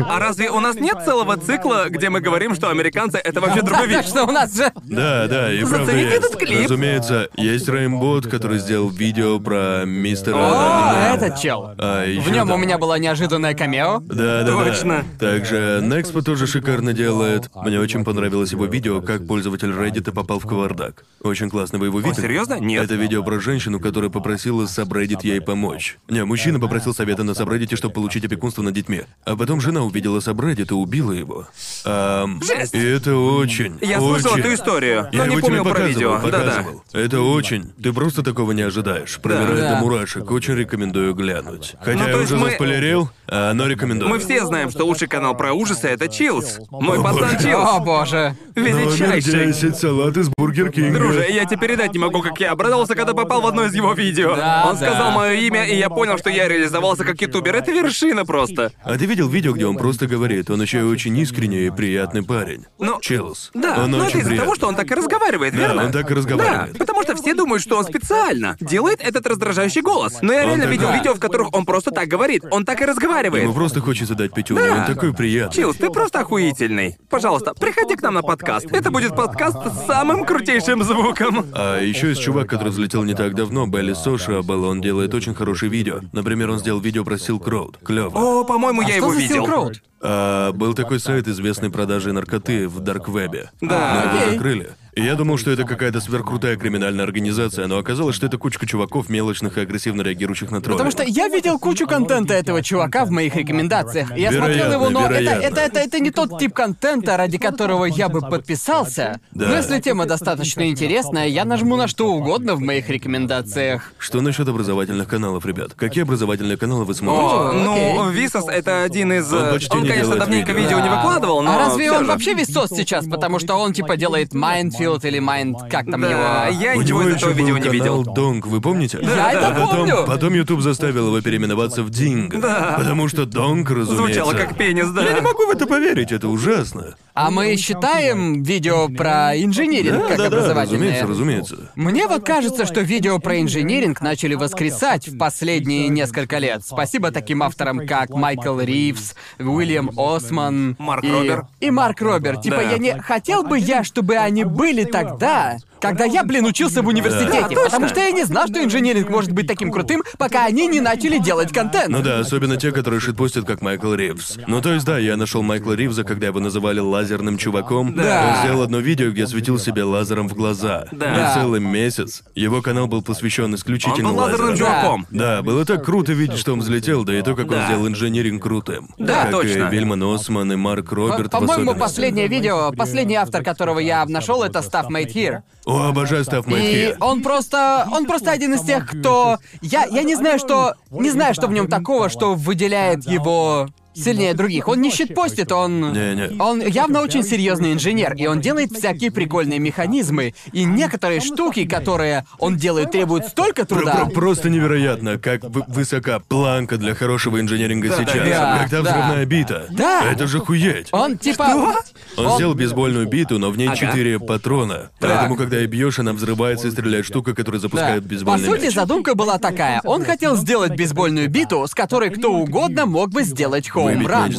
А разве у нас нет целого цикла, где мы говорим, что американцы это вообще другой вид? что у нас же... Да, да, и правда Зацените есть. этот клип. Разумеется, есть Рейнбот, который сделал видео про мистера. О, этот чел. А, В нем у меня была неожиданная камео. Да, да, Точно. Также Некспо тоже шикарно делает. Мне очень понравилось его видео, как пользователь Reddit попал в кавардак. Очень классно, вы его видели? серьезно? Нет. Это видео про женщину, которая попросила сабреддит ей помочь. Не, мужчина попросил совета на сабреддите, чтобы получить опекунство над детьми. А потом жена увидела сабреддит и убила его. Ам, Жесть. И это очень, Я слышал очень- эту историю, но Я не его помню тебе про показывал, видео. Да-да. показывал. Это очень. Ты просто такого не ожидаешь. Пробирает Да. до мурашек. Очень рекомендую глянуть. Хотя Ну, то я есть уже мы- заспойлерил, а, но рекомендую. Мы все знаем, что лучший канал про ужасы это Chills. Мой О, пацан боже. О, Chills. боже. Величайший. Номер 10, салат из Бургер Кинга. Друже, я тебе передать не могу, как я обрадовался, когда попал в одно из его видео. Да, Он да. сказал мое имя, и я понял, что я реализовался как ютубер. Это вершина просто. А ты видел видео, где он просто говорит? Он еще и очень искренний и приятный парень. Ну, Чилс. Да, он но это очень из-за того, что он так и разговаривает, Да, верно? он так и разговаривает. Да, потому что все думают, что он специально делает этот раздражающий голос. Но я реально так- видел да. видео, в которых он просто так говорит. Он так и разговаривает. Ему просто хочется дать пятюню, Да. он такой приятный. Чилс, ты просто охуительный. Пожалуйста, приходи к нам на подкаст. Это будет подкаст с самым крутейшим звуком. А еще есть чувак, который взлетел не так давно, Белли Сошиабл, он делает очень хорошие видео. Например, он сделал видео про Silk Road. Клево. О, по-моему, я Что его за видел. Silk Road? А, был такой сайт известный продажей наркоты в Дарквебе. Да. Но его закрыли. И я думал, что это какая-то сверхкрутая криминальная организация, но оказалось, что это кучка чуваков, мелочных и агрессивно реагирующих на тролли. Потому что я видел кучу контента этого чувака в моих рекомендациях. И я смотрел Вероятно, его, но это, это, это, это не тот тип контента, ради которого я бы подписался. Да. Но если тема достаточно интересная, я нажму на что угодно в моих рекомендациях. Что насчет образовательных каналов, ребят? Какие образовательные каналы вы смотрите? О, Ну. Висос это один из... Он почти не конечно, давненько видео не Да. выкладывал, но А разве он же. вообще весь сейчас? Потому что он типа делает Mind Field или Mind... Как там Да, его... я У ничего него из этого еще видео был не видел. канал DONG, вы помните? Я это а потом, помню. Потом YouTube заставил его переименоваться в DING. Да. Потому что DONG, разумеется... Звучало как пенис, да. Я не могу в это поверить, это ужасно. А мы считаем видео про инжиниринг как да, да, образовательное? разумеется, разумеется. Мне вот кажется, что видео про инжиниринг начали воскресать в последние несколько лет. Спасибо таким авторам, как Майкл Ривз, Уильям Осман Марк и... Робер. и Марк Робер. Типа Да. я не хотел бы я, чтобы они были тогда, когда я, блин, учился в университете, Да, потому что я не знал, что инжиниринг может быть таким крутым, пока они не начали делать контент. Ну да, особенно те, которые шитпостят, как Майкл Ривз. Ну то есть да, я нашел Майкла Ривза, когда его называли лазерным чуваком. Да. Он сделал одно видео, где светил себе лазером в глаза. Да. И целый месяц. Его канал был посвящен исключительно Он был лазерным лазерам. чуваком. Да, было так круто видеть, что он взлетел, да и то, как он Да. сделал инженеринг крутым. Да, как точно. и Вильман Осман и Марк Роберт в По-моему, последнее видео, последний автор, которого я нашел, это Stuff Made Here. О, обожаю Став И Мэтхи. он просто, он просто один из тех, кто, я, я не знаю, что, не знаю, что в нем такого, что выделяет его сильнее других. Он не щитпостит, он... Не-не. Он явно очень серьезный инженер, и он делает всякие прикольные механизмы. И некоторые штуки, которые он делает, требуют столько труда. про- просто невероятно, как вы- высока планка для хорошего инженеринга сейчас. да, та да. взрывная бита. Да. Это же хуеть. Он типа... Он сделал бейсбольную биту, но в ней Ага. четыре патрона. Поэтому, когда ее бьешь, она взрывается и стреляет штука, которая Да. запускает По бейсбольный сути, мяч. задумка была такая. Он хотел сделать бейсбольную биту, с которой кто угодно мог бы сделать Выбить хоум-ран.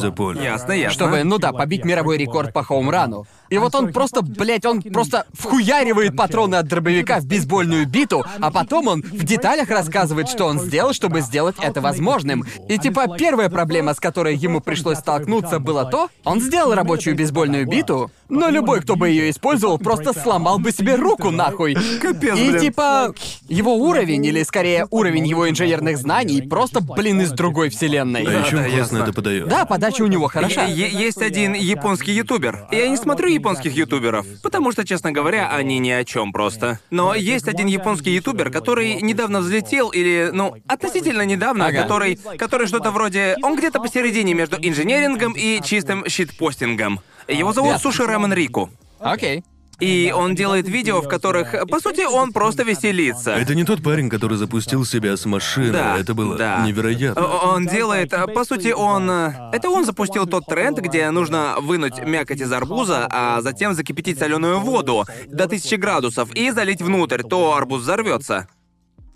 Ясно, ясно. Чтобы, ну да, побить мировой рекорд по хоумрану. И вот он просто, блядь, он просто вхуяривает патроны от дробовика в бейсбольную биту, а потом он в деталях рассказывает, что он сделал, чтобы сделать это возможным. И типа первая проблема, с которой ему пришлось столкнуться, было то, он сделал рабочую бейсбольную биту, но любой, кто бы ее использовал, просто сломал бы себе руку нахуй. Капец, И блин. типа его уровень, или скорее уровень его инженерных знаний, просто, блин, из другой вселенной. А еще да, классно ясно. это подает. Да, подача у него хороша. Е- есть один японский ютубер. Я не смотрю японских ютуберов, потому что, честно говоря, они ни о чем просто. Но есть один японский ютубер, который недавно взлетел, или, ну, относительно недавно, Ага. который, который что-то вроде... Он где-то посередине между инженерингом и чистым щитпостингом. Его зовут. Суши Рамен Рику. Окей. И он делает видео, в которых, по сути, он просто веселится. Это не тот парень, который запустил себя с машины. Да, это было да. невероятно. Он делает, по сути, он... э, Это он запустил тот тренд, где нужно вынуть мякоть из арбуза, а затем закипятить соленую воду до 1000 градусов и залить внутрь, то арбуз взорвется.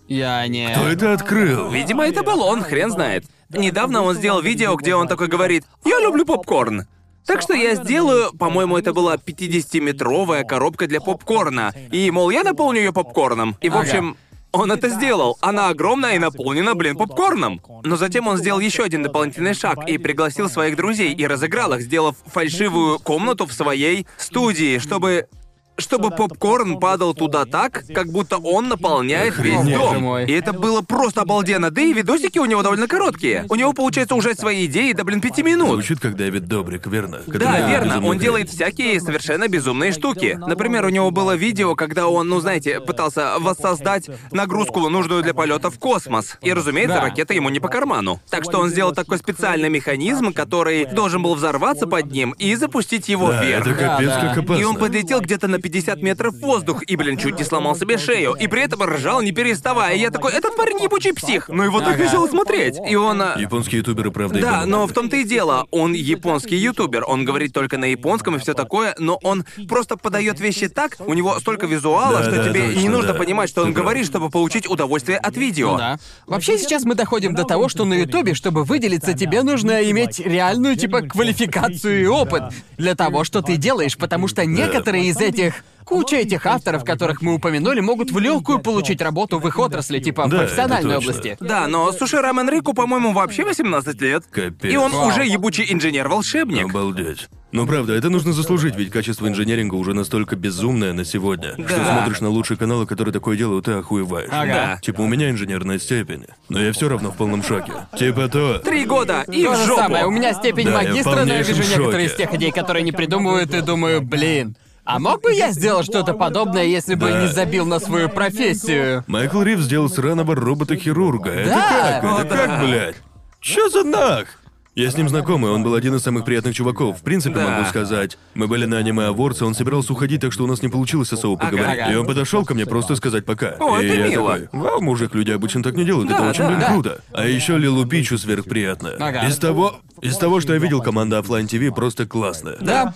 Я не... Кто это открыл? Видимо, это был он, хрен знает. Недавно он сделал видео, где он такой говорит «Я люблю попкорн». Так что я сделаю, по-моему, это была 50-метровая коробка для попкорна. И, мол, я наполню ее попкорном. И, в общем, он это сделал. Она огромная и наполнена, блин, попкорном. Но затем он сделал еще один дополнительный шаг и пригласил своих друзей и разыграл их, сделав фальшивую комнату в своей студии, чтобы чтобы попкорн падал туда так, как будто он наполняет весь Охренеть. Дом. мой. И это было просто обалденно. Да и видосики у него довольно короткие. У него получается уже свои идеи до, блин, пяти минут. Звучит как Дэвид Добрик, верно? Который Да, верно. безумную Он делает всякие совершенно безумные штуки. Например, у него было видео, когда он, ну знаете, пытался воссоздать нагрузку, нужную для полета в космос. И, разумеется, Да. ракета ему не по карману. Так что он сделал такой специальный механизм, который должен был взорваться под ним и запустить его Да, вверх. это капец Да, да. как опасно. И он подлетел где-то на 50 метров в воздух и, блин, чуть не сломал себе шею. И при этом ржал, не переставая. И я такой, этот парень ебучий псих. Но его так весело смотреть. И он... а, Японские ютуберы, правда, да, но в том-то и дело, он японский ютубер, он говорит только на японском и все такое, но он просто подает вещи так, у него столько визуала, Да, что да, тебе точно, не нужно да. понимать, что он прав. говорит, чтобы получить удовольствие от видео. Ну да. Вообще сейчас мы доходим до того, что на Ютубе, чтобы выделиться, тебе нужно иметь реальную типа квалификацию и опыт для того, что ты делаешь, потому что некоторые из этих куча этих авторов, которых мы упомянули, могут в легкую получить работу в их отрасли, типа в Да, это профессиональной точно. области. Да, но Суши Рамен Рику, по-моему, вообще 18 лет. Капец. И он Вау. уже ебучий инженер-волшебник. Обалдеть. Ну правда, это нужно заслужить, ведь качество инженеринга уже настолько безумное на сегодня, что Да. смотришь на лучшие каналы, которые такое делают, ты охуеваешь. Ага. Типа у меня инженерная степень, но я все равно в полном шоке. Типа то. Три года и То в же жопу. самое, у меня степень Да, я в магистра, но я полнейшем вижу некоторые из шоке. тех идей, которые не придумывают, и думаю, блин. А мог бы я сделать что-то подобное, если бы Да. не забил на свою профессию? Майкл Рив сделал сраного робота-хирурга. Это Да. как? Это как, блядь? Чё за нах? Я с ним знакомый, он был один из самых приятных чуваков. В принципе, Да. могу сказать. Мы были на аниме Awards, он собирался уходить, так что у нас не получилось особо поговорить. ага. И он подошел ко мне просто сказать пока. О, и это я мило. такой, вау, мужик, люди обычно так не делают, это Да, очень, да. блин, Да. круто. А еще Лилу Пичу сверхприятная. Ага. Из того, из того, что я видел, команда Offline TV просто классная. Да.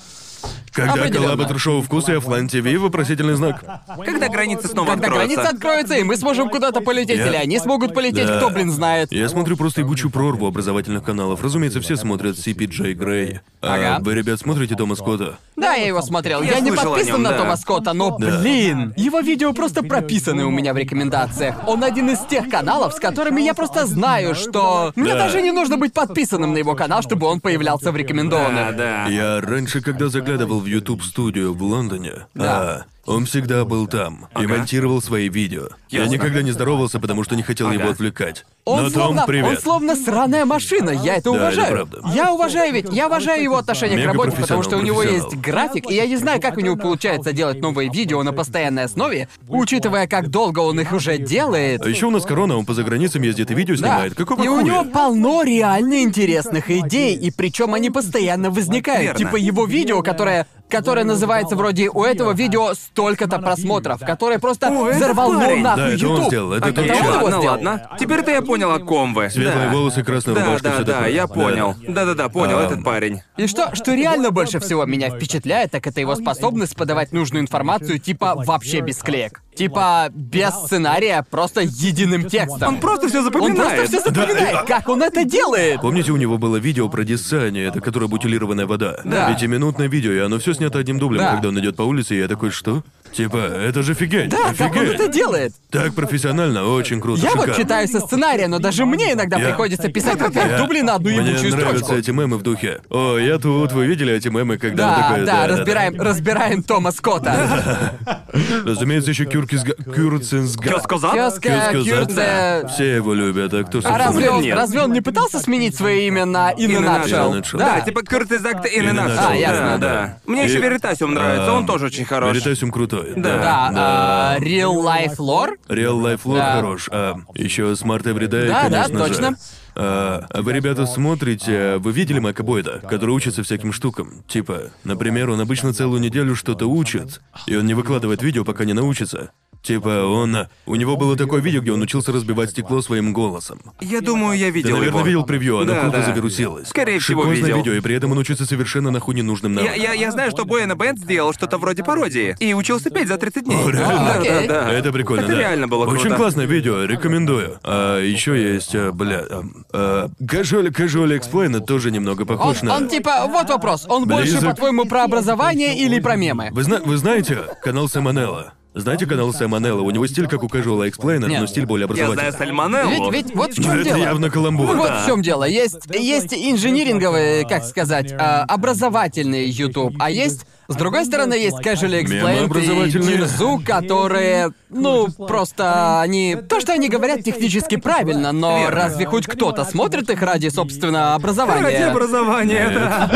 Когда Определенно. коллаба шоу вкус и Offline TV, вопросительный знак. Когда границы снова Когда откроются. граница откроется, и мы сможем куда-то полететь, Я- или они смогут полететь, Да. кто, блин, знает. Я смотрю просто ебучую прорву образовательных каналов. Разумеется, все смотрят CPJ Грей. А Ага. вы, ребят, смотрите Тома Скотта? Да, я его смотрел. Я Я, не слышал о подписан нем, на да. Тома Скотта, но, Да. блин, его видео просто прописаны у меня в рекомендациях. Он один из тех каналов, с которыми я просто знаю, что мне Да. даже не нужно быть подписанным на его канал, чтобы он появлялся в рекомендованных. Да, да. Я раньше, когда заглядывал в YouTube студию в Лондоне, Да. Он всегда был там и монтировал свои видео. Я никогда не здоровался, потому что не хотел его отвлекать. Он Но словно, Том, привет. он словно сраная машина, я это Да, это уважаю. правда. Я уважаю ведь, я уважаю его отношение к Мега работе, потому что у него профессионал, есть график, и я не знаю, как у него получается делать новые видео на постоянной основе, учитывая, как долго он их уже делает. А еще у нас корона, он по заграницам ездит и видео Да. снимает. Какого и у хуя? него полно реально интересных идей, и причем они постоянно возникают. Верно. Типа его видео, которое которое называется вроде у этого видео столько-то просмотров, которое просто О, этот взорвало парень. нахуй Да, это он YouTube. сделал, это Окей, тот он его ладно, сделал. ладно. Теперь-то я понял, о ком вы. Светлые да. волосы, красная Да, рубашка, да, всё да, такое. я понял. Да. Да-да-да, понял, Ам. этот парень. И что, что реально больше всего меня впечатляет, так это его способность подавать нужную информацию типа вообще без клеек. Типа без сценария, просто единым текстом. Он просто все Он запоминает. просто все запоминает, как он это делает. Помните, у него было видео про Диссани, это которая бутилированная вода? Да. Пятиминутное видео, и оно все снято одним дублем, Да. когда он идет по улице, и я такой, что? Типа, это же офигеть, Да, как он офигеть. это делает? Так профессионально, очень круто, Я вот шикарно. читаю со сценария, но даже мне иногда Я- приходится писать пять Я- дублей на одну Мне ебучую нравятся строчку. эти мемы в духе. О, я тут, вы видели эти мемы, когда он Да, такой... да, разбираем, разбираем Тома Скотта. *laughs* Разумеется, еще Кюркисга... Кюрцинсга. Чё сказал? Кёска. Все его любят, а кто, А разве он, разве он не пытался сменить свое имя на nutshell. Да, Да, типа Кюртизакт и In a Ненашел. nutshell, А, ясно, да, да. да. Мне еще Веритасиум нравится, он тоже очень хорош. Веритасиум крутой. Да. Да, а, Real Life Lore? Real Life Lore Да. хорош. А, еще Smart Everyday, Да, да, конечно же. точно. А, а вы, ребята, смотрите, вы видели Майка Бойда, который учится всяким штукам? Типа, например, он обычно целую неделю что-то учит, и он не выкладывает видео, пока не научится. Типа, он... У него было такое видео, где он учился разбивать стекло своим голосом. Я думаю, я Ты, видел наверное, его. видел превью, оно Да, круто да. завирусилось. Скорее всего, Шикозное видел. видео, и при этом он учится совершенно нахуй ненужным Я, навыкам. я, я знаю, что Буэна Бенд сделал что-то вроде пародии. И учился петь за 30 дней. О? Да, да, Окей. да. Это прикольно, Это да. реально было Очень круто. классное видео, рекомендую. А еще есть, а, бля, а, Casual, Casual Explain тоже немного Он, похож на... он типа, вот вопрос, он больше, Близок. по-твоему, про образование или про мемы? Вы, зна- вы знаете канал Сэмонелла? Знаете канал Сэмонелла? У него стиль как у Casual Explainer, Нет. но стиль более Я знаю образовательный. Сальмонеллу. Ведь, ведь вот в чем это дело. явно каламбур. Вот Да. в чем дело. Есть, есть инжиниринговый, как сказать, а, образовательный YouTube, а есть, с другой стороны, есть Casual Explained и. Дирзу, которые, ну, просто они... То, что они говорят, технически правильно, но Верно. разве хоть кто-то смотрит их ради, собственно, образования? Ради образования, да.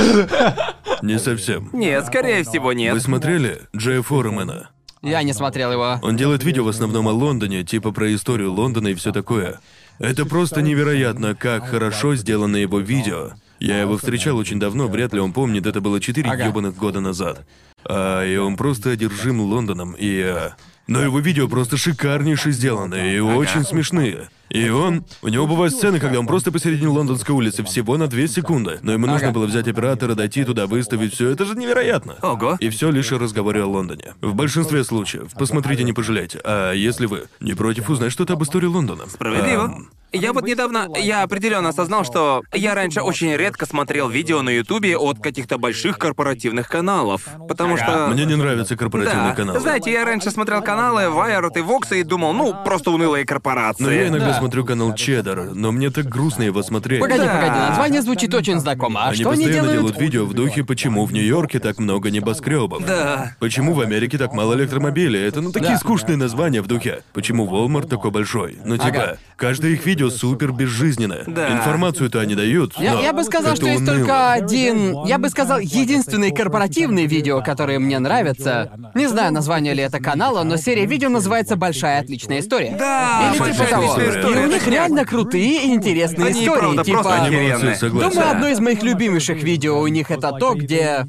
Не совсем. Нет, скорее всего, Вы нет. смотрели Джея Форемена? Я не смотрел его. Он делает видео в основном о Лондоне, типа про историю Лондона и все такое. Это просто невероятно, как хорошо сделано его видео. Я его встречал очень давно, вряд ли он помнит, это было четыре Ага. года назад. А, и он просто одержим Лондоном, и... а, Но его видео просто шикарнейше сделаны и очень смешные. И он... У него бывают сцены, когда он просто посередине лондонской улицы, всего на две секунды. Но ему нужно было взять оператора, дойти туда, выставить все. Это же невероятно. Ого. И все лишь о разговоре о Лондоне. В большинстве случаев. Посмотрите, не пожалейте. А если вы не против узнать что-то об истории Лондона? Справедливо. Ам, Я вот недавно, я определенно осознал, что я раньше очень редко смотрел видео на Ютубе от каких-то больших корпоративных каналов, потому что... мне не нравятся корпоративные Да. каналы. Знаете, я раньше смотрел каналы Wired и Vox и думал, ну, просто унылые корпорации. Но я иногда Да. смотрю канал Чеддер, но мне так грустно его смотреть. Погоди, Да. погоди, название звучит очень знакомо. А Они что они постоянно делают? делают видео в духе, почему в Нью-Йорке так много небоскребов. Да. Почему в Америке так мало электромобилей? Это ну такие Да. скучные названия в духе. Почему Walmart такой большой? Ну типа, Ага. каждое их видео видео супер безжизненное. Да. Информацию-то они дают. Я, но я бы сказал, что есть уныло. только один... Я бы сказал, единственные корпоративные видео, которые мне нравятся. Не знаю, название ли это канала, но серия видео называется «Большая отличная история». Да, Или типа того. отличная И история. у них реально крутые и интересные Они, истории. правда, типа... Думаю, одно из моих любимейших видео у них это то, где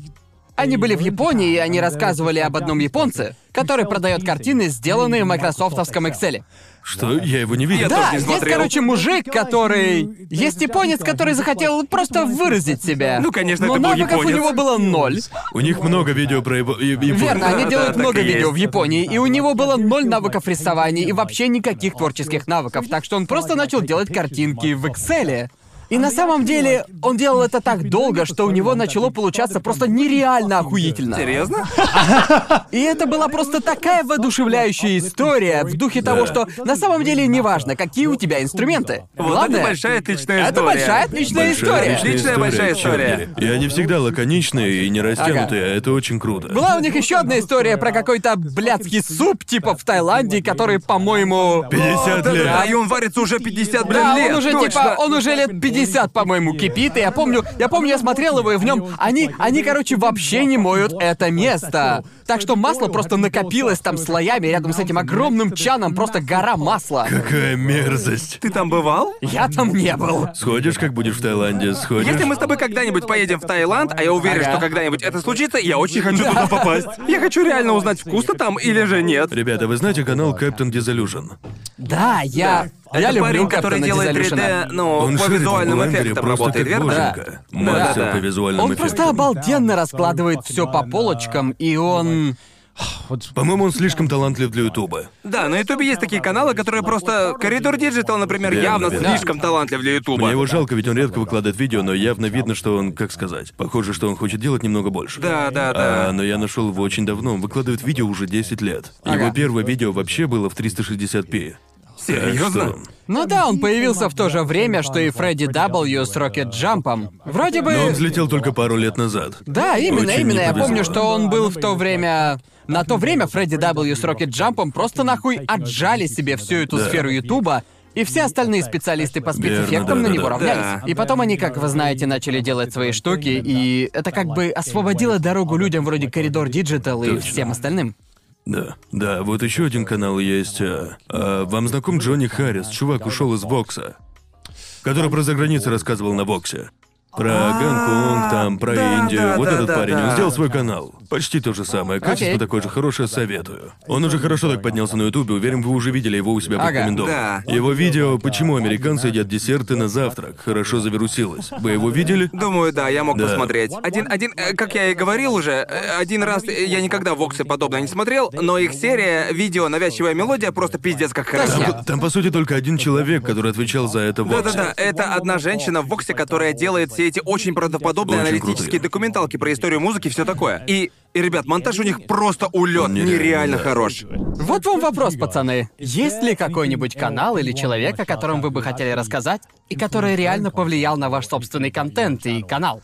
они были в Японии, и они рассказывали об одном японце, который продает картины, сделанные в майкрософтовском Excel. Что? Я его не видел. Да, не есть, короче, мужик, который... Есть японец, который захотел просто выразить себя. Ну, конечно, Но это был навыков у японец. него было ноль. У них много видео про его... Верно, они делают много видео в Японии, и у него было ноль навыков рисования и вообще никаких творческих навыков, так что он просто начал делать картинки в Excel. И на самом деле он делал это так долго, что у него начало получаться просто нереально охуительно. Серьезно? *laughs* И это была просто такая воодушевляющая история в духе того, что на самом деле неважно, какие у тебя инструменты. Вот Главное, это большая отличная это история. большая отличная Большая история. отличная большая история. И они всегда лаконичные и не растянутые, а это очень круто. Была у них еще одна история про какой-то блядский суп, типа в Таиланде, который, по-моему... 50 Да, лет. да, и он варится уже 50, блин, Да, лет. он уже типа, он уже лет 50, по-моему, кипит, и я помню, я помню, я смотрел его, и в нем они, они, короче, вообще не моют это место. Так что масло просто накопилось там слоями рядом с этим огромным чаном, просто гора масла. Какая мерзость. Ты там бывал? Я там не был. Сходишь, как будешь в Таиланде, сходишь? Если мы с тобой когда-нибудь поедем в Таиланд, а я уверен, Ага. что когда-нибудь это случится, я очень хочу туда попасть. Я хочу реально узнать, вкусно там или же нет. Ребята, вы знаете канал Captain Disillusion? Да, я... Я это люблю парень, который делает Дизелюшена. 3D, ну, Он по визуальным эффектам работает, верно? Да. Мастер Да-да-да. по визуальным Он эффектам. просто обалденно раскладывает все по полочкам, и он... По-моему, он слишком талантлив для Ютуба. Да, на Ютубе есть такие каналы, которые просто... Corridor Digital, например, Верно, явно верно. слишком талантлив для Ютуба. Мне его жалко, ведь он редко выкладывает видео, но явно видно, что он, как сказать, похоже, что он хочет делать немного больше. Да, да, да. А, но я нашел его очень давно. Он выкладывает видео уже 10 лет. Его Ага. первое видео вообще было в 360p. Серьезно? Ну да, он появился в то же время, что и Freddie W с Рокет Джампом. Вроде бы... Но он взлетел только пару лет назад. Да, именно, Очень именно. Я помню, что он был в то время... На то время Freddie W с Рокет Джампом просто нахуй отжали себе всю эту Да. сферу Ютуба, и все остальные специалисты по спецэффектам Верно, на него да-да-да. равнялись. Да. И потом они, как вы знаете, начали делать свои штуки, и это как бы освободило дорогу людям вроде Corridor Digital и всем остальным. Да, да, вот еще один канал есть. а, вам знаком Джонни Харрис? Чувак ушел из Вокса. Который про заграницу рассказывал на Воксе. Про Гонконг, там, про А, да, Индию. да, вот да, этот да, парень, он да. сделал свой канал. Почти то же самое. Качество Окей. такое же хорошее, советую. Он уже хорошо так поднялся на Ютубе, уверен, вы уже видели его у себя в Ага. рекомендованных. Да. Его видео «Почему американцы едят десерты на завтрак» хорошо завирусилось. Вы его видели? Думаю, да, я мог Да. посмотреть. Один, один, э, как я и говорил уже, э, один раз э, я никогда воксы подобное не смотрел, но их серия, видео, навязчивая мелодия просто пиздец как хорошо. Точно. Там, по сути, только один человек, который отвечал за это в. Да-да-да, это одна женщина в Воксе, которая делает все эти очень правдоподобные Очень аналитические крутые. документалки про историю музыки и все такое. И, и, ребят, монтаж у них просто улет, нереально, нереально да. хорош. Вот вам вопрос, пацаны. Есть ли какой-нибудь канал или человек, о котором вы бы хотели рассказать, и который реально повлиял на ваш собственный контент и канал?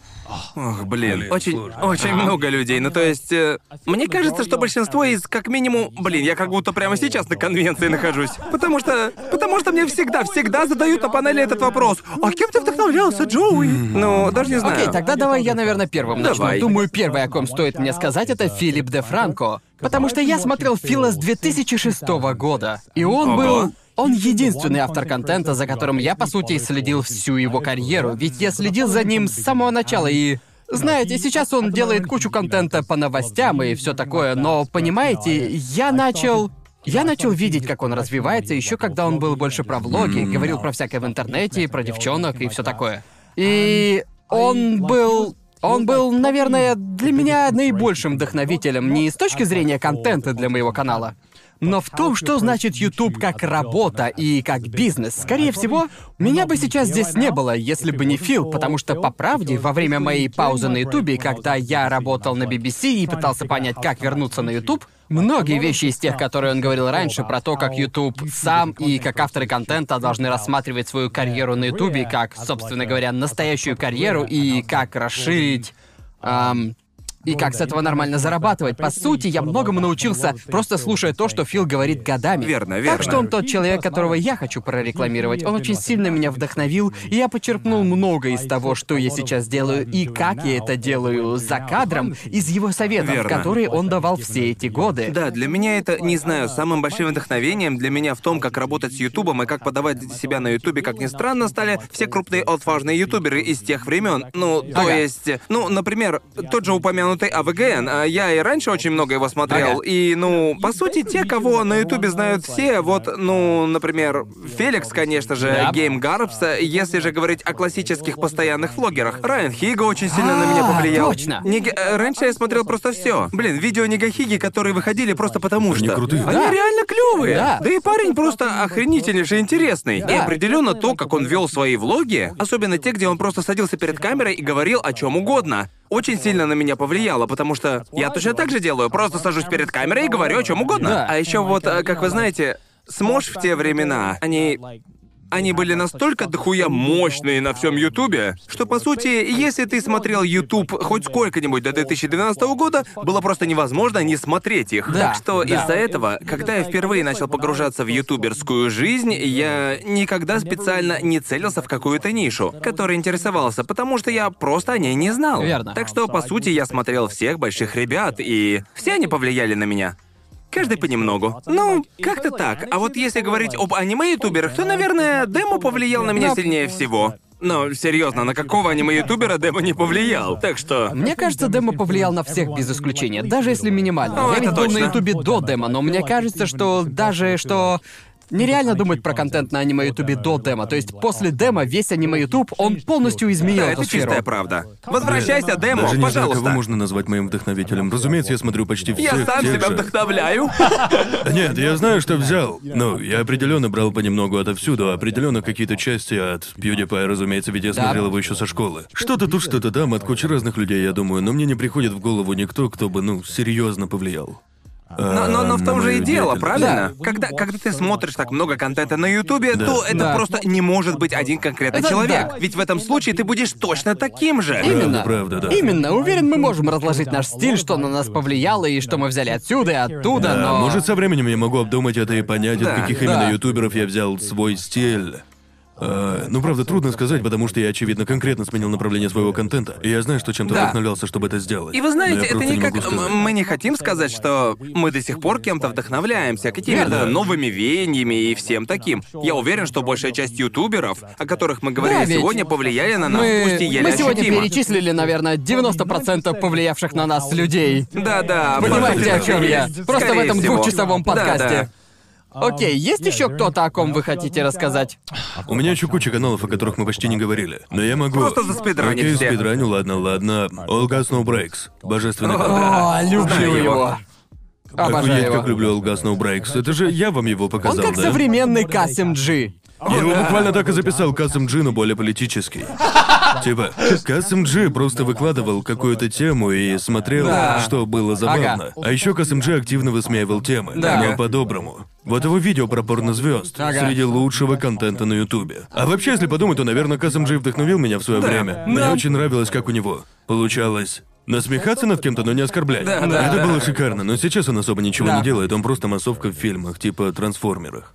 Ох, блин, очень, очень много людей. Ну, то есть, э, мне кажется, что большинство из, как минимум, блин, я как будто прямо сейчас на конвенции нахожусь. Потому что, потому что мне всегда, всегда задают на панели этот вопрос. А кем ты вдохновлялся, Джоуи? Ну, даже не знаю. Окей, тогда давай я, наверное, первым начну. Давай. Думаю, первый, о ком стоит мне сказать, это Филипп де Франко. Потому что я смотрел Фила с 2006 года. И он был... Он единственный автор контента, за которым я, по сути, следил всю его карьеру. Ведь я следил за ним с самого начала и... Знаете, сейчас он делает кучу контента по новостям и все такое, но, понимаете, я начал... Я начал видеть, как он развивается, еще когда он был больше про влоги, говорил про всякое в интернете, про девчонок и все такое. И он был... Он был, наверное, для меня наибольшим вдохновителем не с точки зрения контента для моего канала, но в том, что значит YouTube как работа и как бизнес. Скорее всего, меня бы сейчас здесь не было, если бы не Фил, потому что, по правде, во время моей паузы на YouTube, когда я работал на BBC и пытался понять, как вернуться на YouTube, многие вещи из тех, которые он говорил раньше, про то, как YouTube сам и как авторы контента должны рассматривать свою карьеру на YouTube как, собственно говоря, настоящую карьеру и как расширить ам, и как с этого нормально зарабатывать. По сути, я многому научился, просто слушая то, что Фил говорит годами. Верно, верно. Так что он тот человек, которого я хочу прорекламировать. Он очень сильно меня вдохновил, и я почерпнул много из того, что я сейчас делаю, и как я это делаю за кадром, из его советов, Верно. которые он давал все эти годы. Да, для меня это, не знаю, самым большим вдохновением для меня в том, как работать с Ютубом и как подавать себя на Ютубе, как ни странно, стали все крупные отважные ютуберы из тех времен. Ну, то Ага. есть, ну, например, тот же упомянутый АВГН. а Я и раньше очень много его смотрел. Ага. И, ну, по сути, те, кого на Ютубе знают все, вот, ну, например, Феликс, конечно же, Да. Гейм Гарбс, если же говорить о классических постоянных влогерах. Райан Хига очень сильно на меня А, повлиял. точно. Э, Раньше я смотрел просто все. Блин, видео Негахиги, которые выходили просто потому что. Они крутые. Они Да. реально клевые. Да. и парень просто охренительнейший интересный. И определенно то, как он вел свои влоги, особенно те, где он просто садился перед камерой и говорил о чем угодно. Очень сильно на меня повлияло, потому что я точно так же делаю, просто сажусь перед камерой и говорю о чем угодно. Да. А еще вот, э, как вы знаете, Смош в те времена, они они были настолько дохуя мощные на всем Ютубе, что по сути, если ты смотрел Ютуб хоть сколько-нибудь до 2012 года, было просто невозможно не смотреть их. Да, так что да. из-за этого, когда я впервые начал погружаться в ютуберскую жизнь, я никогда специально не целился в какую-то нишу, которой интересовался, потому что я просто о ней не знал. Верно. Так что, по сути, я смотрел всех больших ребят, и все они повлияли на меня. Каждый понемногу. Ну, как-то так. А вот если говорить об аниме-ютуберах, то, наверное, Демо повлиял на меня сильнее всего. Но серьезно, на какого аниме-ютубера Демо не повлиял? Так что. Мне кажется, демо повлиял на всех без исключения, даже если минимально. О, я ведь был точно. на Ютубе до демо, но мне кажется, что даже что нереально думать про контент на аниме Ютубе до демо. То есть после демо весь аниме Ютуб, он полностью изменил Да, эту это сферу. чистая правда. Возвращайся, Демо, Даже не знаю, пожалуйста. кого можно назвать моим вдохновителем. Разумеется, я смотрю почти всех Я сам тех себя же. вдохновляю. *laughs* Нет, я знаю, что взял. Ну, я определенно брал понемногу отовсюду, определенно какие-то части от PewDiePie, разумеется, ведь я Да. смотрел его еще со школы. Что-то тут, что-то там, от кучи разных людей, я думаю, но мне не приходит в голову никто, кто бы, ну, серьезно повлиял. Но, но, но в том же и мою дело, правильно? Когда, когда ты смотришь так много контента на Ютубе, Да. то это Да. просто не может быть один конкретный Это человек. да. Ведь в этом случае ты будешь точно таким же. Именно. правда, да. Именно. Уверен, мы можем разложить наш стиль, что на нас повлияло и что мы взяли отсюда и оттуда, Да, но... может, со временем я могу обдумать это и понять, Да, от каких да. именно ютуберов я взял свой стиль. А, ну, правда, трудно сказать, потому что я, очевидно, конкретно сменил направление своего контента. И я знаю, что чем-то Да. вдохновлялся, чтобы это сделать. И вы знаете, это не как... м- Мы не хотим сказать, что мы до сих пор кем-то вдохновляемся, какими-то Верно. новыми веяниями и всем таким. Я уверен, что большая часть ютуберов, о которых мы говорили Да, ведь сегодня, повлияли на нас, Мы, пусть и еле мы сегодня ощутимо. перечислили, наверное, 90% повлиявших на нас людей. Да-да. Понимаете, о чем я? Скорее Просто в этом всего. двухчасовом Да, подкасте. Окей, есть еще кто-то, о ком вы хотите рассказать? У меня еще куча каналов, о которых мы почти не говорили. Но я могу... Просто заспидранить Окей, все. спидраню, ладно, ладно. All Gas No Breaks. Божественный. О, люблю его. Обожаю Охуеть, его. как люблю All Gas No Breaks. Это же я вам его Он показал, как да? современный Касим Джи. Я его буквально так и записал Касым Джи, но более политический. Типа, Касым Джи просто выкладывал какую-то тему и смотрел, Да. что было забавно. Ага. А еще Касым Джи активно высмеивал темы, Да. но по-доброму. Вот его видео про порнозвезд Ага. среди лучшего контента на Ютубе. А вообще, если подумать, то, наверное, Касым Джи вдохновил меня в свое время. Мне очень нравилось, как у него получалось. Насмехаться над кем-то, но не оскорблять. Да, да, Это да. было шикарно, но сейчас он особо ничего Да. не делает, он просто массовка в фильмах, типа трансформерах.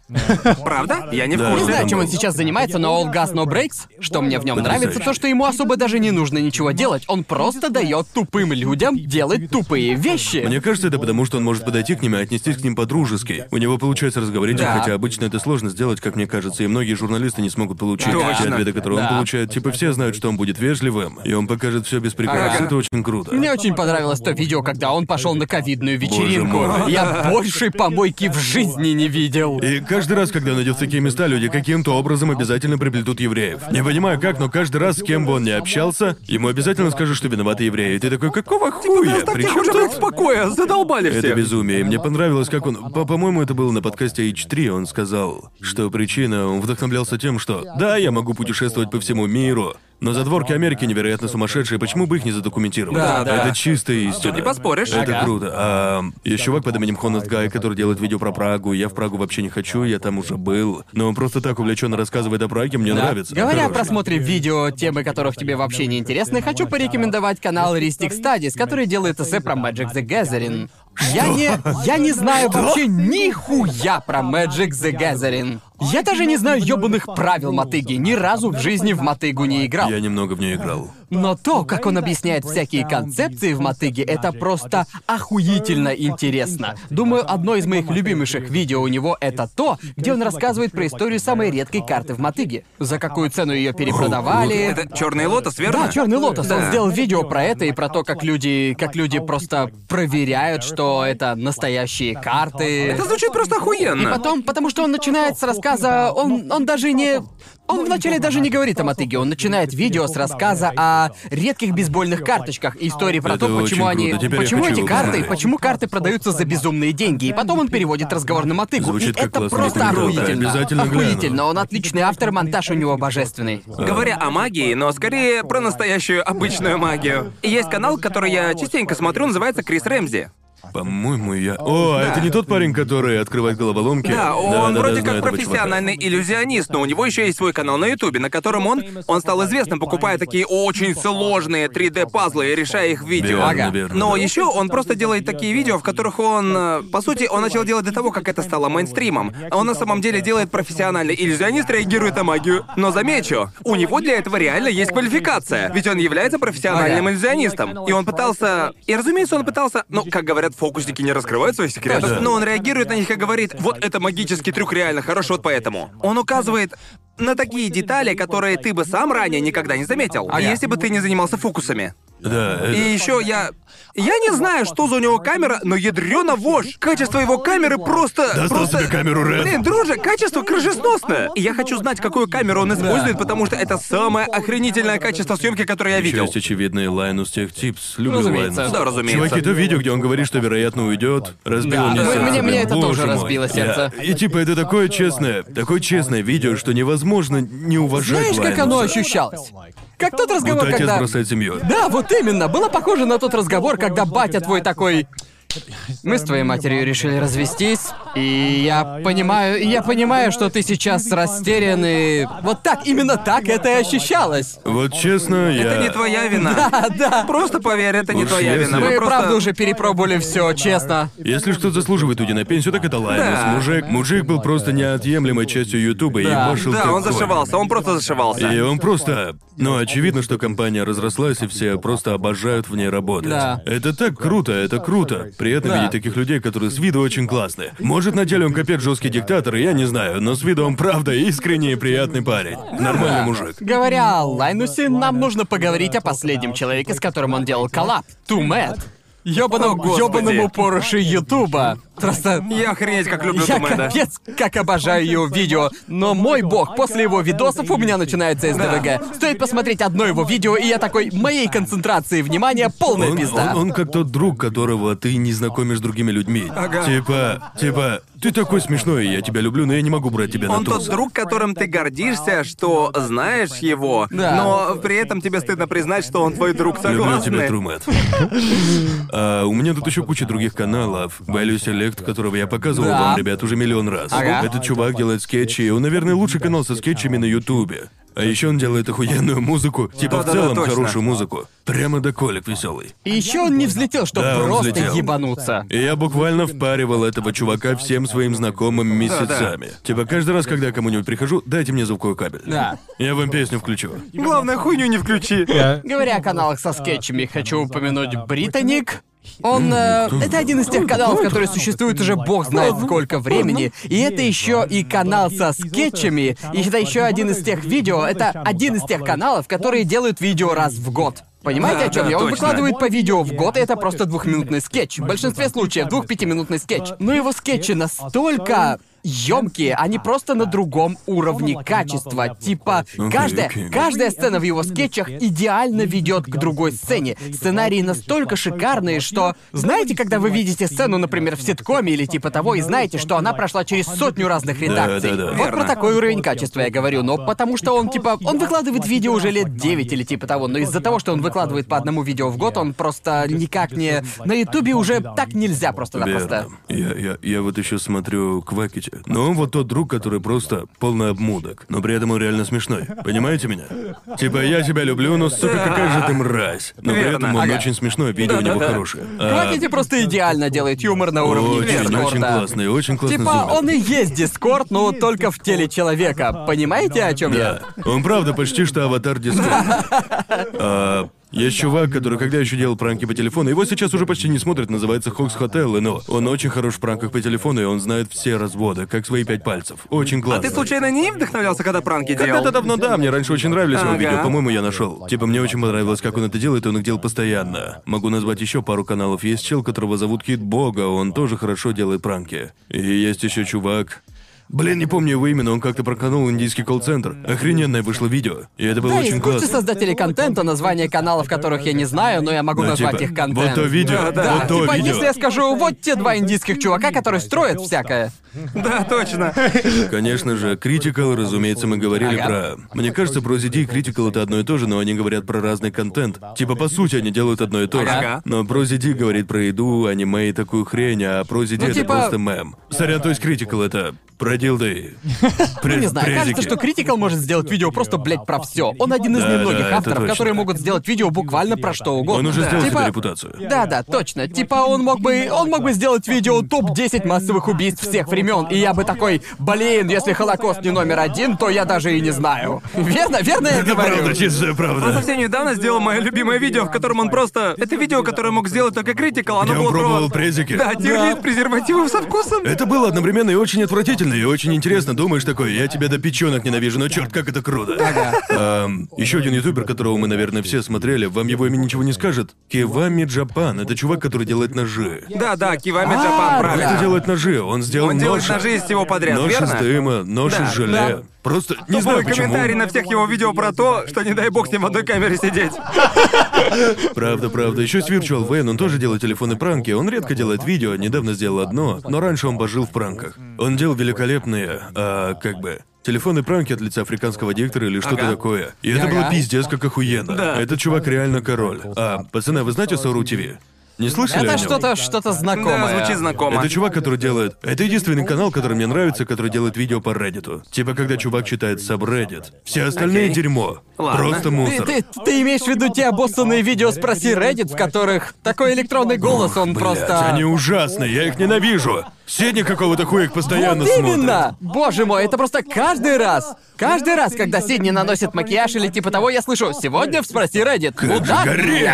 Правда? Я не в Да. Не курсе. знаю, чем он сейчас занимается, но All Gas No Breaks, что мне в нем Потрясающе. нравится, то, что ему особо даже не нужно ничего делать. Он просто дает тупым людям делать тупые вещи. Мне кажется, это потому, что он может подойти к ним и отнестись к ним по-дружески. У него получается разговорить их, Да. хотя обычно это сложно сделать, как мне кажется, и многие журналисты не смогут получить Точно. те ответы, которые Да. он получает. Типа все знают, что он будет вежливым, и он покажет все без прикрас. Ага. Это очень круто. Мне очень понравилось то видео, когда он пошел на ковидную вечеринку. мой. Я большей помойки в жизни не видел. И каждый раз, когда в такие места, люди каким-то образом обязательно приплетут евреев. Не понимаю как, но каждый раз, с кем бы он ни общался, ему обязательно скажут, что виноваты евреи. И ты такой, какого хуя? Оставьте Причем уже, тут... в покое, задолбали Это всех. безумие. Мне понравилось, как он... по- По-моему, это было на подкасте H3. Он сказал, что причина... Он вдохновлялся тем, что... Да, я могу путешествовать по всему миру, Но задворки Америки невероятно сумасшедшие, почему бы их не задокументировать? Да, да. Это чистая истина. Не поспоришь. Это Ага. круто. А есть чувак под именем Honest Guy, который делает видео про Прагу. Я в Прагу вообще не хочу, я там уже был. Но он просто так увлеченно рассказывает о Праге, мне Да. нравится. Говоря о просмотре видео, темы которых тебе вообще не интересны, хочу порекомендовать канал Ristic Studies, который делает эссе про Magic the Gathering. Я не... Я не знаю вообще нихуя про Magic the Gathering. Я даже не знаю ёбаных правил мотыги. Ни разу в жизни в мотыгу не играл. Я немного в нее играл. Но то, как он объясняет всякие концепции в мотыге, это просто охуительно интересно. Думаю, одно из моих любимейших видео у него это то, где он рассказывает про историю самой редкой карты в мотыге. За какую цену ее перепродавали. Это черный лотос, верно? Да, Черный лотос. Он Да. сделал видео про это и про то, как люди, как люди просто проверяют, что это настоящие карты. Это звучит просто И охуенно. потом, потому что он начинает с рассказа, он, он даже не... Он вначале даже не говорит о мотыге, он начинает видео с рассказа о редких бейсбольных карточках и истории про Это то, почему очень они... круто. Теперь я почему хочу эти его карты, посмотреть. почему карты продаются за безумные деньги. И потом он переводит разговор на мотыгу. Звучит и как это классный просто материал, да, охуительно. обязательно гляну. охуительно. Он отличный автор, монтаж у него божественный. Говоря о магии, но скорее про настоящую обычную магию. Есть канал, который я частенько смотрю, называется Крис Рэмзи. По-моему, я... О, а это не тот парень, который открывает головоломки? Да, он Да-да-да, вроде знаю как профессиональный иллюзионист, но у него еще есть свой канал на Ютубе, на котором он он стал известным, покупая такие очень сложные 3D-пазлы и решая их в видео. Верно, Ага. верно, Но да. еще он просто делает такие видео, в которых он, э, по сути, он начал делать до того, как это стало мейнстримом. А он на самом деле делает профессиональный иллюзионист, реагирует на магию. Но замечу, у него для этого реально есть квалификация, ведь он является профессиональным иллюзионистом. И он пытался, и разумеется, он пытался, ну, как говорят, фокусники не раскрывают своих секретов, Да. но он реагирует на них и говорит, вот это магический трюк реально хорош, вот поэтому. Он указывает на такие детали, которые ты бы сам ранее никогда не заметил, Ага. если бы ты не занимался фокусами. Да, это... И еще я. Я не знаю, что за у него камера, но ядрёна вошь. Качество его камеры просто. Достал просто... себе камеру, RED. Блин, друже, качество крышесносное. И я хочу знать, какую камеру он использует, потому что это самое охренительное качество съемки, которое я Еще видел. есть очевидный Linus Tech Tips. Люблю Разумеется. Лайнуса. Да, разумеется. Чуваки, то видео, где он говорит, что вероятно уйдет, разбило Да. мне сердце. мне- мне это боже тоже мой. разбило сердце. Я- И типа это такое честное, такое честное видео, что невозможно не уважать Знаешь, как Лайнуса. оно ощущалось? Как тот разговор, Будто отец когда... бросает семью. Да, вот именно. Было похоже на тот разговор, когда батя твой такой... Мы с твоей матерью решили развестись, и я понимаю, я понимаю, что ты сейчас растерян, и... Вот так, именно так это и ощущалось. Вот честно, я... Это не твоя вина. Да, да. Просто поверь, это не Уж твоя если- вина. Мы, Мы просто... правда уже перепробовали все, честно. Если что заслуживает уйти на пенсию, так это Лайнус. Да. Мужик, мужик был просто неотъемлемой частью Ютуба и Да. ебашил Да, как он конь. зашивался, он просто зашивался. И он просто... Ну, очевидно, что компания разрослась, и все просто обожают в ней работать. Да. Это так круто, это круто. Приятно Да. видеть таких людей, которые с виду очень классные. Может, на деле он капец жесткий диктатор, я не знаю, но с виду он правда искренний и приятный парень. Нормальный мужик. Говоря о Лайнусе, нам нужно поговорить о последнем человеке, с которым он делал коллаб. Тумэт. Господи. ёбаному Порше Ютуба. Просто... Я охренеть как люблю Я Тумэда. капец как обожаю его видео, но мой бог, после его видосов у меня начинается СДВГ. Стоит посмотреть одно его видео, и я такой, моей концентрации внимания полная Он, пизда. он- он как тот друг, которого ты не знакомишь с другими людьми. Ага. Типа, типа, ты такой смешной, и я тебя люблю, но я не могу брать тебя Он на тот туз. друг, которым ты гордишься, что знаешь его, Да. но при этом тебе стыдно признать, что он твой друг, Люблю согласны? тебя, Трумэт. *laughs* А, у меня тут еще куча других каналов. Value Select, которого я показывал Да. вам, ребят, уже миллион раз. Ага. Этот чувак делает скетчи, и он, наверное, лучший канал со скетчами на Ютубе. А еще он делает охуенную музыку, типа в Да-да-да, целом точно. хорошую музыку. Прямо до колик веселый. И еще он не взлетел, чтобы Да, он просто взлетел. ебануться. И я буквально впаривал этого чувака всем своим знакомым месяцами. Типа каждый раз, когда я кому-нибудь прихожу, дайте мне звуковой кабель. Да. Я вам песню включу. Главное, хуйню не включи. Говоря о каналах со скетчами, хочу упомянуть BriTANicK. Он... э, это один из тех каналов, который существует уже бог знает сколько времени. И это еще и канал со скетчами. И это еще один из тех видео. Это один из тех каналов, которые делают видео раз в год. Понимаете, Да, о чем да, я? Он точно. выкладывает по видео в год, и это просто двухминутный скетч. В большинстве случаев двух-пятиминутный скетч. Но его скетчи настолько... емкие, они просто на другом уровне качества. Типа, каждая, каждая сцена в его скетчах идеально ведет к другой сцене. Сценарии настолько шикарные, что... Знаете, когда вы видите сцену, например, в ситкоме или типа того, и знаете, что она прошла через сотню разных редакций? да, да. Вот Верно. про такой уровень качества я говорю, но потому что он, типа, он выкладывает видео уже лет 9 или типа того, но из-за того, что он выкладывает по одному видео в год, он просто никак не... На Ютубе уже так нельзя просто-напросто. Я, я, я вот еще смотрю Квакити. Но он вот тот друг, который просто полный обмудок. Но при этом он реально смешной. Понимаете меня? Типа, я тебя люблю, но, сука, какая же ты мразь. Но при этом он Ага. очень смешной, видео у него Да-да-да. хорошее. А, просто идеально делает юмор на уровне очень, очень Дискорда. классный, очень классный Типа, он и есть Дискорд, но только в теле человека. Понимаете, о чем я? Да, он правда почти что аватар Дискорда. А, Есть чувак, который когда еще делал пранки по телефону, его сейчас уже почти не смотрят, называется Хокс Хотел, но он очень хорош в пранках по телефону, и он знает все разводы, как свои пять пальцев. Очень А классно. ты случайно не им вдохновлялся, когда пранки делал? Когда-то давно, да, мне раньше очень нравились его Ага. видео, по-моему, я нашел. Типа, мне очень понравилось, как он это делает, и он их делал постоянно. Могу назвать еще пару каналов. Есть чел, которого зовут Кит Бога, он тоже хорошо делает пранки. И есть еще чувак. Блин, не помню его имя, но он как-то проканул индийский колл-центр. Охрененное вышло видео. И это было Да, очень классно. создателей контента, названия каналов, которых я не знаю, но я могу Ну, назвать типа, их контент. Вот то видео, Да, вот то типа, видео. если я скажу, вот те два индийских чувака, которые строят всякое. Да, точно. Конечно же, Critical, разумеется, мы говорили Ага. про... Мне кажется, про ZD и Critical это одно и то же, но они говорят про разный контент. Типа, по сути, они делают одно и то же. Ага. Но про ZD говорит про еду, аниме и такую хрень, а про ZD Ну, это типа- просто мем. Сорян, то есть Critical это про дилды. *laughs* Ну, не знаю, кажется, что Critical может сделать видео просто, блядь, про все. Он один из Да, немногих да, это авторов, точно. которые могут сделать видео буквально про что угодно. Он уже сделал Типа- себе репутацию. Да, да, точно. Типа он мог бы, он мог бы сделать видео топ-10 массовых убийств всех времен, и я бы такой, блин, если Холокост не номер один, то я даже и не знаю. Верно, верно я Это говорю. правда, чистая Он правда. совсем недавно сделал мое любимое видео, в котором он просто... Это видео, которое мог сделать только Critical, оно Где он было пробовал про... презики. Да, терлит презервативов со вкусом. Это было одновременно и очень отвратительно, и очень интересно. Думаешь такой, я тебя до печенок ненавижу, но черт, как это круто. еще один ютубер, которого мы, наверное, все смотрели, вам его имя ничего не скажет. Кивами Джапан. Это чувак, который делает ножи. Да, да, Кивами А, Джапан, правильно. Это делает ножи. Он сделал Он делает нож. ножи из всего подряд, Нож верно? из дыма, нож из желе. Просто не знаю Мой почему. комментарий на всех его видео про то, что не дай бог с ним в одной камере сидеть. Правда, правда. Еще с Virtual Вейн, он тоже делает телефоны пранки. Он редко делает видео, недавно сделал одно, но раньше он пожил в пранках. Он делал великолепные, а, как бы, телефонные пранки от лица африканского диктора или что-то Ага. такое. И это Ага. было пиздец как охуенно. Да. Этот чувак реально король. А, пацаны, вы знаете Сору ТВ? Не слышали о Это нем? что-то, что-то знакомое. Да, звучит знакомо. Это чувак, который делает... Это единственный канал, который мне нравится, который делает видео по Reddit. Типа, когда чувак читает subreddit. Все остальные Окей. дерьмо. Ладно. Просто Ты, мусор. ты, ты имеешь в виду те обоссанные видео «Спроси Reddit», в которых такой электронный голос, он Блядь, просто... они ужасные, я их ненавижу. Сидни какого-то хуя их постоянно вот смотрит. именно! Боже мой, это просто каждый раз. Каждый раз, когда Сидни наносит макияж или типа того, я слышу «Сегодня в «Спроси Reddit». Как же Удар горит!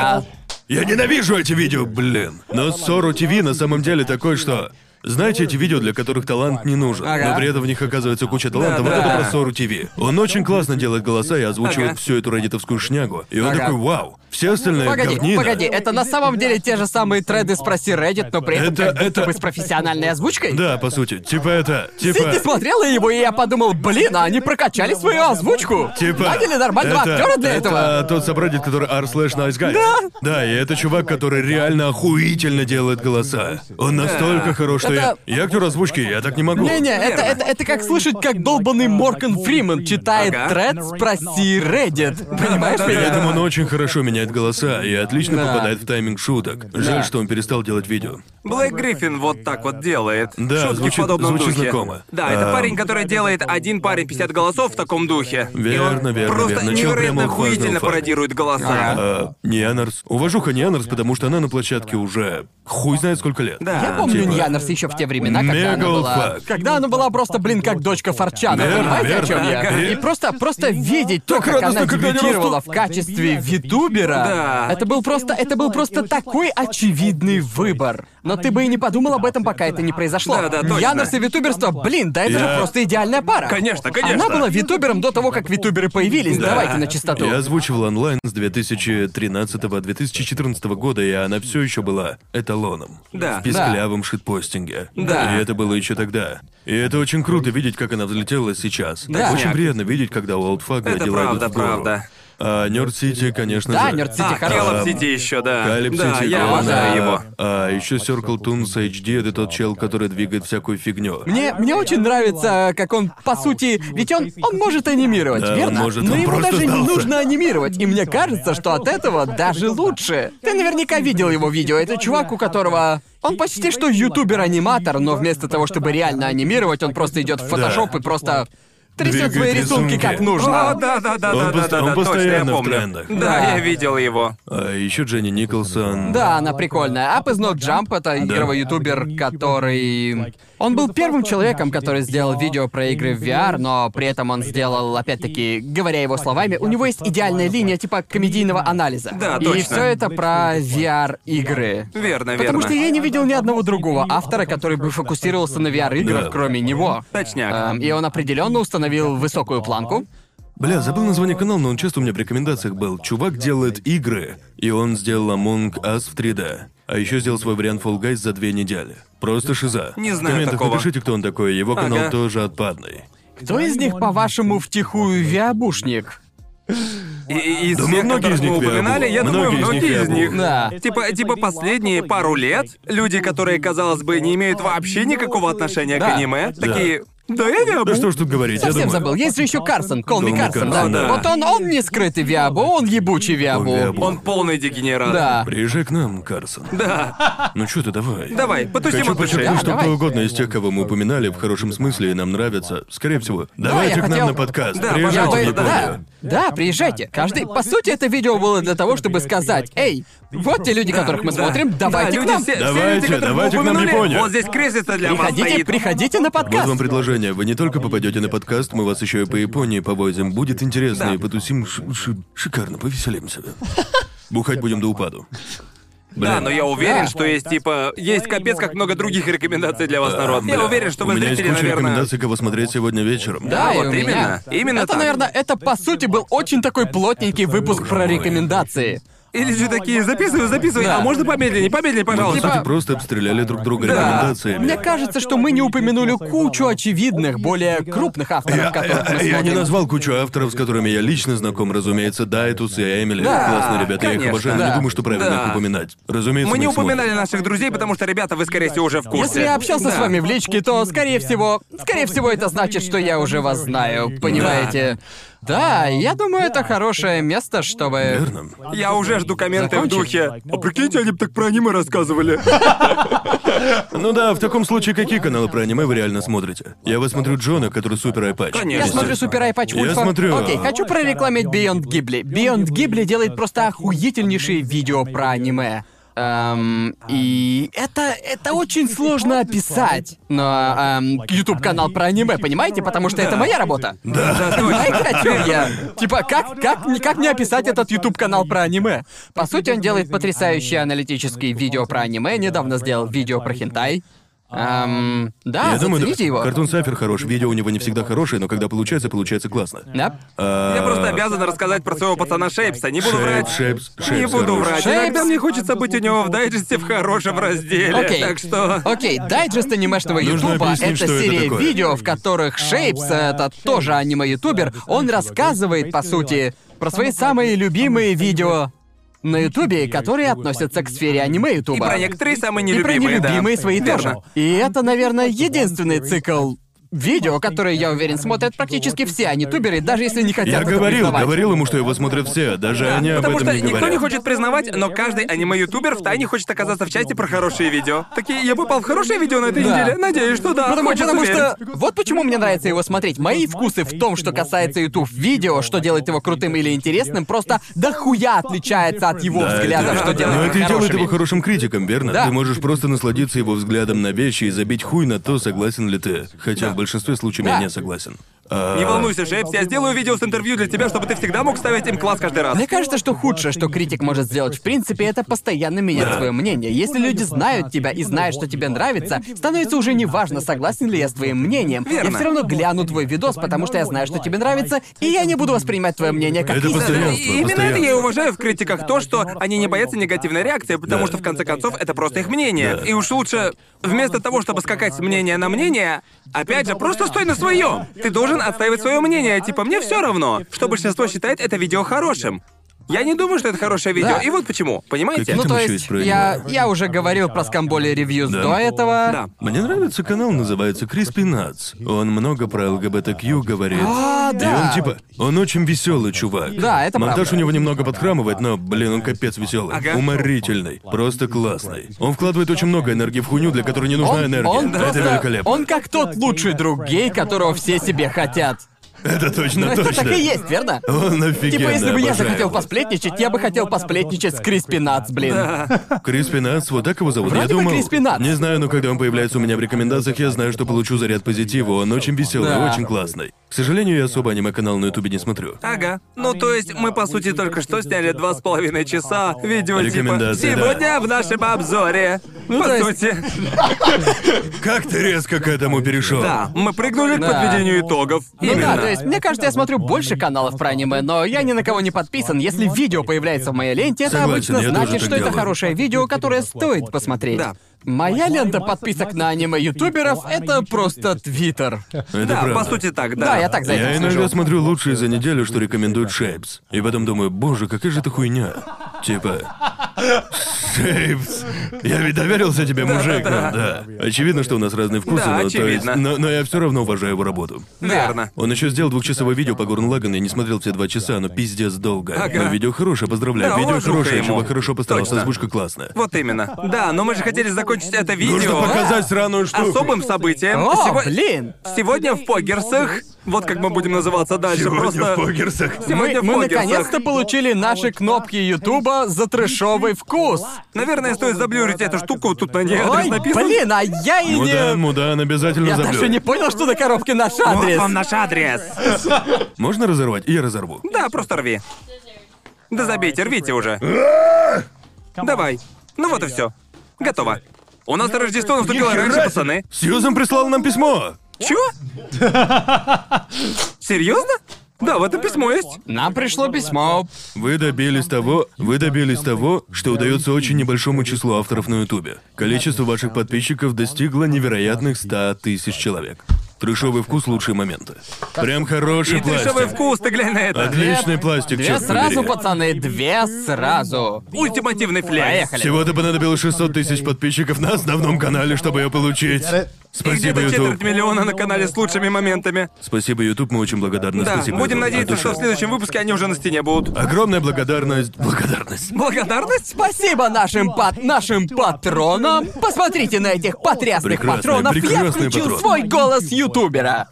Я ненавижу эти видео, блин. Но Сору ТВ на самом деле такой, что... Знаете эти видео, для которых талант не нужен, Ага. но при этом в них оказывается куча таланта? Да, вот да. это про Сору ТВ. Он очень классно делает голоса и озвучивает Ага. всю эту реддитовскую шнягу. И он Ага. такой, вау. Все остальные Погоди, говнина. погоди, это на самом деле те же самые треды «Спроси Reddit», но при этом Это- как будто это- бы с профессиональной озвучкой? Да, по сути. Типа это... Типа... Сидни смотрела его, и я подумал, блин, а они прокачали свою озвучку. Типа... Наняли нормального это- актера для это этого. тот собратьев, который r slash nice guy. Да. Да, и это чувак, который реально охуительно делает голоса. Он настолько хорош, что Это- я... Я актер озвучки, я так не могу. Не-не, это, это, это как слышать, как долбанный Морган Фриман читает Ага. тред «Спроси Reddit». Понимаешь да, меня? этом он очень хорошо меняет голоса и отлично Да. попадает в тайминг шуток. Жаль, что он перестал делать видео. Блэк Гриффин вот так вот делает. Да, Шутки звучит- в подобном звучит духе. знакомо. Да, это А. парень, который делает один парень 50 голосов в таком духе. И Верно, он верно, просто верно. Невероятно охуительно пародирует голоса. А, Нианарс. Уважуха Нианарс, потому что она на площадке уже хуй знает сколько лет. Да. Я помню Типа- Ньянерс еще в те времена, когда она была... олдфак. Когда она была просто, блин, как дочка Форчана, Верно, понимаете, о верно. чем я? Ага. И просто, просто видеть то, Так как радостно, она когда они дебютировала в растут. качестве витубера, Да. это был просто, это был просто такой очевидный выбор. Но ты бы и не подумал об этом, пока это не произошло. Да, да, точно. Ньянерс и витуберство, блин, да это Я- же просто идеальная пара. Конечно, конечно. Она была витубером до того, как витуберы появились, Да. давайте на чистоту. Я озвучивал онлайн с 2013-2014 года, и она все еще была эталоном. Да. В писклявом шитпостинге. Трекинге. Да. И это было еще тогда. И это очень круто видеть, как она взлетела сейчас. Да. Очень приятно видеть, когда у Олдфага дела правда, идут в гору. правда. А Nerd City, конечно Да, же. Nerd City А, хороший. Сити еще, да. Caleb да, Сити, я обожаю его. А еще Circle Toons HD это тот чел, который двигает всякую фигню. Мне, мне очень нравится, как он, по сути, ведь он, он может анимировать, Да, он верно? может, Но он ему просто даже не сдался. нужно анимировать, и мне кажется, что от этого даже лучше. Ты наверняка видел его видео, это чувак, у которого... Он почти что ютубер-аниматор, но вместо того, чтобы реально анимировать, он просто идет в фотошоп и просто трясет Двигает свои рисунки рисунки. как О, нужно. да, да, да, Он да, да, пост- да, он да, точно, я постоянно в помню. трендах. Да, Да. я видел его. А еще Дженни Николсон. Да, она прикольная. Up is not jump — это игровой ютубер, который... Он был первым человеком, который сделал видео про игры в VR, но при этом он сделал, опять-таки, говоря его словами, у него есть идеальная линия типа комедийного анализа. Да, И точно. все это про VR-игры. Верно, верно. Потому что я не видел ни одного другого автора, который бы фокусировался на VR-играх, Да. кроме него. Точняк. Эм, и он определенно установил высокую планку. Бля, забыл название канала, но он часто у меня в рекомендациях был. Чувак делает игры, и он сделал Among Us в 3D. А еще сделал свой вариант Fall Guys за две недели. Просто шиза. Не В знаю комментах такого. напишите, кто он такой. Его канал Ага. тоже отпадный. Кто из них, по-вашему, втихую виабушник? И, и из Да всех, многие которых из них мы упоминали, я думаю, Многие из них многие из виабу. них. Да. Типа, типа последние пару лет люди, которые, казалось бы, не имеют вообще никакого отношения Да. к аниме, такие. Да я виабу. Да что ж тут говорить, я Совсем думаю. забыл. Есть же еще Карсон, Колми Колми Карсон, да. Карсон, да. Вот он, он не скрытый виабу, он ебучий виабу. Он виабу. Он полный дегенерат. Да. Приезжай к нам, Карсон. Да. Ну что ты, давай. Давай, потусим Хочу от души. подчеркнуть, что давай. кто угодно из тех, кого мы упоминали, в хорошем смысле и нам нравится, скорее всего. Давайте я к нам хотел- на подкаст. Да, Приезжайте в бы- пожалуйста, Японию. да, да, приезжайте. Каждый. По сути, это видео было для того, чтобы сказать: Эй, вот те люди, которых мы Да. смотрим, давайте да, к люди нам. Все, все Давайте, давайте к нам в упомянули, Японию. Вот здесь креслица для вас Приходите, стоит. приходите на Вот подкаст. вам предложение. Вы не только попадете на подкаст, мы вас еще и по Японии повозим. Будет интересно, Да. и потусим ш- ш- шикарно, повеселимся. Бухать будем до упаду. Да, но я уверен, Да. что есть типа есть капец как много других рекомендаций для вас, народ. Я уверен, что у вы меня есть зрители, куча наверное. рекомендаций, кого смотреть сегодня вечером. Да, и вот меня. именно. Именно это, так. наверное, это по сути был очень такой плотненький выпуск про рекомендации. Или же такие, записывай, записывай, Да. а можно помедленнее, помедленнее, Мы, по пожалуйста. просто обстреляли друг друга Да. рекомендациями. Мне кажется, что мы не упомянули кучу очевидных, более крупных авторов, Я, которых мы я- я не смотрим. назвал кучу авторов, с которыми я лично знаком, разумеется, Дайтус и Эмили. Да, Классные ребята, я их конечно, обожаю, но да. не думаю, что правильно Да. их упоминать. Разумеется, Мы не их смотрим. упоминали наших друзей, потому что, ребята, вы, скорее всего, уже в курсе. Если я общался с Да. вами в личке, то, скорее всего, скорее всего, это значит, что я уже вас знаю, понимаете? Да, я думаю, это хорошее место, чтобы... Верно. Я уже жду комменты в Закончим? духе. А прикиньте, они бы так про аниме рассказывали. *laughs* Ну да, в таком случае какие каналы про аниме вы реально смотрите? Я вот смотрю Джона, который супер айпач. Конечно. Я смотрю Супер Айпач Я смотрю- Окей, хочу прорекламить Beyond Ghibli. Beyond Ghibli делает просто охуительнейшие видео про аниме. Эм, и это, это очень сложно описать. Но эм, YouTube канал про аниме, понимаете? Потому что это моя работа. Да, Понимаете, о чем я? Типа, как, как, никак не описать этот YouTube канал про аниме? По сути, он делает потрясающие аналитические видео про аниме. Недавно сделал видео про хентай. Эм, да, Я думаю, зацените да, его. Картун Сайфер хорош, видео у него не всегда хорошие, но когда получается, получается классно. Да? А, Я просто обязан рассказать про своего пацана Шейпса. Не буду врать. Шейпс, Не Шейпс буду хорош. врать. Шейпс. Мне хочется быть у него в дайджесте в хорошем разделе. Окей. Так что... Окей, дайджест анимешного Нужно ютуба — объяснить, это что это серия такое. видео, в которых Шейпс, это тоже аниме-ютубер, он рассказывает, по сути, про свои самые любимые видео на ютубе, которые относятся к сфере аниме И ютуба. про некоторые самые И про нелюбимые, да. нелюбимые свои тоже. И это, наверное, единственный цикл видео, которые, я уверен, смотрят практически все анитуберы, даже если не хотят Я это говорил, признавать. говорил ему, что его смотрят все, даже они об Потому этом что не никто говорят. не хочет признавать, но каждый аниме-ютубер втайне хочет оказаться в части про хорошие видео. Такие, я попал в хорошее видео на этой Да. неделе? Надеюсь, что да. Потому, Хочется потому верить. что вот почему мне нравится его смотреть. Мои вкусы в том, что касается YouTube видео, что делает его крутым или интересным, просто дохуя отличается от его Да, взглядов, это- что делает Но их это и делает хорошими. его хорошим критиком, верно? Да. Ты можешь просто насладиться его взглядом на вещи и забить хуй на то, согласен ли ты. Хотя в большинстве случаев Да. я не согласен. А, Не волнуйся, Шейпс, я сделаю видео с интервью для тебя, чтобы ты всегда мог ставить им класс каждый раз. Мне кажется, что худшее, что критик может сделать в принципе, это постоянно менять свое мнение. Если люди знают тебя и знают, что тебе нравится, становится уже неважно, согласен ли я с твоим мнением. Верно. Я все равно гляну твой видос, потому что я знаю, что тебе нравится, и я не буду воспринимать твое мнение как Это постоянство, И Именно это я и уважаю в критиках то, что они не боятся негативной реакции, потому Да. что в конце концов это просто их мнение. Да. И уж лучше, вместо того, чтобы скакать с мнения на мнение, опять же, просто стой на своем. Ты должен отстаивать свое мнение. Типа, мне все равно, что большинство считает это видео хорошим. Я не думаю, что это хорошее видео. Да. И вот почему. Понимаете? Какие Ну, там то еще есть, я, я уже говорил про скамболи ревьюз Да. до этого. Да. Мне нравится канал, называется Crispy Nuts. Он много про ЛГБТК говорит. А, И да. он типа, он очень веселый чувак. Да, это Монтаж правда. у него немного подхрамывает, но, блин, он капец веселый. Ага. Уморительный. Просто классный. Он вкладывает очень много энергии в хуйню, для которой не нужна Он, энергия. он это просто- великолепно. Он как тот лучший друг гей, которого все себе хотят. Это точно, Это точно. так и есть, верно? Он офигенный, Типа, если бы я захотел посплетничать, я бы хотел посплетничать с Криспи Натс, блин. Криспи Натс, вот так его зовут. Вроде я бы думал, Crispy Nuts. не знаю, но когда он появляется у меня в рекомендациях, я знаю, что получу заряд позитива. Он очень веселый, Да. очень классный. К сожалению, я особо аниме-канал на Ютубе не смотрю. Ага. Ну, то есть, мы, по сути, только что сняли два с половиной часа видео типа Рекомендации, да. «Сегодня в нашем обзоре». Ну, по то есть- сути. *laughs* Как ты резко к этому перешел? Да, мы прыгнули к Да. подведению итогов. Ну Именно. да, то есть, мне кажется, я смотрю больше каналов про аниме, но я ни на кого не подписан. Если видео появляется в моей ленте, это Согласен, обычно я тоже значит, так что это делаю. хорошее видео, которое стоит посмотреть. Да. Моя лента подписок на аниме-ютуберов — это просто твиттер. Это Да, правда. по сути так, да. Да, я так за Я этим иногда слежу. смотрю лучшие за неделю, что рекомендует Шейпс. И потом думаю, боже, какая же это хуйня. Типа... Шейпс. Я ведь доверился тебе, мужик. ну Да. Очевидно, что у нас разные вкусы, Да, но, то есть- очевидно. но, но я все равно уважаю его работу. Верно. Он еще сделал двухчасовое видео по Гурн Лагану, я не смотрел все два часа, но пиздец долго. Ага. Но видео хорошее, поздравляю. Да, видео уважуха хорошее, ему. чувак хорошо постарался, Точно. озвучка классная. Вот именно. Да, но мы же хотели закончить это видео Нужно показать сраную штуку. особым событием. О, Сего- блин! Сегодня в Погерсах, вот как мы будем называться дальше, Сегодня просто... в Погерсах. Мы, Сегодня в мы Погерсах. наконец-то получили наши кнопки Ютуба за трэшовый вкус. Наверное, стоит заблюрить эту штуку, тут на ней адрес Ой, написан. блин, а я и Мудан, не... мудан, обязательно Я заблюй. даже не понял, что на коробке наш Вот адрес. вам наш адрес. Можно разорвать? Я разорву. Да, просто рви. Да забейте, рвите уже. Давай. Ну вот и все. Готово. У нас Рождество наступило раньше, пацаны. Сьюзан прислал нам письмо. Чё? Серьезно? Да, в этом письмо есть. Нам пришло письмо. Вы добились того, вы добились того, что удается очень небольшому числу авторов на Ютубе. Количество ваших подписчиков достигло невероятных 100 тысяч человек. Трешовый вкус лучшие моменты. Прям хороший И трешовый пластик. вкус, ты глянь на это. Отличный пластик, Две черт сразу, побери. пацаны, две сразу. Ультимативный фляж. Поехали. Всего-то понадобилось 600 тысяч подписчиков на основном канале, чтобы ее получить. И Спасибо, где-то Ютуб. четверть миллиона на канале с лучшими моментами. Спасибо, Ютуб, мы очень благодарны. Да, Спасибо, будем YouTube. надеяться, От что в души. следующем выпуске они уже на стене будут. Огромная благодарность. Благодарность. Благодарность? Спасибо нашим пат нашим патронам. Посмотрите на этих потрясных Прекрасные, патронов. Я прекрасные включил патроны. свой голос ютубера.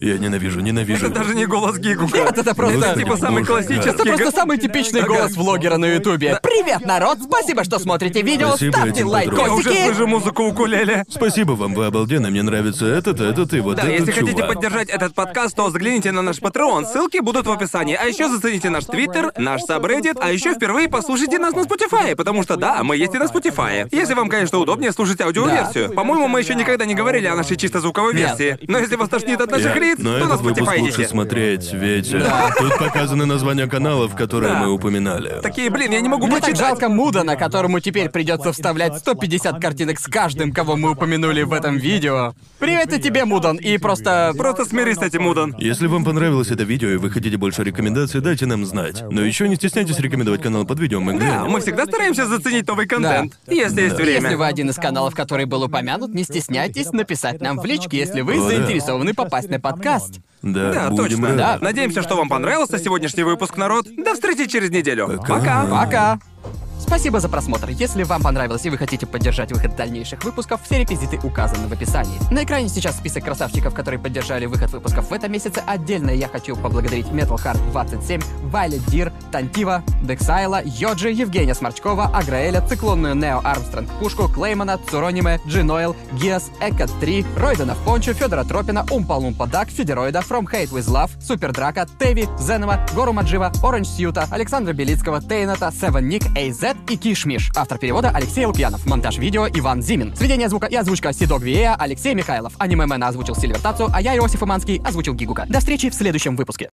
Я ненавижу, ненавижу. Это даже не голос Гигука. Нет, это просто- Это типа самый Боже, классический. Это просто самый типичный голос влогера на ютубе. Привет, народ! Спасибо, что смотрите видео. Спасибо Ставьте этим Я уже лайкосики. слышу музыку укулеле. Спасибо вам, вы обалденные. Мне нравится этот, этот и вот Да, этот если хотите чувак. поддержать этот подкаст, то загляните на наш Patreon, ссылки будут в описании. А еще зацените наш Твиттер, наш Subreddit, а еще впервые послушайте нас на Spotify, потому что да, мы есть и на Spotify. Если вам, конечно, удобнее слушать аудиоверсию. По-моему, мы еще никогда не говорили о нашей чисто звуковой Нет. версии. Но если вас тошнит от наших Я- лиц, Но на этот выпуск лучше смотреть, ведь э, тут показаны названия каналов, которые Да. мы упоминали. Такие, блин, я не могу Мне так прочитать. жалко Мудана, которому теперь придется вставлять 150 картинок с каждым, кого мы упомянули в этом видео. Привет и тебе, Мудан, и просто... Просто смирись с этим, Мудан. Если вам понравилось это видео и вы хотите больше рекомендаций, дайте нам знать. Но еще не стесняйтесь рекомендовать канал под видео, мы Да, глянем. мы всегда стараемся заценить новый контент, если есть время. Если вы один из каналов, который был упомянут, не стесняйтесь написать нам в личке, если вы О, да. заинтересованы попасть на подкаст. Да, Да, будем точно. рады. Да. Надеемся, что вам понравился сегодняшний выпуск, народ. До встречи через неделю. Пока. Пока. Спасибо за просмотр. Если вам понравилось и вы хотите поддержать выход дальнейших выпусков, все реквизиты указаны в описании. На экране сейчас список красавчиков, которые поддержали выход выпусков в этом месяце. Отдельно я хочу поблагодарить Metal Heart 27, Violet Deer, Тантива, Дексайла, Йоджи, Евгения Сморчкова, Аграэля, Циклонную Нео Армстронг Пушку, Клеймана, Цурониме, Джиноэл, Гиас, Эко 3, Ройдена в Пончу, Федора Тропина, Oompa Loompa Duck, Федероида, From Hate With Love, Супер Драка, Теви, Зенова, Гору Маджива, Оранж Сьюта, Александра Белицкого, Тейната, Севен Ник, AZ и Кишмиш. Автор перевода Алексей Лукьянов. Монтаж видео Иван Зимин. Сведение звука и озвучка Сидок Виея Алексей Михайлов. Аниме Мэна озвучил Сильвер Тацу, а я, Иосиф Иманский, озвучил Гигука. До встречи в следующем выпуске.